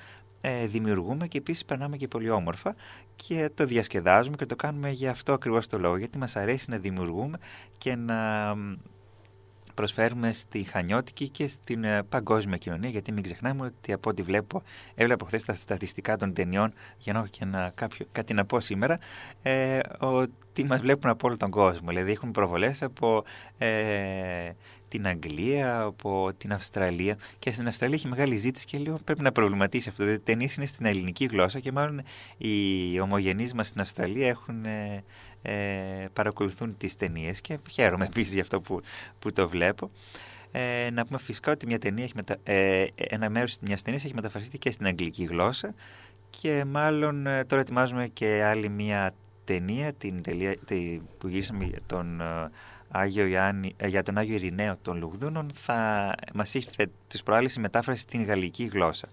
ε, δημιουργούμε και επίσης περνάμε και πολύ όμορφα και το διασκεδάζουμε και το κάνουμε για αυτό ακριβώς το λόγο, γιατί μας αρέσει να δημιουργούμε και να μ, προσφέρουμε στη χανιώτικη και στην ε, παγκόσμια κοινωνία, γιατί μην ξεχνάμε ότι από ό,τι βλέπω, έβλεπα χθες τα στατιστικά των ταινιών, για να έχω και ένα, κάποιο, κάτι να πω σήμερα, ε, ότι μας βλέπουν από όλο τον κόσμο. Δηλαδή έχουν προβολές από ε, την Αγγλία, από την Αυστραλία και στην Αυστραλία έχει μεγάλη ζήτηση και λέω πρέπει να προβληματίσει αυτό. Δηλαδή, οι ταινίες είναι στην ελληνική γλώσσα και μάλλον οι ομογενείς μας στην Αυστραλία έχουν, ε, ε, παρακολουθούν τις ταινίες και χαίρομαι επίσης για αυτό που, που το βλέπω. Ε, να πούμε φυσικά ότι μια ταινία έχει μετα... ε, ένα μέρος μιας ταινίας έχει μεταφραστεί και στην αγγλική γλώσσα και μάλλον ε, τώρα ετοιμάζουμε και άλλη μια ταινία την τελεία, τη, που γυρίσαμε για τον, ε, Άγιο Ιάννη, ε, για τον Άγιο Ειρηναίο των Λουγδούνων θα μας ήρθε τις προάλλες η μετάφραση στην γαλλική γλώσσα.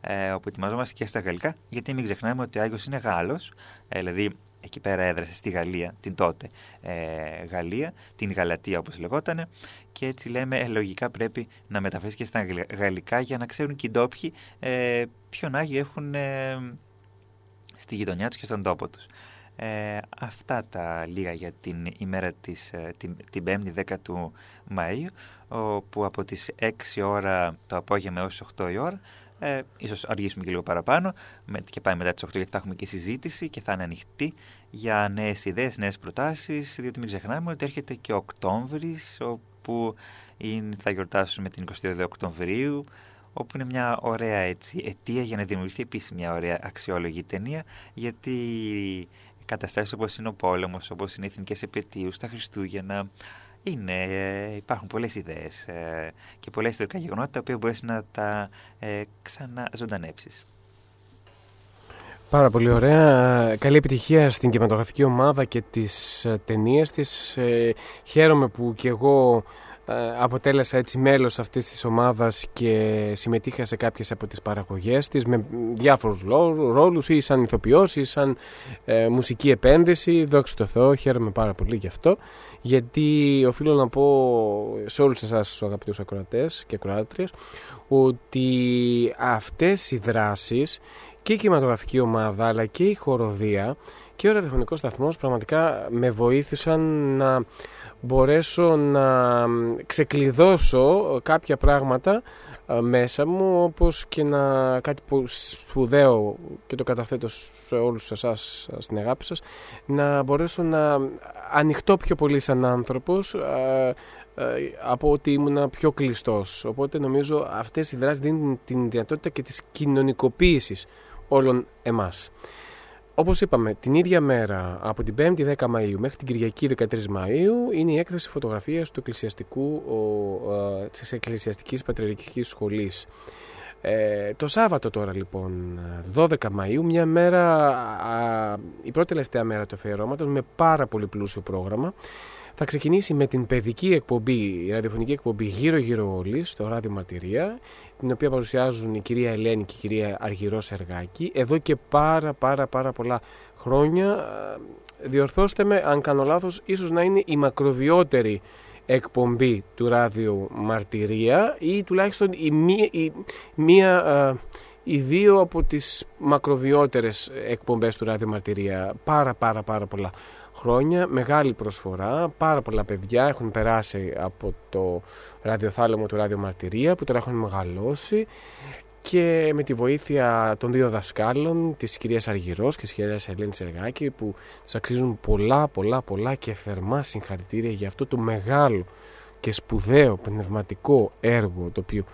Ε, όπου ετοιμαζόμαστε και στα γαλλικά γιατί μην ξεχνάμε ότι ο Άγιος είναι Γάλλος. Ε, δηλαδή εκεί πέρα έδρασε στη Γαλλία την τότε ε, Γαλλία, την Γαλατεία όπως λεγότανε. Και έτσι λέμε ε, λογικά πρέπει να μεταφράσει και στα γαλλ- γαλλικά για να ξέρουν και οι ντόπιοι ε, ποιον Άγιο έχουν ε, στη γειτονιά τους και στον τόπο τους. Ε, αυτά τα λίγα για την ημέρα της, ε, την, την 5η 10 του Μαΐου όπου από τις 6 ώρα το απόγευμα έως 8 η ώρα ε, ίσως αργήσουμε και λίγο παραπάνω με, και πάει μετά τις 8 γιατί θα έχουμε και συζήτηση και θα είναι ανοιχτή για νέες ιδέες, νέες προτάσεις διότι μην ξεχνάμε ότι έρχεται και ο Οκτώβρης όπου είναι, θα γιορτάσουμε την 22 Οκτωβρίου όπου είναι μια ωραία έτσι, αιτία για να δημιουργηθεί επίσης μια ωραία αξιόλογη ταινία γιατί καταστάσεις όπως είναι ο πόλεμος, όπως είναι οι εθνικές επαιτίους, τα Χριστούγεννα, είναι, ε, υπάρχουν πολλές ιδέες ε, και πολλά ιστορικά γεγονότα τα οποία μπορείς να τα ε, ξαναζωντανέψεις. Πάρα πολύ ωραία. Καλή επιτυχία στην κινηματογραφική ομάδα και τις ε, ταινίες της. Ε, χαίρομαι που και εγώ ε, αποτέλεσα έτσι μέλος αυτής της ομάδας και συμμετείχα σε κάποιες από τις παραγωγές της με διάφορους λό- ρόλους ή σαν ηθοποιός ή σαν ε, μουσική επένδυση. Δόξα τω Θεώ, χαίρομαι πάρα πολύ γι' αυτό γιατί οφείλω να πω σε όλους εσάς τους αγαπητούς ακροατές και ακροάτριες ότι αυτές οι δράσεις και η κινηματογραφική ομάδα αλλά και η χοροδία και ο ραδιοφωνικός σταθμός πραγματικά με βοήθησαν να μπορέσω να ξεκλειδώσω κάποια πράγματα ε, μέσα μου όπως και να κάτι που σπουδαίο και το καταθέτω σε όλους εσάς στην αγάπη σας να μπορέσω να ανοιχτώ πιο πολύ σαν άνθρωπος ε, ε, από ότι ήμουν πιο κλειστός. Οπότε νομίζω αυτές οι δράσεις δίνουν την δυνατότητα και της κοινωνικοποίησης όλων εμάς όπως είπαμε, την ίδια μέρα από την 5η 10 Μαΐου μέχρι την Κυριακή 13 Μαΐου είναι η έκθεση φωτογραφίας του εκκλησιαστικού, ο, ε, της Εκκλησιαστικής Πατριαρχικής Σχολής. Ε, το Σάββατο τώρα λοιπόν, 12 Μαΐου, μια μέρα, α, η πρώτη τελευταία μέρα του αφιερώματος με πάρα πολύ πλούσιο πρόγραμμα. Θα ξεκινήσει με την παιδική εκπομπή, η ραδιοφωνική εκπομπή γύρω γύρω όλοι στο ράδιο Μαρτυρία την οποία παρουσιάζουν η κυρία Ελένη και η κυρία Αργυρός Εργάκη εδώ και πάρα πάρα πάρα πολλά χρόνια. Διορθώστε με αν κάνω λάθος ίσως να είναι η μακροβιότερη εκπομπή του ράδιο Μαρτυρία ή τουλάχιστον η μία, η, μία, οι δύο από τις μακροβιότερες εκπομπές του ράδιο Μαρτυρία. Πάρα πάρα πάρα πολλά χρόνια, μεγάλη προσφορά, πάρα πολλά παιδιά έχουν περάσει από το ραδιοθάλαμο του Ράδιο Μαρτυρία που τώρα έχουν μεγαλώσει. Και με τη βοήθεια των δύο δασκάλων της κυρίας Αργυρός και της κυρίας Ελένης Εργάκη που τους αξίζουν πολλά πολλά πολλά και θερμά συγχαρητήρια για αυτό το μεγάλο και σπουδαίο πνευματικό έργο το οποίο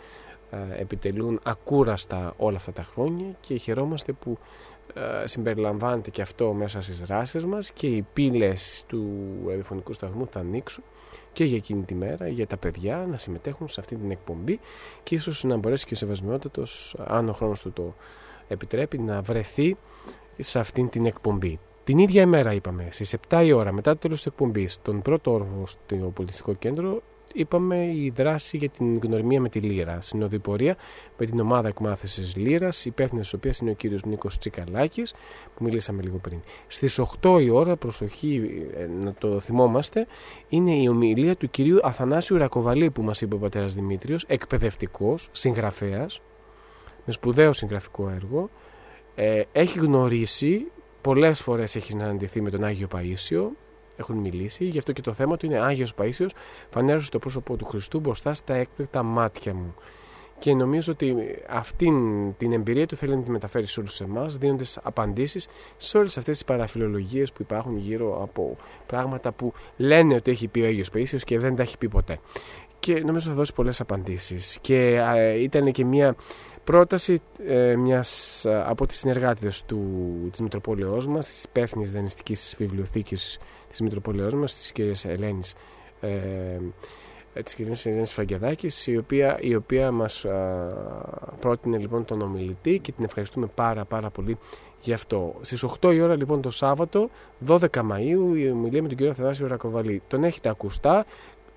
ε, επιτελούν ακούραστα όλα αυτά τα χρόνια. Και χαιρόμαστε που ε, συμπεριλαμβάνεται και αυτό μέσα στις δράσεις μας και οι πύλες του ραδιοφωνικού σταθμού θα ανοίξουν και για εκείνη τη μέρα για τα παιδιά να συμμετέχουν σε αυτή την εκπομπή και ίσως να μπορέσει και ο Σεβασμιότατος αν ο χρόνος του το επιτρέπει να βρεθεί σε αυτή την εκπομπή. Την ίδια ημέρα είπαμε στις 7 η ώρα μετά το τέλος της εκπομπής τον πρώτο όρβο στο πολιτιστικό κέντρο είπαμε η δράση για την γνωριμία με τη Λύρα. Συνοδοιπορία με την ομάδα εκμάθησης Λύρας, υπεύθυνη της οποίας είναι ο κύριος Νίκος Τσικαλάκης, που μιλήσαμε λίγο πριν. Στις 8 η ώρα, προσοχή ε, να το θυμόμαστε, είναι η ομιλία του κυρίου Αθανάσιου Ρακοβαλή, που μας είπε ο πατέρας Δημήτριος, εκπαιδευτικός, συγγραφέας, με σπουδαίο συγγραφικό έργο. Ε, έχει γνωρίσει, πολλές φορές έχει συναντηθεί με τον Άγιο Παΐσιο, έχουν μιλήσει. Γι' αυτό και το θέμα του είναι Άγιος Παΐσιος φανέρωσε το πρόσωπο του Χριστού μπροστά στα έκπληκτα μάτια μου. Και νομίζω ότι αυτήν την εμπειρία του θέλει να τη μεταφέρει σε όλους εμάς, δίνοντας απαντήσεις σε όλες αυτές τις παραφιλολογίες που υπάρχουν γύρω από πράγματα που λένε ότι έχει πει ο Άγιος Παΐσιος και δεν τα έχει πει ποτέ. Και νομίζω θα δώσει πολλές απαντήσεις. Και ήταν και μια πρόταση ε, μιας από τις συνεργάτες του, της Μητροπόλεως μας, της υπεύθυνης δανειστικής βιβλιοθήκης της Μητροπόλεως μας, της κυρίας Ελένης, ε, της κυρίας Ελένης Φραγκεδάκης, η οποία, η οποία μας πρότεινε λοιπόν τον ομιλητή και την ευχαριστούμε πάρα πάρα πολύ γι' αυτό. Στις 8 η ώρα λοιπόν το Σάββατο, 12 Μαΐου, η ομιλία με τον κύριο Θανάσιο Ρακοβαλή. Τον έχετε ακουστά,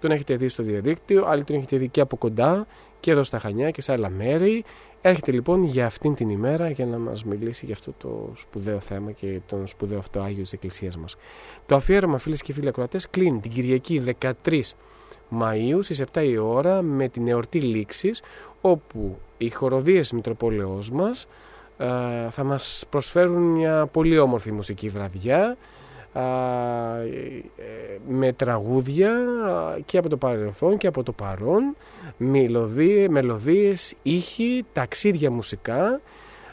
τον έχετε δει στο διαδίκτυο, άλλοι τον έχετε δει και από κοντά και εδώ στα Χανιά και σε άλλα μέρη. Έρχεται λοιπόν για αυτήν την ημέρα για να μας μιλήσει για αυτό το σπουδαίο θέμα και τον σπουδαίο αυτό Άγιος της Εκκλησίας μας. Το αφιέρωμα φίλες και φίλοι ακροατές κλείνει την Κυριακή 13 Μαΐου στις 7 η ώρα με την εορτή λήξης όπου οι χοροδίες Μητροπόλεως μας ε, θα μας προσφέρουν μια πολύ όμορφη μουσική βραδιά με τραγούδια και από το παρελθόν και από το παρόν. Μελωδίες, μελωδίες, ήχοι, ταξίδια μουσικά.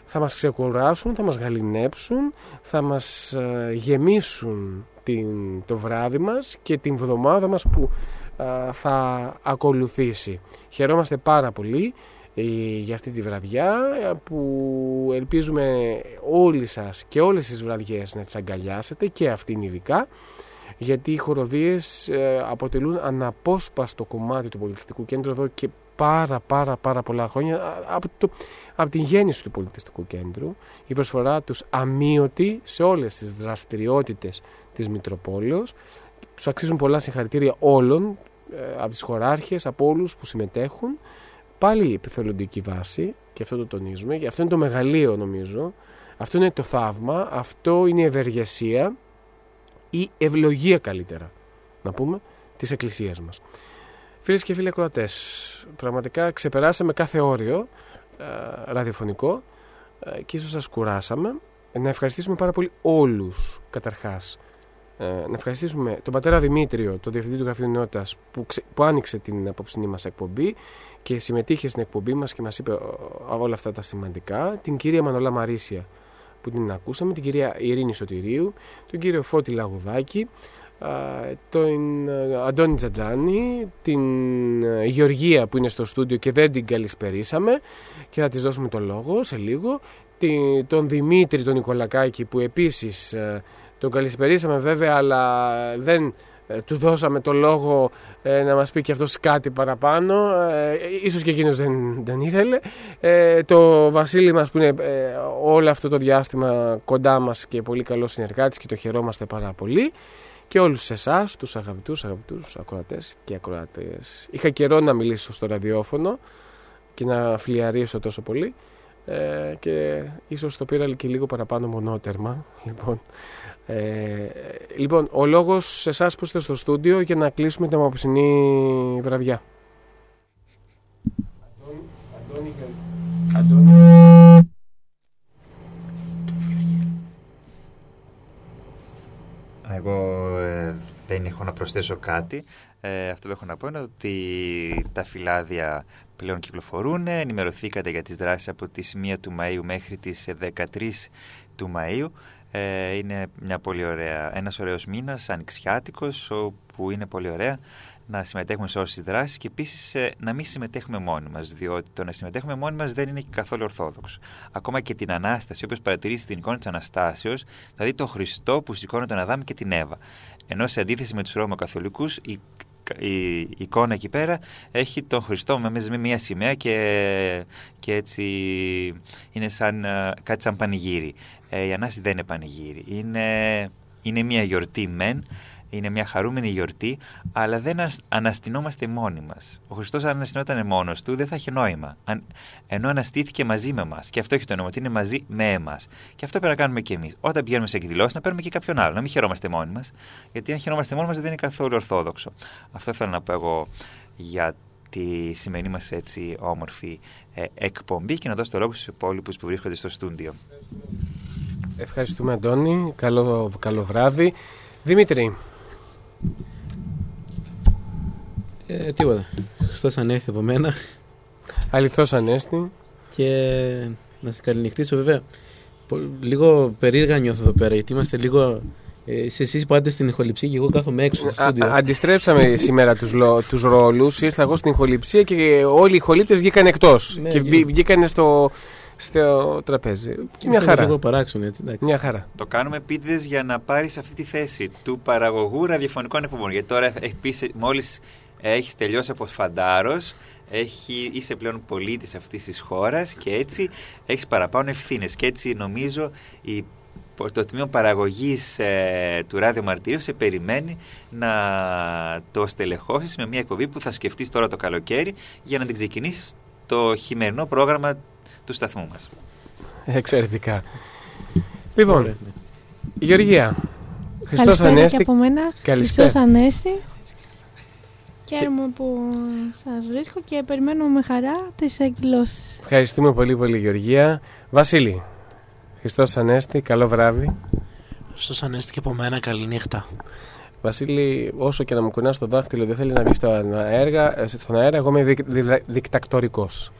Θα μας ξεκουράσουν, θα μας γαλινέψουν θα μας γεμίσουν την, το βράδυ μας και την βδομάδα μας που θα ακολουθήσει. Χαιρόμαστε πάρα πολύ. ε, για αυτή τη βραδιά που ελπίζουμε όλοι σας και όλες τις βραδιές να τις αγκαλιάσετε και αυτήν ειδικά γιατί οι χοροδίες ε, αποτελούν αναπόσπαστο κομμάτι του πολιτιστικού κέντρου εδώ και πάρα πάρα πάρα πολλά χρόνια από, το, από την γέννηση του πολιτιστικού κέντρου. Η προσφορά τους αμύωτη σε όλες τις δραστηριότητες της Μητροπόλεως. Τους αξίζουν πολλά συγχαρητήρια όλων ε, από τις χωράρχες, από όλους που συμμετέχουν πάλι επιθελοντική βάση και αυτό το τονίζουμε και αυτό είναι το μεγαλείο νομίζω αυτό είναι το θαύμα αυτό είναι η ευεργεσία ή ευλογία καλύτερα να πούμε της εκκλησίας μας Φίλες και φίλοι ακροατές πραγματικά ξεπεράσαμε κάθε όριο ε, ραδιοφωνικό ε, και ίσως σας κουράσαμε. Ε, Να ευχαριστήσουμε πάρα πολύ όλους καταρχάς. Ε, να ευχαριστήσουμε τον πατέρα Δημήτριο, τον Διευθυντή του Γραφείου Νεότητας που, ξε- που άνοιξε την απόψινή μας εκπομπή και συμμετείχε στην εκπομπή μας και μας είπε ε, όλα αυτά τα σημαντικά. Την κυρία Μανολά Μαρίσια που την ακούσαμε, την κυρία Ειρήνη Σωτηρίου, τον κύριο Φώτη Λαγουδάκη, α, τον ε, Αντώνη Τζατζάνη, την ε, Γεωργία που είναι στο στούντιο και δεν την καλησπερίσαμε και θα της δώσουμε το λόγο σε λίγο, Τη- τον Δημήτρη τον Νικολακάκη που επίσης ε, τον καλησπερίσαμε βέβαια αλλά δεν ε, του δώσαμε το λόγο ε, να μας πει και αυτός κάτι παραπάνω. Ε, ίσως και εκείνος δεν, δεν ήθελε. Ε, το Βασίλη μας που είναι ε, όλο αυτό το διάστημα κοντά μας και πολύ καλός συνεργάτης και το χαιρόμαστε πάρα πολύ. Και όλους εσάς, τους αγαπητούς, αγαπητούς ακροατές και ακροατές. Είχα καιρό να μιλήσω στο ραδιόφωνο και να φιλιαρίσω τόσο πολύ ε, και ίσως το πήρα και λίγο παραπάνω μονότερμα. [LAUGHS] Λοιπόν, ε, λοιπόν ο λόγος σε εσάς που είστε στο στούντιο για να κλείσουμε την απόψινή βραδιά. Εγώ ε, δεν έχω να προσθέσω κάτι. Ε, αυτό που έχω να πω είναι ότι τα φυλάδια πλέον κυκλοφορούν. Ενημερωθήκατε για τις δράσεις από τις 1 του Μαΐου μέχρι τις 13 του Μαΐου. Ε, είναι μια πολύ ωραία, ένας ωραίος μήνας, ανοιξιάτικος, όπου είναι πολύ ωραία να συμμετέχουμε σε όσες τις δράσεις και επίσης ε, να μην συμμετέχουμε μόνοι μας, διότι το να συμμετέχουμε μόνοι μας δεν είναι και καθόλου ορθόδοξο. Ακόμα και την Ανάσταση, όπως παρατηρήσει την εικόνα της Αναστάσεως, θα δει τον Χριστό που σηκώνει τον Αδάμ και την Εύα. Ενώ σε αντίθεση με τους Ρώμακαθολικούς, η η εικόνα εκεί πέρα έχει τον Χριστό με, με μία σημαία και, και έτσι είναι σαν, ε, κάτι σαν πανηγύρι. Ε, η Ανάσταση δεν είναι πανηγύρι. Είναι, είναι μία γιορτή μεν, είναι μια χαρούμενη γιορτή, αλλά δεν ασ- αναστηνόμαστε μόνοι μας. Ο Χριστός αν αναστηνόταν μόνος του δεν θα είχε νόημα. Αν, ενώ αναστήθηκε μαζί με μας. Και αυτό έχει το νόημα, ότι είναι μαζί με εμάς. Και αυτό πρέπει να κάνουμε και εμείς. Όταν πηγαίνουμε σε εκδηλώσεις να παίρνουμε και κάποιον άλλο, να μην χαιρόμαστε μόνοι μας. Γιατί αν χαιρόμαστε μόνοι μας δεν είναι καθόλου ορθόδοξο. Αυτό θέλω να πω εγώ για τη σημερινή μας έτσι όμορφη ε, εκπομπή και να δώσω το λόγο στους υπόλοιπους που βρίσκονται στο στούντιο. Ευχαριστούμε Αντώνη, καλό, καλό βράδυ. Δημήτρη, Ε, τίποτα. Χριστός ανέστη από μένα. αληθώς ανέστη. Και να σας καληνυχτήσω βέβαια. Πο- Λίγο περίεργα νιώθω εδώ πέρα γιατί είμαστε λίγο. Ε, σε εσείς που άντε στην ηχοληψία και εγώ κάθομαι έξω στο Α, στούντιο. α, αντιστρέψαμε σήμερα τους, λο, τους ρόλους, ήρθα εγώ στην ηχοληψία και όλοι οι ηχολήπτες βγήκαν εκτός Ναι, και ναι. βγή- βγήκανε στο, στο τραπέζι. Και μια φαίνεται χαρά. λίγο παράξενο, έτσι, εντάξει. Μια χαρά. Το κάνουμε επίτηδες για να πάρεις αυτή τη θέση του παραγωγού ραδιοφωνικών εκπομπών. Γιατί τώρα μόλις έχεις τελειώσει από φαντάρος, έχει, είσαι πλέον πολίτης αυτής της χώρας και έτσι έχεις παραπάνω ευθύνες και έτσι νομίζω η, το τμήμα παραγωγής ε, του Ράδιο Μαρτύριο σε περιμένει να το στελεχώσεις με μια εκπομπή που θα σκεφτείς τώρα το καλοκαίρι για να την ξεκινήσεις το χειμερινό πρόγραμμα του σταθμού μας. Εξαιρετικά. Λοιπόν, Ωραία, ναι. Γεωργία, Χριστός Καλησπέρα Ανέστη. και από μένα. Καλησπέρα. Χριστός Ανέστη. Χαίρομαι που σας βρίσκω και περιμένω με χαρά τις εκδηλώσεις. Ευχαριστούμε πολύ πολύ Γεωργία. Βασίλη, Χριστός Ανέστη, καλό βράδυ. Χριστός Ανέστη και από μένα καληνύχτα. Βασίλη, όσο και να μου κουνάς το δάχτυλο, δεν θέλεις να βγεις στον αέρα, ε, στον αέρα εγώ είμαι δικ, διδα- δικτακτορικός.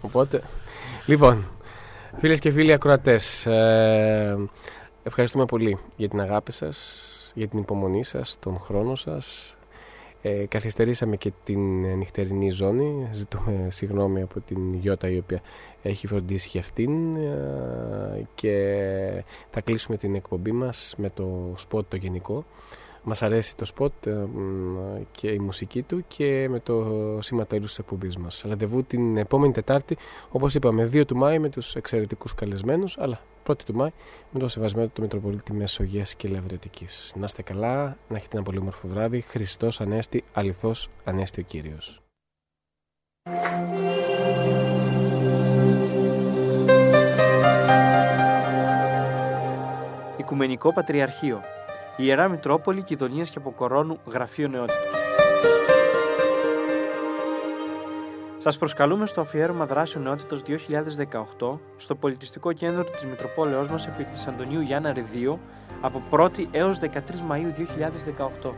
Οπότε, λοιπόν, φίλες και φίλοι ακροατές, ε, ευχαριστούμε πολύ για την αγάπη σας, για την υπομονή σας, τον χρόνο σας. Ε, καθυστερήσαμε και την ε, νυχτερινή ζώνη. Ζητούμε συγγνώμη από την Γιώτα η οποία έχει φροντίσει για αυτήν ε, και θα κλείσουμε την εκπομπή μας με το σποτ το γενικό. Μας αρέσει το σποτ ε, μ, και η μουσική του και με το σήμα τέλους της εκπομπής μας. Ραντεβού την επόμενη Τετάρτη, όπως είπαμε, 2 του Μάη με τους εξαιρετικούς καλεσμένους, αλλά 1η του Μάη με το σεβασμένο του Μητροπολίτη Μεσογείας και Λευρωτικής. Να είστε καλά, να έχετε ένα πολύ όμορφο βράδυ. Χριστός Ανέστη, αληθώς Ανέστη ο Κύριος. Οικουμενικό Πατριαρχείο. Η Ιερά Μητρόπολη Κιδωνίας και Αποκορώνου Γραφείο Νεότητας. Σας προσκαλούμε στο αφιέρωμα δράσεων νεότητος 2018 στο πολιτιστικό κέντρο της Μητροπόλεως μας επί της Αντωνίου Γιάννα Ριδίου από 1η έως 13 Μαΐου 2018.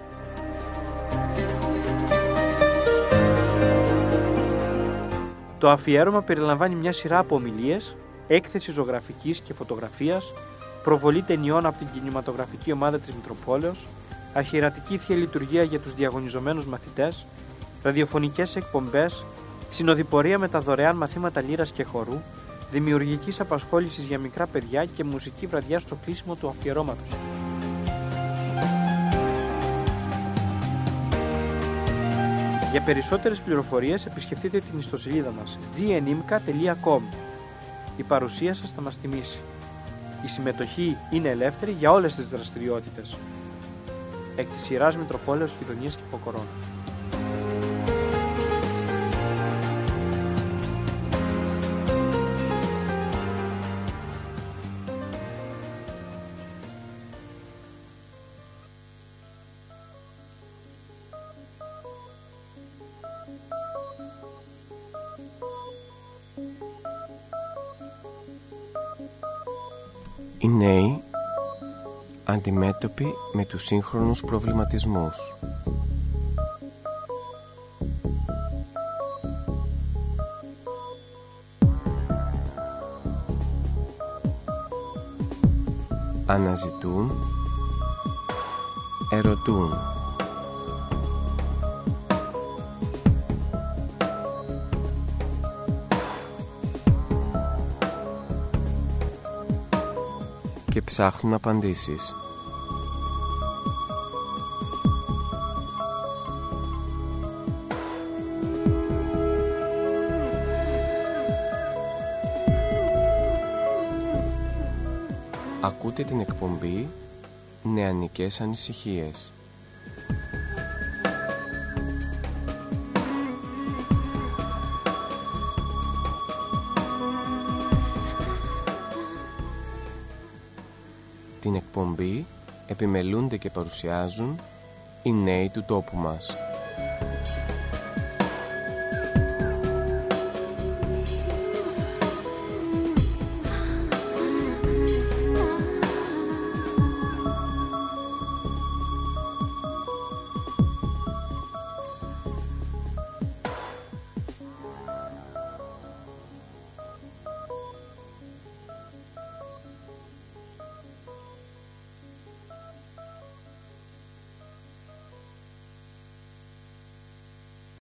Το αφιέρωμα περιλαμβάνει μια σειρά από ομιλίες, έκθεση ζωγραφικής και φωτογραφίας, προβολή ταινιών από την κινηματογραφική ομάδα της Μητροπόλεως, αρχιερατική θεία λειτουργία για τους διαγωνιζομένους μαθητές, ραδιοφωνικές εκπομπές, συνοδοιπορία με τα δωρεάν μαθήματα λύρας και χορού, δημιουργικής απασχόλησης για μικρά παιδιά και μουσική βραδιά στο κλείσιμο του αφιερώματος. Για περισσότερες πληροφορίες επισκεφτείτε την ιστοσελίδα μας gnimca.com Η παρουσία σας θα μας τιμήσει. Η συμμετοχή είναι ελεύθερη για όλες τις δραστηριότητες. Εκ της σειράς Μητροπόλεως Κοινωνίας και Ποκορών. Αντιμέτωποι με τους σύγχρονους προβληματισμούς. Αναζητούν, ερωτούν. και ψάχνουν απαντήσεις. Ακούτε την εκπομπή Νεανικές Ανησυχίες. Την εκπομπή επιμελούνται και παρουσιάζουν οι νέοι του τόπου μας.